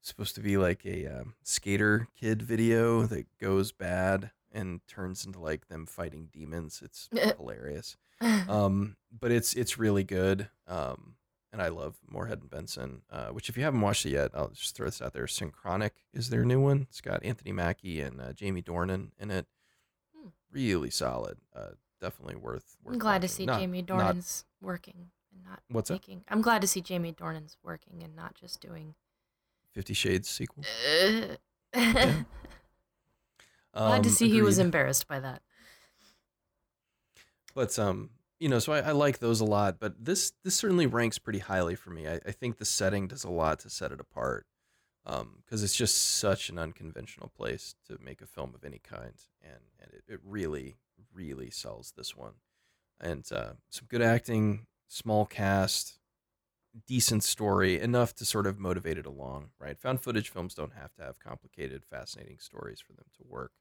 S1: supposed to be like a um, skater kid video that goes bad and turns into like them fighting demons. It's hilarious. Um, but it's it's really good. Um, and I love Moorhead and Benson. Uh, which if you haven't watched it yet, I'll just throw this out there. Synchronic is their new one. It's got Anthony Mackie and uh, Jamie Dornan in it.
S2: Hmm.
S1: Really solid. Uh, definitely worth. worth
S2: I'm glad to see
S1: Not-
S2: Jamie
S1: not-
S2: Dornan's working and not
S1: What's that?
S2: making. I'm glad to see Jamie Dornan's working and not just doing.
S1: Fifty Shades sequel.
S2: glad
S1: Um,
S2: to see he was embarrassed by that.
S1: but um you know so I, I like those a lot but this this certainly ranks pretty highly for me i, I think the setting does a lot to set it apart because it's just such an unconventional place to make a film of any kind and, and it, it really really sells this one and uh, some good acting small cast decent story enough to sort of motivate it along right? Found footage films don't have to have complicated fascinating stories for them to work.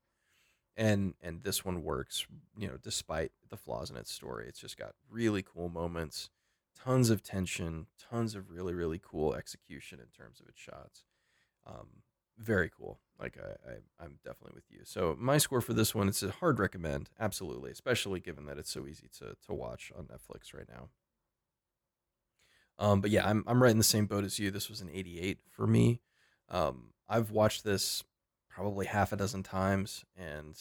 S1: And and this one works you know despite the flaws in its story. It's just got really cool moments tons of tension tons of really really cool execution in terms of its shots. Um, very cool. Like I, I i'm definitely with you. So my score for this one it's a hard recommend absolutely especially given that it's so easy to to watch on netflix right now um, but yeah i'm, I'm right in the same boat as you this was an 88 for me um, i've watched this probably half a dozen times and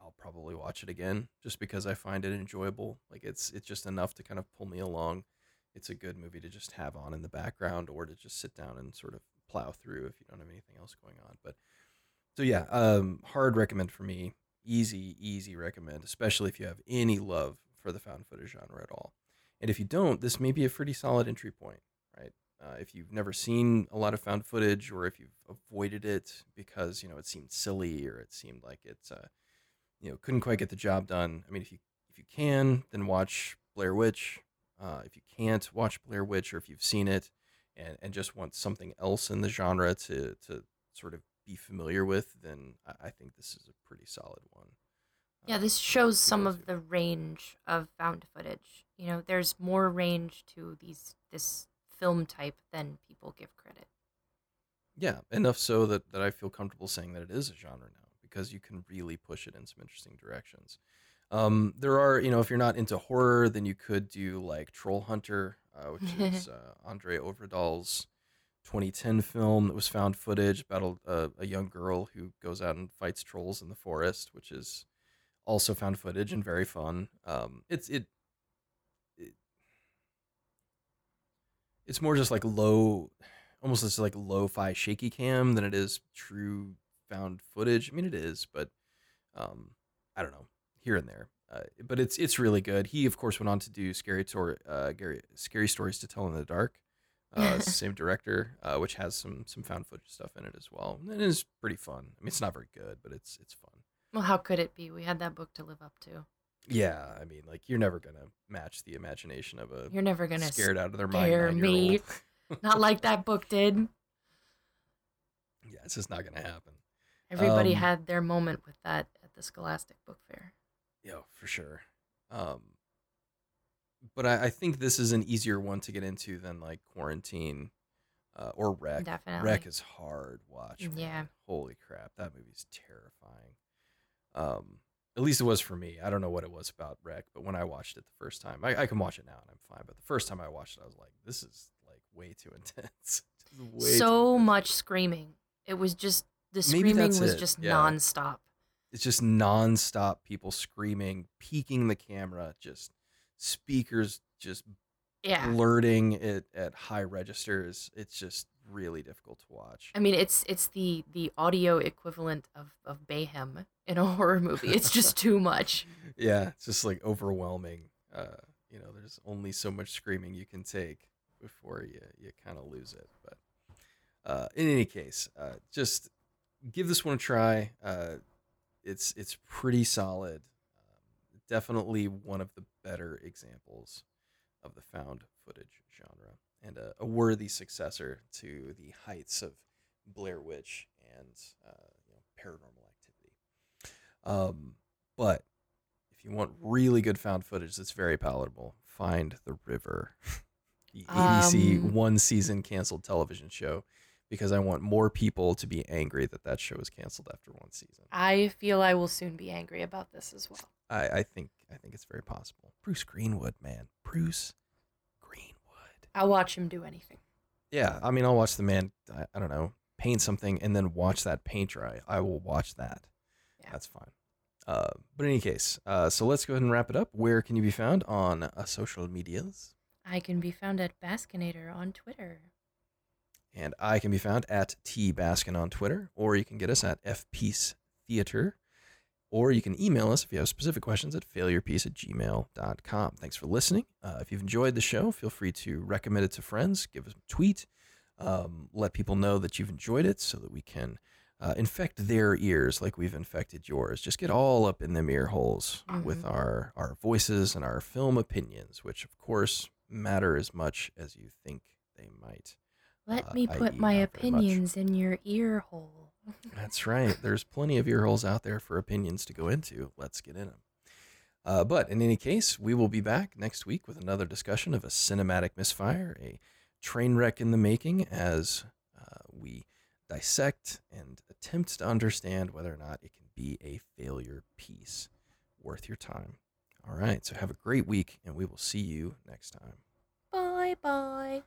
S1: I'll probably watch it again just because I find it enjoyable. Like it's it's just enough to kind of pull me along. It's a good movie to just have on in the background or to just sit down and sort of plow through if you don't have anything else going on. But so yeah, um hard recommend for me. Easy, easy recommend, especially if you have any love for the found footage genre at all. And if you don't, this may be a pretty solid entry point, right? Uh, if you've never seen a lot of found footage, or if you've avoided it because you know it seemed silly, or it seemed like it's uh, you know couldn't quite get the job done. I mean, if you if you can, then watch Blair Witch. Uh, if you can't, watch Blair Witch, or if you've seen it and and just want something else in the genre to to sort of be familiar with, then I, I think this is a pretty solid one.
S2: Yeah, this shows some of the range of found footage. You know, there's more range to these this film type than people give credit.
S1: Yeah, enough so that, that I feel comfortable saying that it is a genre now because you can really push it in some interesting directions. Um, there are, you know, if you're not into horror, then you could do like Troll Hunter, uh, which is uh, Andre Øvredal's 2010 film that was found footage about a, a, a young girl who goes out and fights trolls in the forest, which is also found footage and very fun. Um, it's it, it it's more just like low almost just like lo-fi shaky cam than it is true found footage. I mean, it is, but um, I don't know, here and there. Uh, but it's it's really good. He of course went on to do scary tor- uh, Gary, scary stories to tell in the dark. Uh, same director, uh, which has some some found footage stuff in it as well. And it is pretty fun. I mean, it's not very good, but it's it's fun.
S2: Well, how could it be? We had that book to live up to.
S1: Yeah, I mean, like you're never gonna match the imagination of a
S2: You're never gonna
S1: scared out of their mind
S2: scare me. Not like that book did.
S1: Yeah, it's just not gonna happen.
S2: Everybody
S1: Um,
S2: had their moment with that at the Scholastic Book Fair.
S1: Yeah, for sure. Um, but I, I think this is an easier one to get into than like quarantine uh, or REC.
S2: Definitely.
S1: REC is hard watch. man.
S2: Yeah.
S1: Holy crap, that movie's terrifying. Um, at least it was for me. I don't know what it was about REC, but when I watched it the first time, I, I can watch it now and I'm fine. But the first time I watched it, I was like, this is like way too intense. This is way too
S2: so
S1: intense.
S2: much screaming. It was just the screaming was
S1: it,
S2: just
S1: yeah.
S2: nonstop.
S1: it's just nonstop people screaming, peeking the camera, just speakers just
S2: Yeah.
S1: blurting it at high registers. It's just really difficult to watch.
S2: I mean, it's it's the the audio equivalent of of Bayhem in a horror movie. It's just too much.
S1: Yeah, it's just like overwhelming. Uh, you know, there's only so much screaming you can take before you you kind of lose it. But uh, in any case, uh, just give this one a try. Uh, it's it's pretty solid. Um, definitely one of the better examples of the found footage genre, and a, a worthy successor to the heights of Blair Witch and uh, you know, Paranormal Activity. Um, but if you want really good found footage that's very palatable, find The River, the ABC
S2: Um,
S1: one season canceled television show, because I want more people to be angry that that show was canceled after one season.
S2: I feel I will soon be angry about this as well.
S1: I, I think I think it's very possible. Bruce Greenwood, man, Bruce.
S2: I'll watch him do anything.
S1: Yeah, I mean, I'll watch the man. I, I don't know, paint something and then watch that paint dry. I will watch that.
S2: Yeah.
S1: That's fine. Uh, but in any case, uh, so let's go ahead and wrap it up. Where can you be found on uh, social medias?
S2: I can be found at Baskinator on Twitter.
S1: And I can be found at T Baskin on Twitter, or you can get us at FPeace Theater, or you can email us if you have specific questions at failurepiece at gmail.com. Thanks for listening. Uh, if you've enjoyed the show, feel free to recommend it to friends, give us a tweet, um, let people know that you've enjoyed it so that we can uh, infect their ears like we've infected yours. Just get all up in them ear holes with
S2: Mhm.
S1: our, our voices and our film opinions, which of course matter as much as you think they might.
S2: Let
S1: Uh,
S2: me put my opinions in your ear hole.
S1: That's right. There's plenty of ear holes out there for opinions to go into. Let's get in them. Uh, but in any case, we will be back next week with another discussion of a cinematic misfire, a train wreck in the making, as uh, we dissect and attempt to understand whether or not it can be a failure piece worth your time. All right. So have a great week, and we will see you next time.
S2: Bye bye.